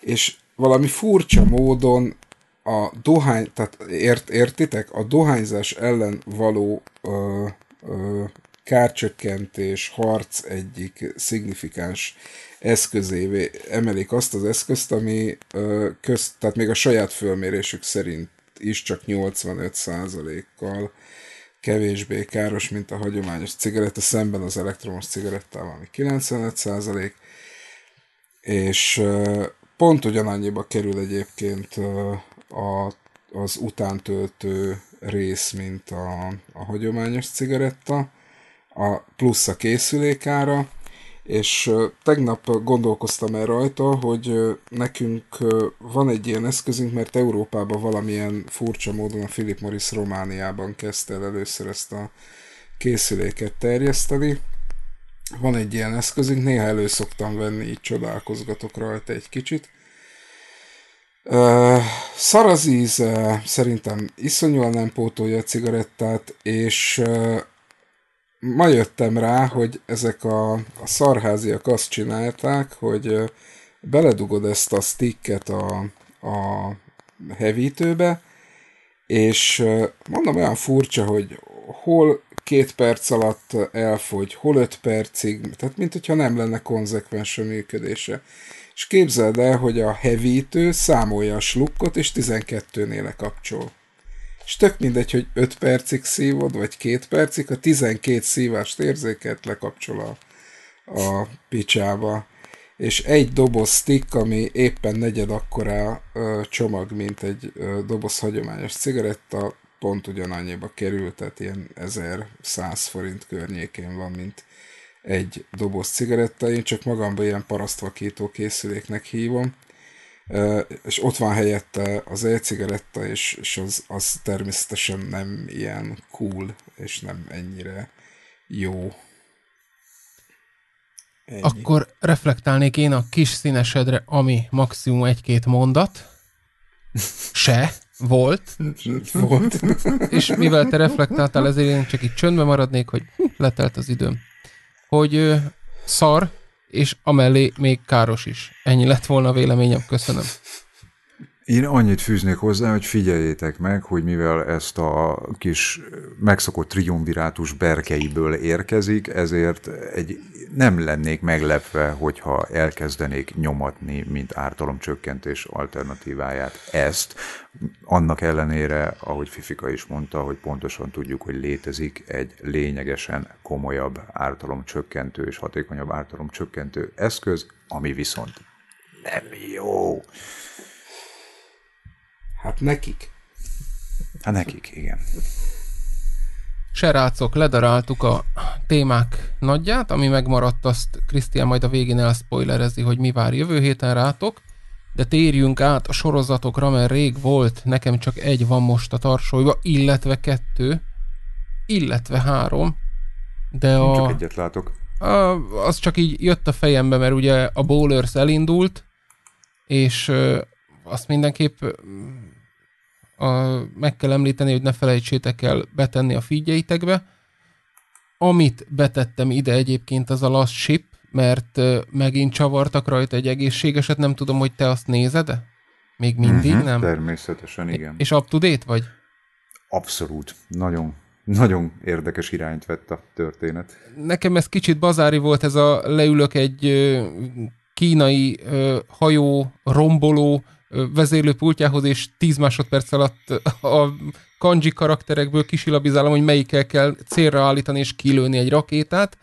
és valami furcsa módon a dohány, tehát ért, értitek, a dohányzás ellen való ö, ö, kárcsökkentés, harc egyik szignifikáns eszközévé emelik azt az eszközt, ami közt, tehát még a saját fölmérésük szerint is csak 85%-kal kevésbé káros, mint a hagyományos cigaretta, szemben az elektromos cigarettával, ami 95%, és pont ugyanannyiba kerül egyébként a, az utántöltő rész, mint a, a hagyományos cigaretta, a plusz a készülékára, és tegnap gondolkoztam el rajta, hogy nekünk van egy ilyen eszközünk, mert Európában valamilyen furcsa módon a Philip Morris Romániában kezdte el először ezt a készüléket terjeszteni. Van egy ilyen eszközünk, néha elő szoktam venni, így csodálkozgatok rajta egy kicsit. Szar az íze, szerintem iszonyúan nem pótolja a cigarettát, és ma jöttem rá, hogy ezek a, a szarháziak azt csinálták, hogy beledugod ezt a sticket a, a hevítőbe, és mondom, olyan furcsa, hogy hol két perc alatt elfogy, hol öt percig, tehát mint hogyha nem lenne konzekvens a működése. És képzeld el, hogy a hevítő számolja a slukkot, és 12-nél lekapcsol és tök mindegy, hogy 5 percig szívod, vagy 2 percig, a 12 szívást érzéket lekapcsol a, a picsába. És egy doboz stick, ami éppen negyed akkora csomag, mint egy doboz hagyományos cigaretta, pont ugyanannyiba került, tehát ilyen 1100 forint környékén van, mint egy doboz cigaretta. Én csak magamban ilyen parasztvakító készüléknek hívom és ott van helyette az e-cigaretta, és, és az, az természetesen nem ilyen cool, és nem ennyire jó. Ennyi. Akkor reflektálnék én a kis színesedre, ami maximum egy-két mondat. Se volt. Volt. És mivel te reflektáltál, ezért én csak itt csöndbe maradnék, hogy letelt az időm. Hogy ö, szar, és amellé még káros is. Ennyi lett volna a véleményem, köszönöm. Én annyit fűznék hozzá, hogy figyeljétek meg, hogy mivel ezt a kis megszokott triumvirátus berkeiből érkezik, ezért egy, nem lennék meglepve, hogyha elkezdenék nyomatni, mint ártalomcsökkentés alternatíváját ezt. Annak ellenére, ahogy Fifika is mondta, hogy pontosan tudjuk, hogy létezik egy lényegesen komolyabb ártalomcsökkentő és hatékonyabb ártalomcsökkentő eszköz, ami viszont nem jó. Hát nekik. Hát nekik, igen. Serácok, ledaráltuk a témák nagyját, ami megmaradt, azt Krisztián majd a végén elspoilerezi, hogy mi vár jövő héten rátok, de térjünk át a sorozatokra, mert rég volt, nekem csak egy van most a tarsolyba, illetve kettő, illetve három, de a... Csak egyet látok. A, az csak így jött a fejembe, mert ugye a Bowlers elindult, és azt mindenképp a, meg kell említeni, hogy ne felejtsétek el betenni a figyeitekbe. Amit betettem ide egyébként az a Last Ship, mert megint csavartak rajta egy egészségeset, nem tudom, hogy te azt nézed -e? Még mindig, uh-huh, nem? Természetesen, igen. És up to date vagy? Abszolút. Nagyon, nagyon érdekes irányt vett a történet. Nekem ez kicsit bazári volt, ez a leülök egy kínai hajó romboló vezérlőpultjához, és 10 másodperc alatt a kanji karakterekből kisilabizálom, hogy melyikkel kell célra állítani és kilőni egy rakétát.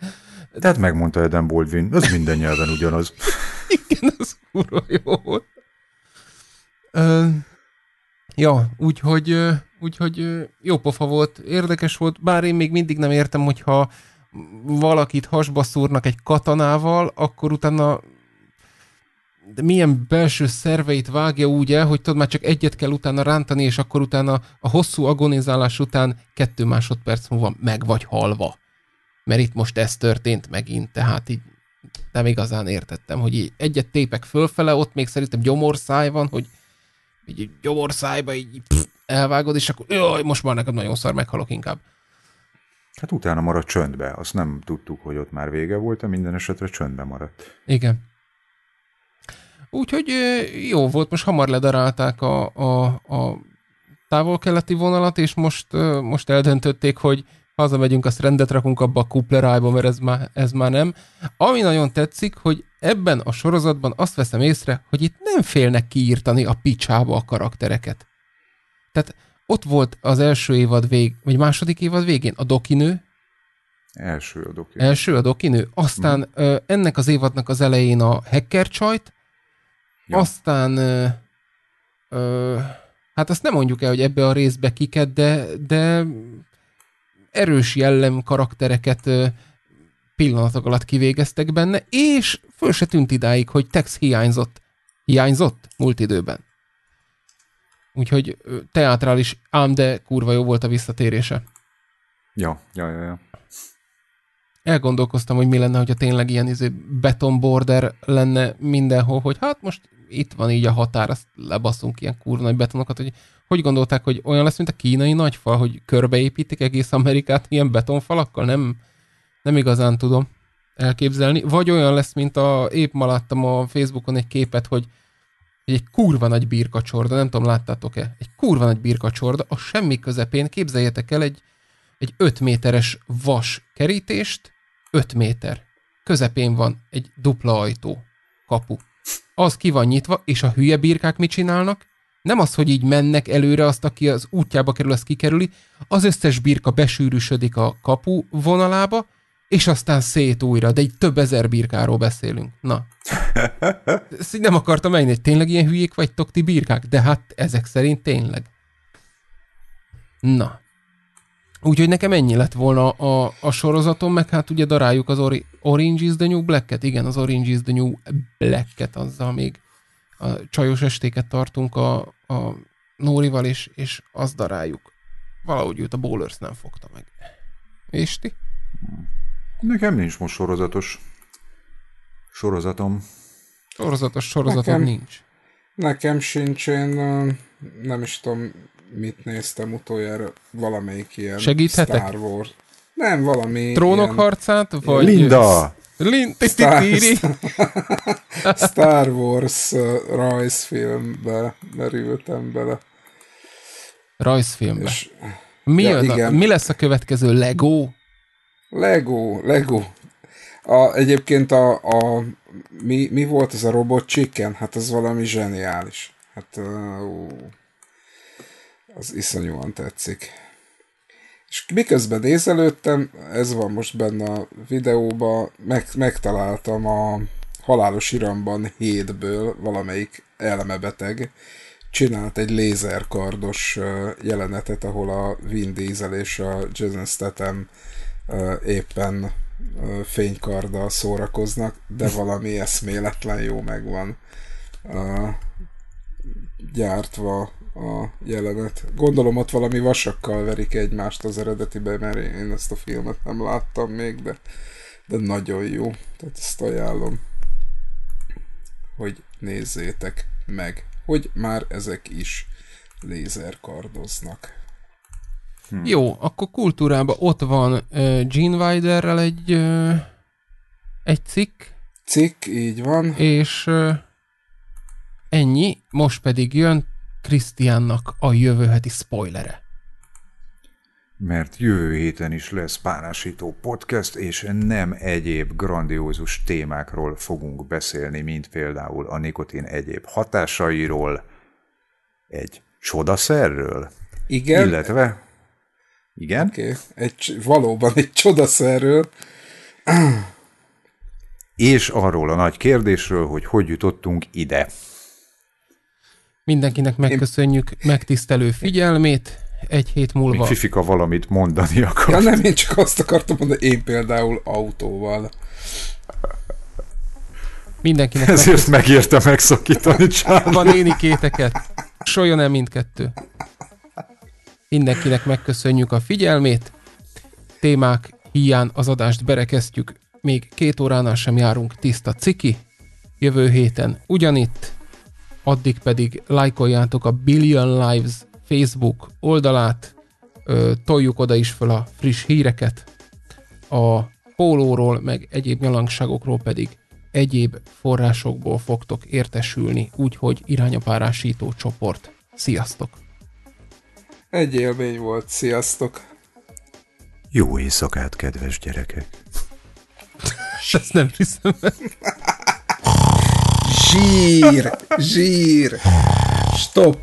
Tehát megmondta Eden Baldwin, az minden nyelven ugyanaz. Igen, az kurva jó volt. Uh, ja, úgyhogy, úgyhogy jó pofa volt, érdekes volt, bár én még mindig nem értem, hogyha valakit hasba szúrnak egy katanával, akkor utána de milyen belső szerveit vágja úgy el, hogy tudod, már csak egyet kell utána rántani, és akkor utána a hosszú agonizálás után kettő másodperc múlva meg vagy halva. Mert itt most ez történt megint, tehát így nem igazán értettem, hogy így egyet tépek fölfele, ott még szerintem gyomorszáj van, hogy így gyomorszájba így pff, elvágod, és akkor jaj, most már nekem nagyon szar, meghalok inkább. Hát utána maradt csöndbe, azt nem tudtuk, hogy ott már vége volt, de minden esetre csöndbe maradt. Igen. Úgyhogy jó volt, most hamar ledarálták a, a, a távol-keleti vonalat, és most, most eldöntötték, hogy hazamegyünk, azt rendet rakunk abba a kuplerájba, mert ez már, ez már nem. Ami nagyon tetszik, hogy ebben a sorozatban azt veszem észre, hogy itt nem félnek kiírtani a picsába a karaktereket. Tehát ott volt az első évad vég, vagy második évad végén a dokinő. Első a dokinő. Első a dokinő. Aztán mm. ennek az évadnak az elején a hacker csajt, Ja. Aztán ö, ö, hát azt nem mondjuk el, hogy ebbe a részbe kiket, de, de erős jellem karaktereket ö, pillanatok alatt kivégeztek benne, és föl se tűnt idáig, hogy Tex hiányzott. Hiányzott múlt időben. Úgyhogy teátrális, ám de kurva jó volt a visszatérése. Ja, ja, ja, ja. Elgondolkoztam, hogy mi lenne, hogyha tényleg ilyen izé beton border lenne mindenhol, hogy hát most itt van így a határ, azt lebaszunk ilyen kurva nagy betonokat, hogy hogy gondolták, hogy olyan lesz, mint a kínai nagyfal, hogy körbeépítik egész Amerikát ilyen betonfalakkal? Nem, nem igazán tudom elképzelni. Vagy olyan lesz, mint a, épp ma láttam a Facebookon egy képet, hogy egy kurva nagy birkacsorda, nem tudom, láttátok-e? Egy kurva nagy birkacsorda, a semmi közepén képzeljétek el egy, egy 5 méteres vas kerítést, 5 méter. Közepén van egy dupla ajtó, kapu az ki van nyitva, és a hülye birkák mit csinálnak? Nem az, hogy így mennek előre, azt, aki az útjába kerül, azt kikerüli, az összes birka besűrűsödik a kapu vonalába, és aztán szét újra, de így több ezer birkáról beszélünk. Na. Ezt így nem akartam megni, hogy tényleg ilyen hülyék vagytok ti birkák, de hát ezek szerint tényleg. Na. Úgyhogy nekem ennyi lett volna a, a sorozatom, meg hát ugye daráljuk az Ori, Orange is the New Black-et, igen, az Orange is the New Black-et, azzal még a csajos estéket tartunk a, a Nórival, és, és azt daráljuk. Valahogy őt a Bowlers nem fogta meg. És ti? Nekem nincs most sorozatos. Sorozatom? Sorozatos sorozatom nekem, nincs. Nekem sincs, én nem is tudom, mit néztem utoljára, valamelyik ilyen Segíthetek? Star Wars. Nem, valami Trónok ilyen... harcát, vagy... Linda! Lin... Star... Star Wars rajzfilmbe merültem bele. Rajzfilmbe. És... Mi, ja, igen. mi lesz a következő? Lego? Lego, Lego. A, egyébként a, a mi, mi volt ez a robot chicken? Hát az valami zseniális. Hát uh, az iszonyúan tetszik. És miközben nézelődtem, ez van most benne a videóban, meg, megtaláltam a Halálos Iramban hétből valamelyik elmebeteg, csinált egy lézerkardos jelenetet, ahol a Vin Diesel és a Jason Statham éppen fénykarddal szórakoznak, de valami eszméletlen jó megvan gyártva a jelenet. Gondolom ott valami vasakkal verik egymást az eredetiben, mert én ezt a filmet nem láttam még, de, de nagyon jó. Tehát ezt ajánlom, hogy nézzétek meg, hogy már ezek is lézerkardoznak. Hmm. Jó, akkor kultúrában ott van uh, Gene Wilderrel egy, uh, egy cikk. Cikk, így van. És uh, ennyi, most pedig jön Krisztiánnak a jövő heti spoilere. Mert jövő héten is lesz párásító podcast, és nem egyéb grandiózus témákról fogunk beszélni, mint például a nikotin egyéb hatásairól, egy csodaszerről, igen. illetve igen? Okay. egy, valóban egy csodaszerről. És arról a nagy kérdésről, hogy hogy jutottunk ide. Mindenkinek megköszönjük én... megtisztelő figyelmét. Egy hét múlva... Még Fifika valamit mondani akar. Ja nem, én csak azt akartam mondani, én például autóval. Mindenkinek Ezért megérte megszakítani Van énikéteket. Soljon el mindkettő. Mindenkinek megköszönjük a figyelmét. Témák hiány az adást berekeztjük. Még két óránál sem járunk tiszta ciki. Jövő héten ugyanitt. Addig pedig lájkoljátok a Billion Lives Facebook oldalát. Ö, toljuk oda is fel a friss híreket. A pólóról, meg egyéb nyalangságokról pedig egyéb forrásokból fogtok értesülni, úgyhogy irányapárásító csoport. Sziasztok! Egy élmény volt, sziasztok! Jó éjszakát, kedves gyerekek! Ezt nem hiszem. zsír! Zsír! Stop!